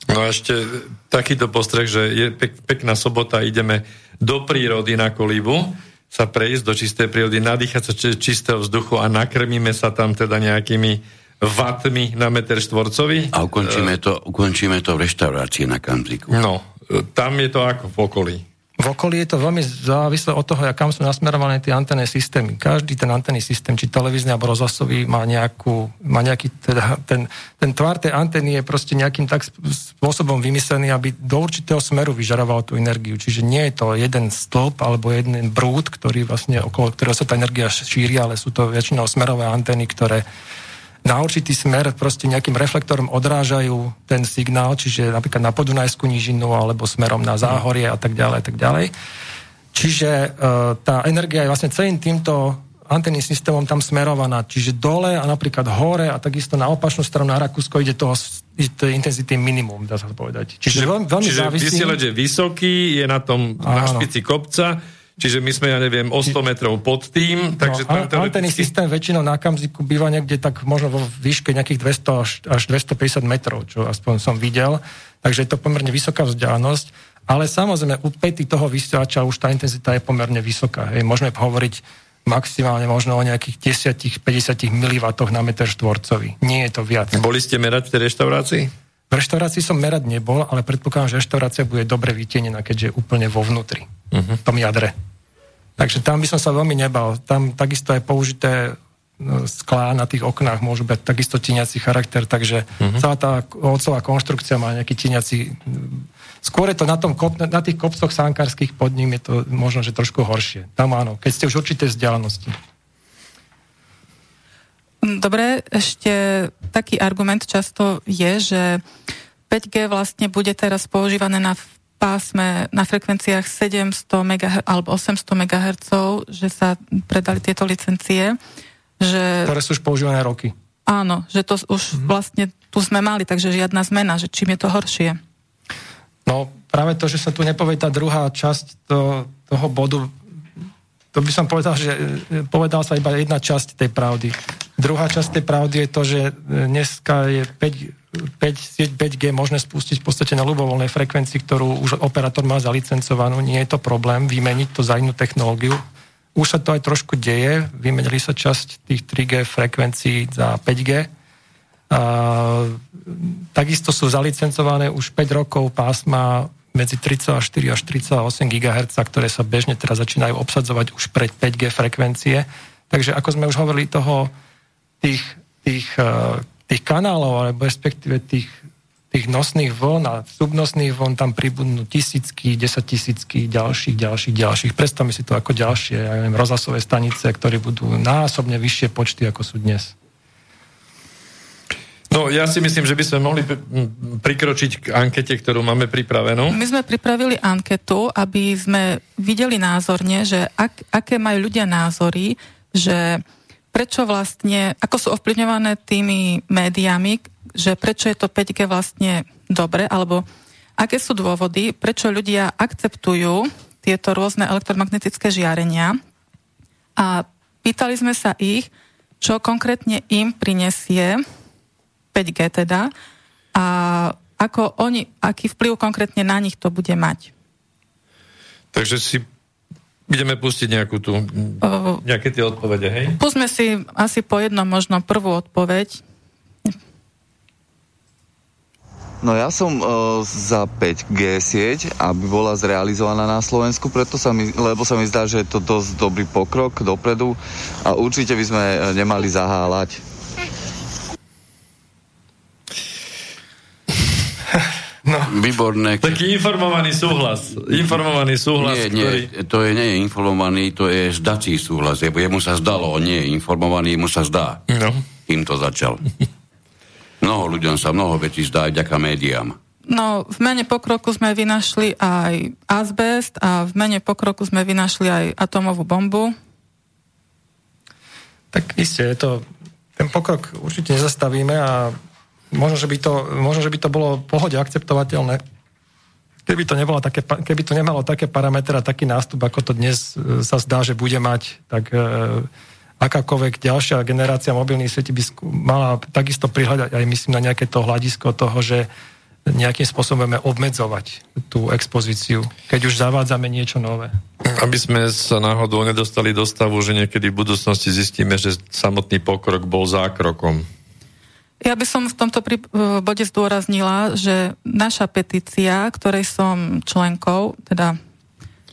No a ešte takýto postreh, že je pek, pekná sobota, ideme do prírody na kolíbu, sa prejsť do čistej prírody, nadýchať sa čistého vzduchu a nakrmíme sa tam teda nejakými vatmi na meter štvorcový. A ukončíme to, ukončíme to v reštaurácii na Kamziku. No, tam je to ako v okolí. V okolí je to veľmi závislé od toho, kam sú nasmerované tie antenné systémy. Každý ten antenný systém, či televízny alebo rozhlasový, má, nejakú, má nejaký, teda, ten, ten tvar tej anteny je proste nejakým tak spôsobom vymyslený, aby do určitého smeru vyžaroval tú energiu. Čiže nie je to jeden stĺp alebo jeden brúd, ktorý vlastne, okolo ktorého sa tá energia šíri, ale sú to väčšinou smerové anteny, ktoré na určitý smer proste nejakým reflektorom odrážajú ten signál, čiže napríklad na Podunajskú nížinu alebo smerom na Záhorie a tak ďalej a tak ďalej. Čiže e, tá energia je vlastne celým týmto antenným systémom tam smerovaná, čiže dole a napríklad hore a takisto na opačnú stranu na Rakúsko ide toho to intenzity minimum, dá sa povedať. Čiže, čiže veľmi, veľmi čiže závisí... vysielač je vysoký, je na tom Áno. na špici kopca, čiže my sme, ja neviem, o 100 metrov pod tým. Takže no, teoreticky... Antenný systém väčšinou na Kamziku býva niekde tak možno vo výške nejakých 200 až, až 250 metrov, čo aspoň som videl. Takže je to pomerne vysoká vzdialenosť. Ale samozrejme, u pety toho vysielača už tá intenzita je pomerne vysoká. Hej. Môžeme hovoriť maximálne možno o nejakých 10-50 mW na meter štvorcový. Nie je to viac. Boli ste merať v tej reštaurácii? V reštaurácii som merať nebol, ale predpokladám, že reštaurácia bude dobre vytienená, keďže je úplne vo vnútri, uh-huh. v tom jadre. Takže tam by som sa veľmi nebal. Tam takisto je použité no, sklá na tých oknách môžu byť takisto tieňací charakter, takže uh-huh. celá tá ocová konštrukcia má nejaký tieňací... Skôr je to na, tom kop, na tých kopcoch sánkarských pod ním je to možno, že trošku horšie. Tam áno, keď ste už určité vzdialenosti. Dobre, ešte taký argument často je, že 5G vlastne bude teraz používané na pásme na frekvenciách 700 MHz alebo 800 MHz, že sa predali tieto licencie. Že... Ktoré sú už používané roky. Áno, že to už mm-hmm. vlastne tu sme mali, takže žiadna zmena, že čím je to horšie. No práve to, že sa tu nepovie tá druhá časť to, toho bodu, to by som povedal, že e, povedal sa iba jedna časť tej pravdy. Druhá časť tej pravdy je to, že e, dneska je 5, 5, sieť 5G možné spustiť v podstate na ľubovoľnej frekvencii, ktorú už operátor má zalicencovanú. Nie je to problém vymeniť to za inú technológiu. Už sa to aj trošku deje. Vymenili sa časť tých 3G frekvencií za 5G. A, takisto sú zalicencované už 5 rokov pásma medzi 3,4 až 3,8 GHz, ktoré sa bežne teraz začínajú obsadzovať už pre 5G frekvencie. Takže ako sme už hovorili toho, tých, tých, eh, tých kanálov, alebo respektíve tých, tých nosných vln a subnosných vln tam pribudnú tisícky, desať tisícky, ďalších, ďalších, ďalších. Predstavme si to ako ďalšie, ja neviem, rozhlasové stanice, ktoré budú násobne vyššie počty, ako sú dnes. No, ja si myslím, že by sme mohli prikročiť k ankete, ktorú máme pripravenú. My sme pripravili anketu, aby sme videli názorne, že ak, aké majú ľudia názory, že prečo vlastne, ako sú ovplyvňované tými médiami, že prečo je to 5G vlastne dobre, alebo aké sú dôvody, prečo ľudia akceptujú tieto rôzne elektromagnetické žiarenia. A pýtali sme sa ich, čo konkrétne im prinesie 5G teda a ako oni, aký vplyv konkrétne na nich to bude mať. Takže si ideme pustiť nejakú tú, nejaké tie odpovede, hej? Pustme si asi po jednom možno prvú odpoveď. No ja som uh, za 5G sieť, aby bola zrealizovaná na Slovensku, preto sa mi, lebo sa mi zdá, že je to dosť dobrý pokrok dopredu a určite by sme nemali zaháľať. Výborné. Taký informovaný súhlas. Informovaný súhlas, nie, nie, ktorý... to je, nie je informovaný, to je zdací súhlas. Jemu sa zdalo, on nie je informovaný, mu sa zdá. No. Kým to začal. Mnoho ľuďom sa mnoho vecí zdá aj ďaká médiám. No, v mene pokroku sme vynašli aj azbest a v mene pokroku sme vynašli aj atomovú bombu. Tak isté, je to, ten pokrok určite nezastavíme a možno, že by to, možno, že by to bolo v pohode akceptovateľné, keby to, nebolo také, keby to nemalo také parametre a taký nástup, ako to dnes e, sa zdá, že bude mať, tak e, akákoľvek ďalšia generácia mobilných sietí by mala takisto prihľadať aj myslím na nejaké to hľadisko toho, že nejakým spôsobom budeme obmedzovať tú expozíciu, keď už zavádzame niečo nové. Aby sme sa náhodou nedostali do stavu, že niekedy v budúcnosti zistíme, že samotný pokrok bol zákrokom. Ja by som v tomto prí, bode zdôraznila, že naša petícia, ktorej som členkou, teda...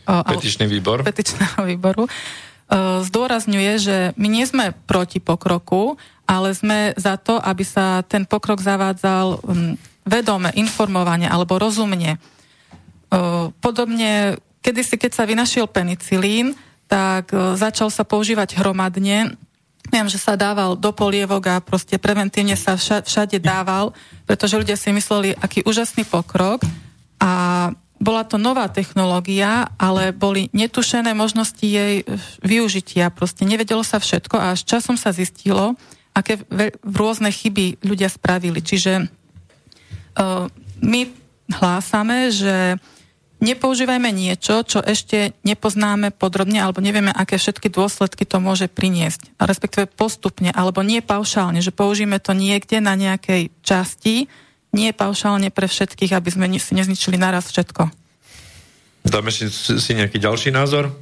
Petičný výbor. Petičného výboru, zdôrazňuje, že my nie sme proti pokroku, ale sme za to, aby sa ten pokrok zavádzal vedome, informovane alebo rozumne. Podobne, kedysi, keď sa vynašiel penicilín, tak začal sa používať hromadne Viem, že sa dával do polievok a proste preventívne sa všade dával, pretože ľudia si mysleli, aký úžasný pokrok a bola to nová technológia, ale boli netušené možnosti jej využitia. Proste nevedelo sa všetko a až časom sa zistilo, aké rôzne chyby ľudia spravili. Čiže uh, my hlásame, že nepoužívajme niečo, čo ešte nepoznáme podrobne alebo nevieme, aké všetky dôsledky to môže priniesť. A respektíve postupne, alebo nie paušálne, že použijeme to niekde na nejakej časti, nie paušálne pre všetkých, aby sme si nezničili naraz všetko. Dáme si, si nejaký ďalší názor?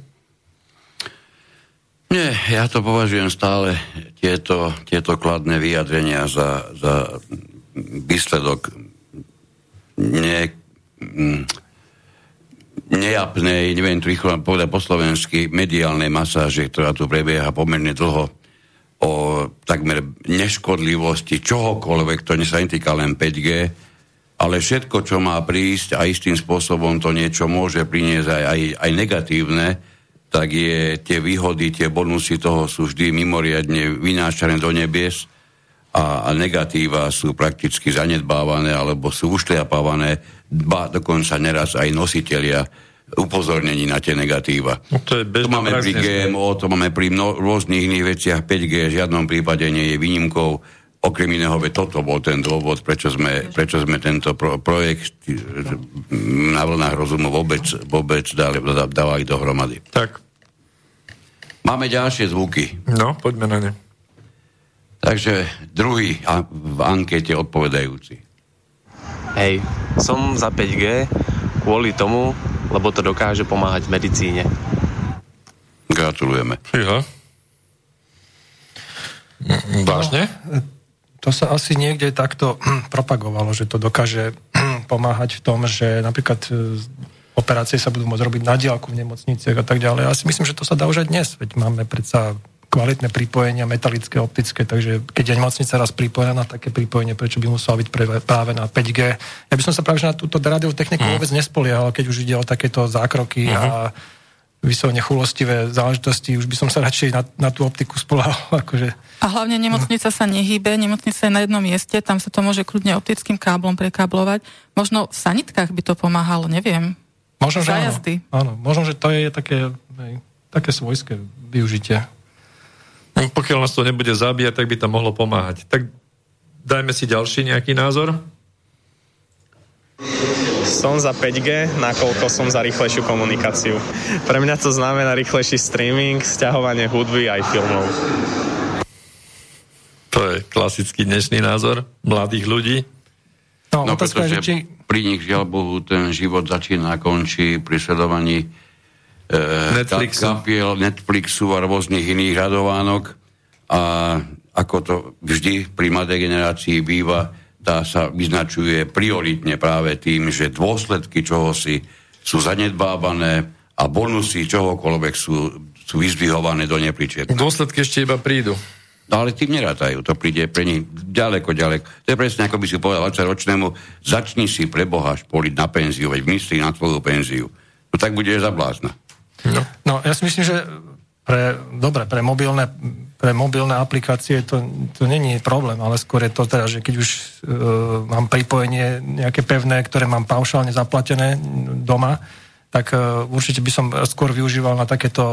Nie, ja to považujem stále tieto, tieto kladné vyjadrenia za, za výsledok ne, nejapnej, neviem to rýchlo povedať po slovensky, mediálnej masáže, ktorá tu prebieha pomerne dlho o takmer neškodlivosti čohokoľvek, to sa netýka len 5G, ale všetko, čo má prísť a istým spôsobom to niečo môže priniesť aj, aj, aj negatívne, tak je tie výhody, tie bonusy toho sú vždy mimoriadne vynášané do nebies a, negatíva sú prakticky zanedbávané alebo sú ušliapávané, ba dokonca neraz aj nositelia upozornení na tie negatíva. No to, je to máme pri GMO, to máme pri mno, rôznych iných veciach. 5G v žiadnom prípade nie je výnimkou. Okrem iného, toto bol ten dôvod, prečo sme, prečo sme tento pro, projekt na vlnách rozumu vôbec, vôbec dali, dávali dohromady. Tak. Máme ďalšie zvuky. No, poďme na ne. Takže druhý v ankete odpovedajúci. Hej, som za 5G kvôli tomu, lebo to dokáže pomáhať v medicíne. Gratulujeme. Ja. Vážne? No, to sa asi niekde takto propagovalo, že to dokáže pomáhať v tom, že napríklad e, operácie sa budú môcť robiť na diálku v nemocniciach a tak ďalej. Ja si myslím, že to sa dá už aj dnes, veď máme predsa kvalitné pripojenia, metalické, optické, takže keď je nemocnica raz pripojená na také pripojenie, prečo by musela byť práve na 5G. Ja by som sa práve na túto radiotechniku mm. vôbec nespoliehal, keď už ide o takéto zákroky mm-hmm. a vyslovene chulostivé záležitosti, už by som sa radšej na, na tú optiku spolahal. Akože. A hlavne nemocnica sa nehýbe, nemocnica je na jednom mieste, tam sa to môže kľudne optickým káblom prekáblovať. Možno v sanitkách by to pomáhalo, neviem. Možno, že áno. áno. Možno, že to je také, také svojské využitie. Pokiaľ nás to nebude zabíjať, tak by to mohlo pomáhať. Tak dajme si ďalší nejaký názor. Som za 5G, nakoľko som za rýchlejšiu komunikáciu. Pre mňa to znamená rýchlejší streaming, stiahovanie hudby aj filmov. To je klasický dnešný názor mladých ľudí. No, no pretože či... pri nich, žiaľ Bohu, ten život začína a končí pri sledovaní Netflixu. kapiel, Netflixu a rôznych iných radovánok a ako to vždy pri mladej generácii býva, tá sa vyznačuje prioritne práve tým, že dôsledky čohosi sú zanedbávané a bonusy čohokoľvek sú, sú vyzdvihované do nepričetna. Dôsledky ešte iba prídu. No ale tým nerátajú, to príde pre nich ďaleko, ďaleko. To je presne ako by si povedal 20 ročnému, začni si pre Boha špoliť na penziu, veď myslí na tvoju penziu. No tak budeš za blázna. No. no, ja si myslím, že pre, dobre, pre mobilné, pre mobilné aplikácie to, to není problém, ale skôr je to teda, že keď už uh, mám pripojenie nejaké pevné, ktoré mám paušálne zaplatené doma, tak uh, určite by som skôr využíval na takéto,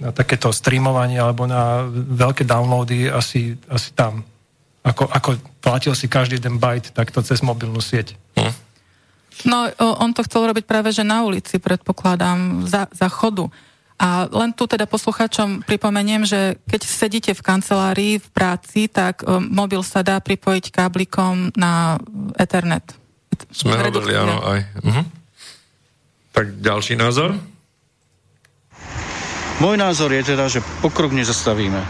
na takéto streamovanie alebo na veľké downloady asi, asi tam. Ako, ako platil si každý jeden byte, tak to cez mobilnú sieť. Hm. No, on to chcel robiť práve, že na ulici, predpokladám, za, za chodu. A len tu teda posluchačom pripomeniem, že keď sedíte v kancelárii, v práci, tak mobil sa dá pripojiť káblikom na Ethernet. Sme hovorili, áno, aj. Uh-huh. Tak ďalší názor? Môj názor je teda, že pokrok nezastavíme.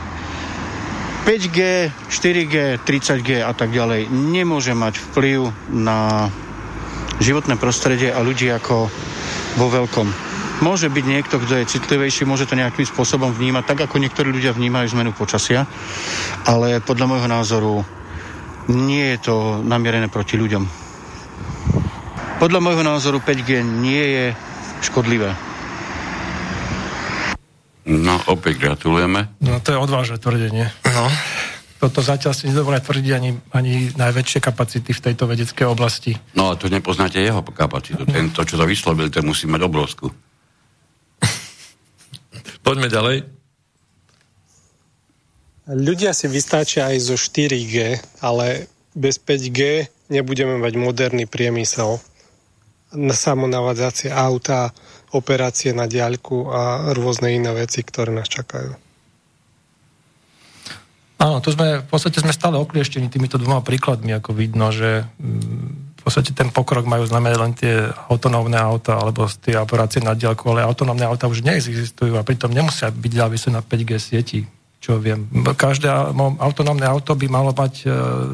5G, 4G, 30G a tak ďalej nemôže mať vplyv na životné prostredie a ľudí ako vo veľkom. Môže byť niekto, kto je citlivejší, môže to nejakým spôsobom vnímať, tak ako niektorí ľudia vnímajú zmenu počasia, ale podľa môjho názoru nie je to namierené proti ľuďom. Podľa môjho názoru 5G nie je škodlivé. No, opäť gratulujeme. No, to je odvážne tvrdenie. No toto zatiaľ si nedovolia tvrdiť ani, ani najväčšie kapacity v tejto vedeckej oblasti. No a to nepoznáte jeho kapacitu. Ten, to, čo to vyslobil, ten musí mať obrovskú. Poďme ďalej. Ľudia si vystáčia aj zo 4G, ale bez 5G nebudeme mať moderný priemysel. samonavádzacie auta, operácie na diaľku a rôzne iné veci, ktoré nás čakajú. Áno, tu sme, v podstate sme stále oklieštení týmito dvoma príkladmi, ako vidno, že mm, v podstate ten pokrok majú znamenať len tie autonómne auta alebo tie operácie na diaľku, ale autonómne auta už neexistujú a pritom nemusia byť závislé na 5G sieti čo viem. Každé autonómne auto by malo mať, e,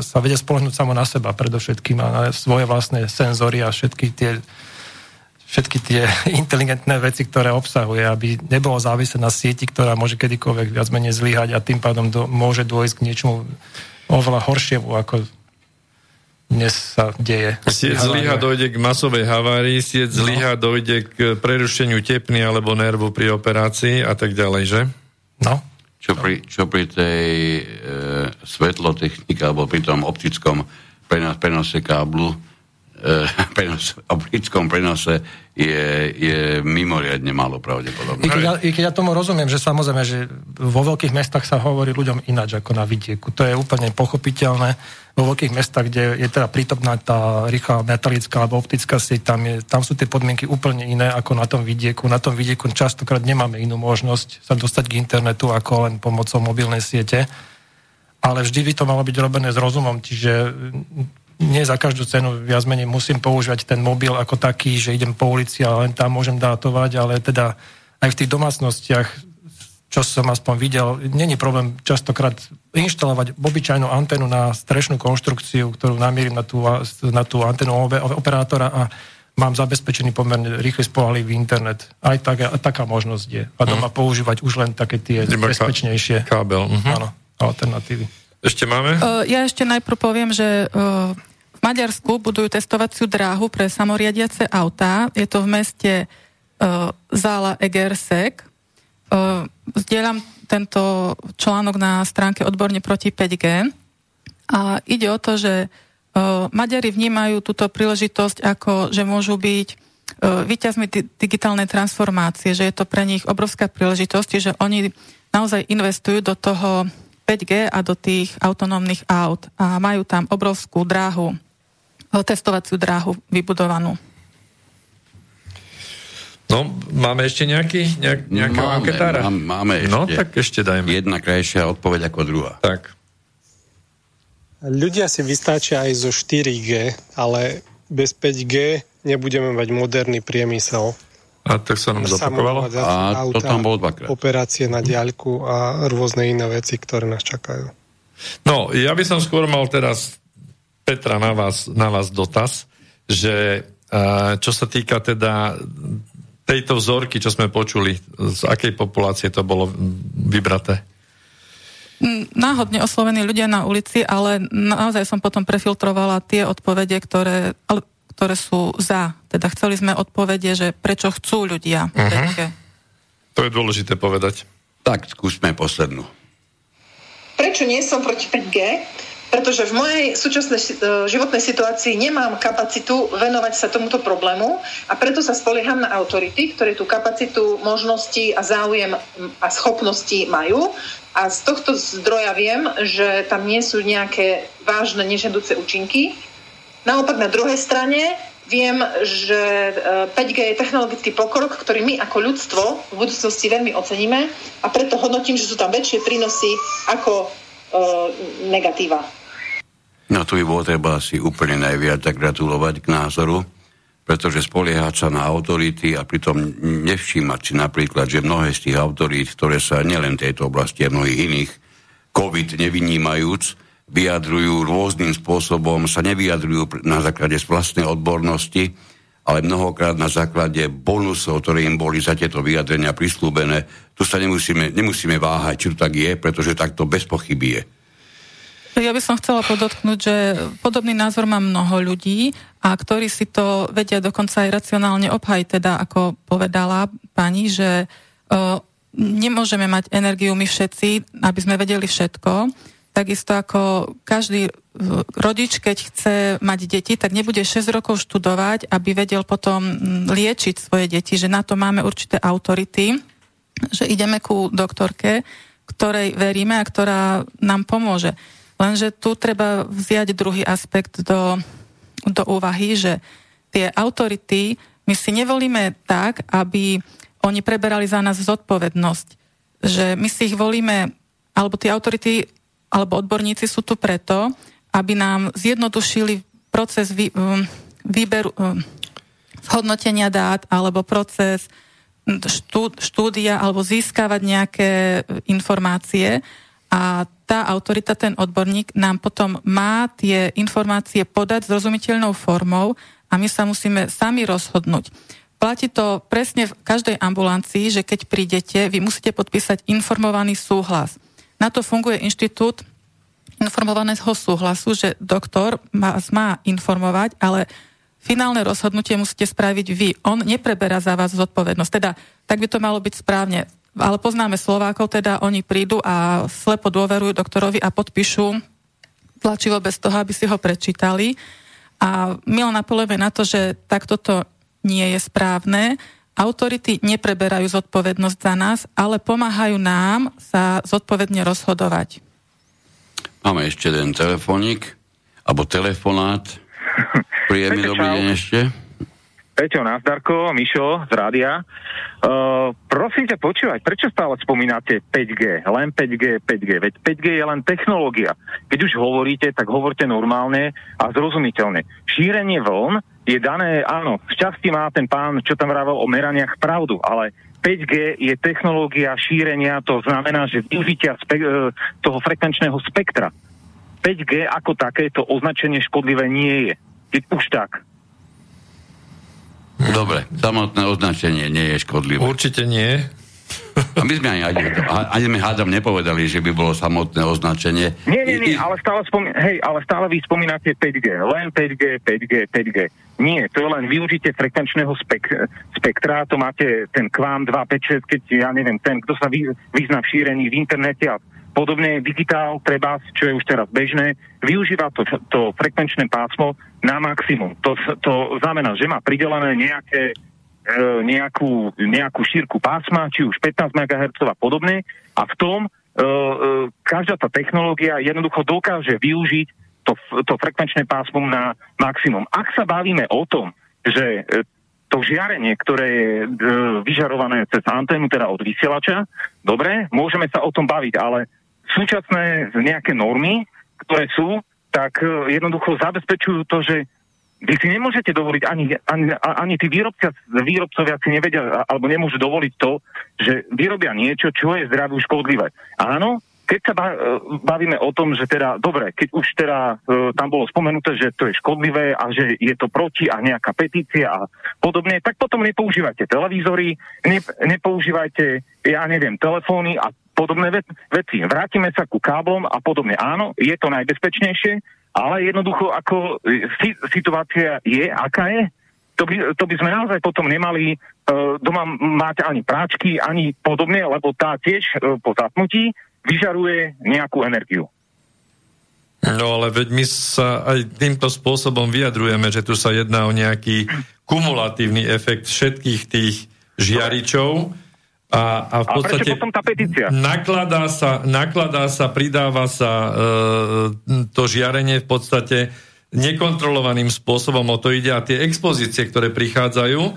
sa vedieť spolohnúť samo na seba, predovšetkým a na svoje vlastné senzory a všetky tie všetky tie inteligentné veci, ktoré obsahuje, aby nebolo závislé na sieti, ktorá môže kedykoľvek viac menej zlyhať a tým pádom do, môže dôjsť k niečomu oveľa horšiemu, ako dnes sa deje. Sieť zlyha dojde k masovej havárii, sieť no. zlyha dojde k prerušeniu tepny alebo nervu pri operácii a tak ďalej, že? No. Čo pri, čo pri tej e, svetlotechnike alebo pri tom optickom prenos, prenose káblu, e, prenos, optickom prenose je, je mimoriadne málo pravdepodobné. I keď, ja, I keď ja tomu rozumiem, že samozrejme, že vo veľkých mestách sa hovorí ľuďom ináč ako na vidieku. To je úplne pochopiteľné vo veľkých mestách, kde je teda prítomná tá rýchla metalická alebo optická sieť, tam, je, tam sú tie podmienky úplne iné ako na tom vidieku. Na tom vidieku častokrát nemáme inú možnosť sa dostať k internetu ako len pomocou mobilnej siete. Ale vždy by to malo byť robené s rozumom, čiže nie za každú cenu viac menej musím používať ten mobil ako taký, že idem po ulici a len tam môžem dátovať, ale teda aj v tých domácnostiach čo som aspoň videl, není problém častokrát inštalovať obyčajnú antenu na strešnou konštrukciu, ktorú namierim na tú, na tú antenu operátora a mám zabezpečený pomerne rýchly spolahlivý internet. Aj taká, taká možnosť je. A doma mm. používať už len také tie Iba bezpečnejšie kábel. Mm-hmm. Áno, alternatívy. Ešte máme? Uh, ja ešte najprv poviem, že uh, v Maďarsku budujú testovaciu dráhu pre samoriadiace autá. Je to v meste uh, Zála Egersek Zdieľam tento článok na stránke odborne proti 5G a ide o to, že Maďari vnímajú túto príležitosť ako, že môžu byť výťazmi digitálnej transformácie, že je to pre nich obrovská príležitosť, že oni naozaj investujú do toho 5G a do tých autonómnych aut a majú tam obrovskú dráhu, testovaciu dráhu vybudovanú. No, máme ešte nejaký, nejak, nejaká máme, anketára? Máme, máme ešte. No, tak ešte dajme. Jedna krajšia odpoveď ako druhá. Tak. Ľudia si vystáčia aj zo 4G, ale bez 5G nebudeme mať moderný priemysel. A tak sa nám zopakovalo? A auta, to tam bolo dvakrát. Operácie na diaľku a rôzne iné veci, ktoré nás čakajú. No, ja by som skôr mal teraz Petra na vás, na vás dotaz, že čo sa týka teda tejto vzorky, čo sme počuli, z akej populácie to bolo vybraté? Mm, náhodne oslovení ľudia na ulici, ale naozaj som potom prefiltrovala tie odpovede, ktoré, ktoré sú za. Teda chceli sme odpovede, že prečo chcú ľudia. Uh-huh. To je dôležité povedať. Tak, skúsme poslednú. Prečo nie som proti 5G? pretože v mojej súčasnej e, životnej situácii nemám kapacitu venovať sa tomuto problému a preto sa spolieham na autority, ktoré tú kapacitu, možnosti a záujem a schopnosti majú. A z tohto zdroja viem, že tam nie sú nejaké vážne nežadúce účinky. Naopak na druhej strane viem, že 5G e, je technologický pokrok, ktorý my ako ľudstvo v budúcnosti veľmi oceníme a preto hodnotím, že sú tam väčšie prínosy ako e, negatíva. No tu by bolo treba asi úplne najviac gratulovať k názoru, pretože spoliehať sa na autority a pritom nevšímať si napríklad, že mnohé z tých autorít, ktoré sa nielen tejto oblasti a mnohých iných, COVID nevynímajúc, vyjadrujú rôznym spôsobom, sa nevyjadrujú na základe vlastnej odbornosti, ale mnohokrát na základe bonusov, ktoré im boli za tieto vyjadrenia prislúbené, tu sa nemusíme, nemusíme váhať, či to tak je, pretože takto bez pochyby je. Ja by som chcela podotknúť, že podobný názor má mnoho ľudí a ktorí si to vedia dokonca aj racionálne obhajiť, teda ako povedala pani, že uh, nemôžeme mať energiu my všetci, aby sme vedeli všetko. Takisto ako každý rodič, keď chce mať deti, tak nebude 6 rokov študovať, aby vedel potom liečiť svoje deti, že na to máme určité autority, že ideme ku doktorke, ktorej veríme a ktorá nám pomôže. Lenže tu treba vziať druhý aspekt do, do úvahy, že tie autority my si nevolíme tak, aby oni preberali za nás zodpovednosť. Že my si ich volíme, alebo tie autority, alebo odborníci sú tu preto, aby nám zjednodušili proces vý, um, výberu, um, zhodnotenia dát, alebo proces štúdia, alebo získavať nejaké informácie. A tá autorita, ten odborník nám potom má tie informácie podať zrozumiteľnou formou a my sa musíme sami rozhodnúť. Platí to presne v každej ambulancii, že keď prídete, vy musíte podpísať informovaný súhlas. Na to funguje inštitút informovaného súhlasu, že doktor vás má informovať, ale finálne rozhodnutie musíte spraviť vy. On nepreberá za vás zodpovednosť. Teda, tak by to malo byť správne. Ale poznáme Slovákov, teda oni prídu a slepo dôverujú doktorovi a podpíšu tlačivo bez toho, aby si ho prečítali. A my len apelujeme na to, že takto to nie je správne. Autority nepreberajú zodpovednosť za nás, ale pomáhajú nám sa zodpovedne rozhodovať. Máme ešte jeden telefónik, alebo telefonát. Príjemný dobrý deň ešte. Peťo, Nazdarko, Mišo z rádia. Uh, prosím ťa počúvať, prečo stále spomínate 5G? Len 5G, 5G. Veď 5G je len technológia. Keď už hovoríte, tak hovorte normálne a zrozumiteľne. Šírenie vln je dané, áno, šťastí má ten pán, čo tam vravel o meraniach pravdu, ale 5G je technológia šírenia, to znamená, že využitia spe- e, toho frekvenčného spektra. 5G ako také to označenie škodlivé nie je. Keď už tak. Dobre, samotné označenie nie je škodlivé. Určite nie. A my sme ani, ani, ani sme hádam nepovedali, že by bolo samotné označenie. Nie, nie, nie, ale stále, spomí- hej, ale stále vy spomínate 5G. Len 5G, 5G, 5G. Nie, to je len využitie frekvenčného spek- spektra, to máte ten kvám 256, keď ja neviem, ten, kto sa vy- vyzná v šírení v internete a podobne, digitál, treba, čo je už teraz bežné, využíva to, to frekvenčné pásmo na maximum. To, to znamená, že má pridelené nejaké, nejakú, nejakú šírku pásma, či už 15 MHz a podobne a v tom e, e, každá tá technológia jednoducho dokáže využiť to, to frekvenčné pásmo na maximum. Ak sa bavíme o tom, že e, to žiarenie, ktoré je e, vyžarované cez anténu, teda od vysielača, dobre, môžeme sa o tom baviť, ale súčasné nejaké normy, ktoré sú, tak e, jednoducho zabezpečujú to, že vy si nemôžete dovoliť, ani, ani, ani tí výrobcia, výrobcovia si nevedia, alebo nemôžu dovoliť to, že vyrobia niečo, čo je zdraviu škodlivé. Áno, keď sa e, bavíme o tom, že teda, dobre, keď už teda e, tam bolo spomenuté, že to je škodlivé a že je to proti a nejaká petícia a podobne, tak potom nepoužívajte televízory, ne, nepoužívajte, ja neviem, telefóny a podobné veci. Vrátime sa ku káblom a podobne. Áno, je to najbezpečnejšie, ale jednoducho ako e, situácia je, aká je, to by, to by sme naozaj potom nemali uh, doma mať ani práčky, ani podobne, lebo tá tiež uh, po zapnutí vyžaruje nejakú energiu. No ale veď my sa aj týmto spôsobom vyjadrujeme, že tu sa jedná o nejaký kumulatívny efekt všetkých tých žiaričov, a, a v podstate a potom tá petícia? Nakladá sa, nakladá sa, pridáva sa e, to žiarenie v podstate nekontrolovaným spôsobom o to ide a tie expozície, ktoré prichádzajú, e,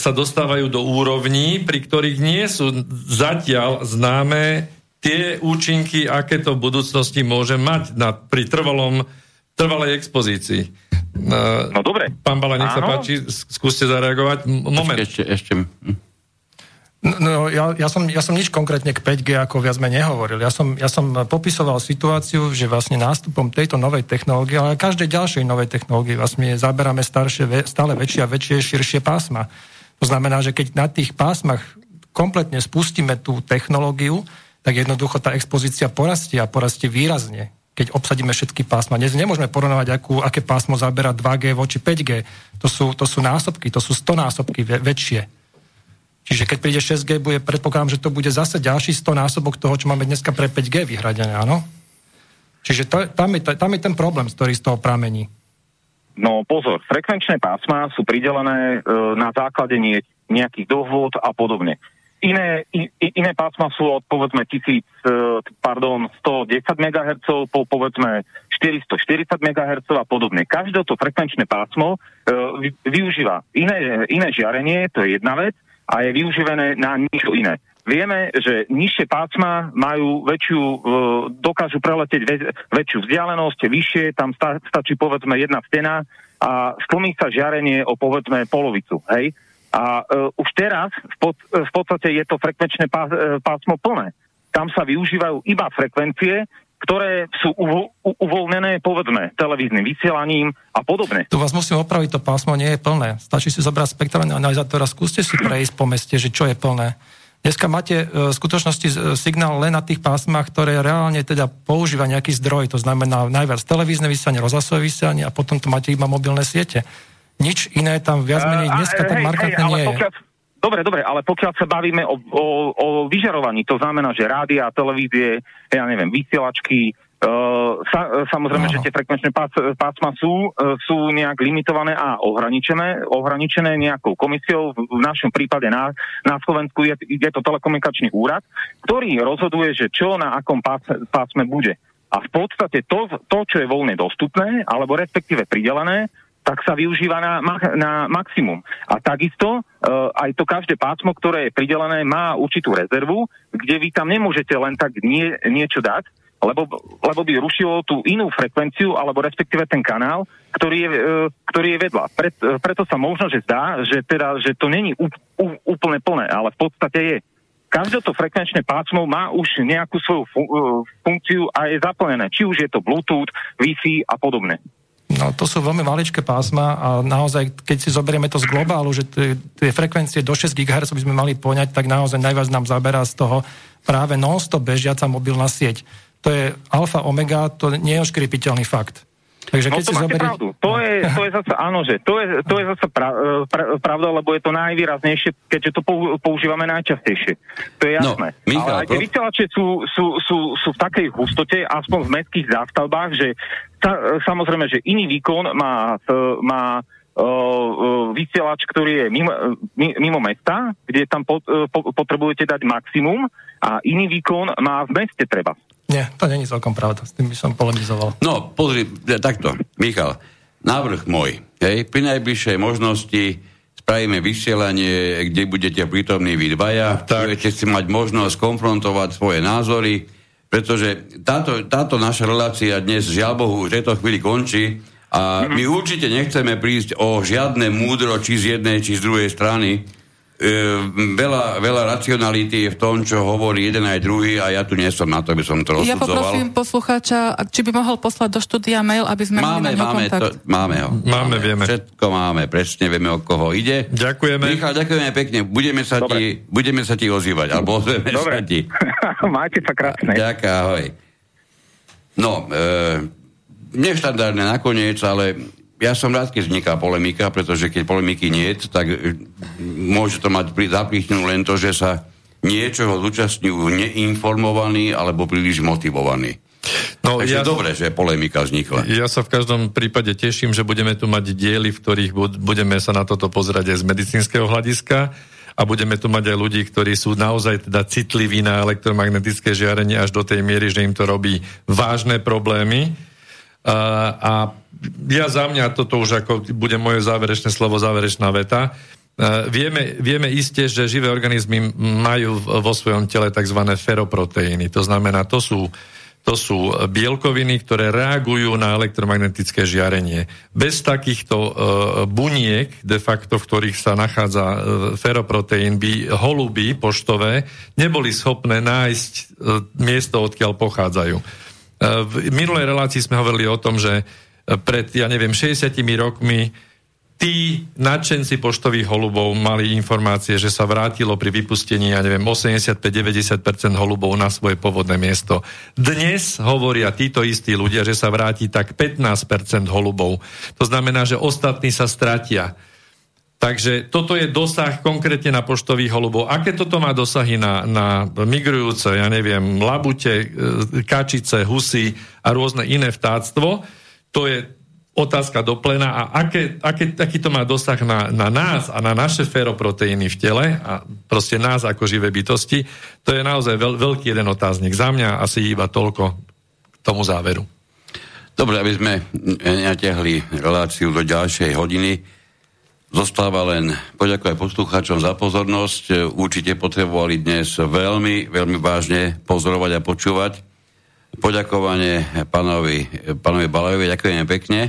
sa dostávajú do úrovní, pri ktorých nie sú zatiaľ známe tie účinky, aké to v budúcnosti môže mať na, pri trvalom, trvalej expozícii. E, no dobre. Pán Bala, nech Áno. sa páči, skúste zareagovať. Moment. Ešte, ešte. No, no ja, ja, som, ja som nič konkrétne k 5G ako viac menej nehovoril. Ja som, ja som popisoval situáciu, že vlastne nástupom tejto novej technológie, ale každej ďalšej novej technológie vlastne zaberáme staršie, stále väčšie a väčšie, širšie pásma. To znamená, že keď na tých pásmach kompletne spustíme tú technológiu, tak jednoducho tá expozícia porastie a porastie výrazne keď obsadíme všetky pásma. Dnes nemôžeme porovnávať, aké pásmo zabera 2G voči 5G. To sú, to sú násobky, to sú 100 násobky väčšie. Čiže keď príde 6G, bude, predpokladám, že to bude zase ďalší 100 násobok toho, čo máme dneska pre 5G vyhradené, áno? Čiže to, tam, je, tam je ten problém, ktorý z toho pramení. No pozor, frekvenčné pásma sú pridelené e, na základe nie, nejakých dohôd a podobne. iné, in, iné pásma sú od povedzme 1000, pardon, 110 MHz po povedzme 440 MHz a podobne. Každé to frekvenčné pásmo e, využíva iné, iné žiarenie, to je jedna vec, a je využívané na niečo iné. Vieme, že nižšie pásma majú väčšiu, e, dokážu preletieť väčšiu vzdialenosť, vyššie, tam stačí povedzme jedna stena a stlmí sa žiarenie o povedzme polovicu, hej? A uh, už teraz v, pod, v podstate je to frekvenčné pás, pásmo plné. Tam sa využívajú iba frekvencie, ktoré sú uvo- uvoľnené, povedzme, televíznym vysielaním a podobne. Tu vás musím opraviť, to pásmo nie je plné. Stačí si zobrať spektrálny analyzátor a skúste si prejsť po meste, že čo je plné. Dneska máte v skutočnosti signál len na tých pásmach, ktoré reálne teda používa nejaký zdroj, to znamená najviac televízne vysielanie, rozhlasové vysielanie a potom tu máte iba mobilné siete. Nič iné tam viac menej dneska uh, tak markantne nie je. Dobre, dobre, ale pokiaľ sa bavíme o, o, o vyžarovaní, to znamená, že rádia, televízie, ja neviem, vysielačky, Uh, sa, samozrejme, no. že tie frekvenčné pás, pásma sú, uh, sú nejak limitované a ohraničené, ohraničené nejakou komisiou. V, v našom prípade na, na Slovensku je, je to telekomunikačný úrad, ktorý rozhoduje, že čo na akom pás, pásme bude. A v podstate to, to, čo je voľne dostupné, alebo respektíve pridelené, tak sa využíva na, na maximum. A takisto uh, aj to každé pásmo, ktoré je pridelené, má určitú rezervu, kde vy tam nemôžete len tak nie, niečo dať, lebo, lebo by rušilo tú inú frekvenciu, alebo respektíve ten kanál, ktorý je, uh, ktorý je vedľa. Pret, uh, preto sa možno, že zdá, že, teda, že to není úplne plné, ale v podstate je. Každé to frekvenčné pásmo má už nejakú svoju fu- funkciu a je zaplnené. Či už je to Bluetooth, Wi-Fi a podobne. No, to sú veľmi maličké pásma a naozaj, keď si zoberieme to z globálu, že tie frekvencie do 6 GHz by sme mali poňať, tak naozaj najviac nám zaberá z toho práve non-stop bežiaca mobilná sieť. To je alfa, omega, to nie je oškripiteľný fakt. Takže no keď no to si zoberie... pravdu. To je, to je zase, áno, že to je, to je zase pra, pra, pravda, lebo je to najvýraznejšie, keďže to používame najčastejšie. To je no, jasné. No, Michal, Ale aj tie vysielače sú, sú, sú, sú v takej hustote, aspoň v mestských zástavbách, že sa, samozrejme, že iný výkon má, má vysielač, ktorý je mimo, mimo mesta, kde tam pot, po, potrebujete dať maximum a iný výkon má v meste treba. Nie, to není celkom pravda, s tým by som polemizoval. No, pozri, takto, Michal, návrh môj, hej, pri najbližšej možnosti spravíme vysielanie, kde budete prítomní vy dvaja, tak. budete si mať možnosť konfrontovať svoje názory, pretože táto, táto naša relácia dnes, žiaľ Bohu, v tejto chvíli končí a my určite nechceme prísť o žiadne múdro, či z jednej, či z druhej strany, veľa, veľa racionality je v tom, čo hovorí jeden aj druhý a ja tu nie som na to, aby som to rozsudzoval. Ja poprosím poslucháča, či by mohol poslať do štúdia mail, aby sme máme, mali na máme, kontakt. to, máme ho. Máme, máme, vieme. Všetko máme, presne vieme, o koho ide. Ďakujeme. Michal, ďakujeme pekne. Budeme sa, ti, budeme sa ti ozývať, alebo ozveme Dobre. sa ti. Máte sa krásne. Ďakujem, ahoj. No, e, neštandardné nakoniec, ale ja som rád, keď vzniká polemika, pretože keď polemiky nie je, tak e, môže to mať zapríčinu len to, že sa niečoho zúčastňujú neinformovaní alebo príliš motivovaní. No, Takže ja, dobre, že polemika vznikla. Ja sa v každom prípade teším, že budeme tu mať diely, v ktorých budeme sa na toto pozerať aj z medicínskeho hľadiska a budeme tu mať aj ľudí, ktorí sú naozaj teda citliví na elektromagnetické žiarenie až do tej miery, že im to robí vážne problémy. A, ja za mňa, toto už ako bude moje záverečné slovo, záverečná veta, uh, vieme, vieme iste, že živé organizmy majú vo svojom tele tzv. feroproteíny. To znamená, to sú, to sú bielkoviny, ktoré reagujú na elektromagnetické žiarenie. Bez takýchto uh, buniek, de facto, v ktorých sa nachádza uh, feroproteín, by holuby poštové neboli schopné nájsť miesto, odkiaľ pochádzajú. V minulej relácii sme hovorili o tom, že pred, ja neviem, 60 rokmi tí nadšenci poštových holubov mali informácie, že sa vrátilo pri vypustení, ja neviem, 85-90% holubov na svoje pôvodné miesto. Dnes hovoria títo istí ľudia, že sa vráti tak 15% holubov. To znamená, že ostatní sa stratia. Takže toto je dosah konkrétne na poštových holubov. Aké toto má dosahy na, na migrujúce, ja neviem, labute, e, kačice, husy a rôzne iné vtáctvo? to je otázka do plena a aké, aké, aký to má dosah na, na nás a na naše feroproteíny v tele a proste nás ako živé bytosti, to je naozaj veľ, veľký jeden otáznik. Za mňa asi iba toľko k tomu záveru. Dobre, aby sme natiahli reláciu do ďalšej hodiny, zostáva len poďakovať poslucháčom za pozornosť. Určite potrebovali dnes veľmi, veľmi vážne pozorovať a počúvať. Poďakovanie pánovi, pánovi Balajovi, ďakujeme pekne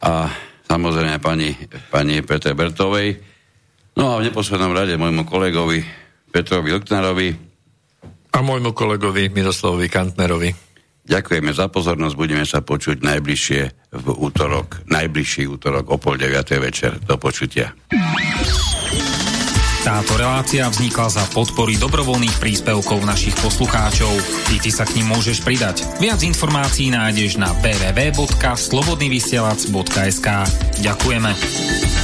a samozrejme pani, pani Petre Bertovej. No a v neposlednom rade môjmu kolegovi Petrovi Luknarovi a môjmu kolegovi Miroslavovi Kantnerovi. Ďakujeme za pozornosť, budeme sa počuť najbližšie v útorok, najbližší útorok o pol 9. večer. Do počutia. Táto relácia vznikla za podpory dobrovoľných príspevkov našich poslucháčov. Ty, ty sa k ním môžeš pridať. Viac informácií nájdeš na www.slobodnyvysielac.sk Ďakujeme.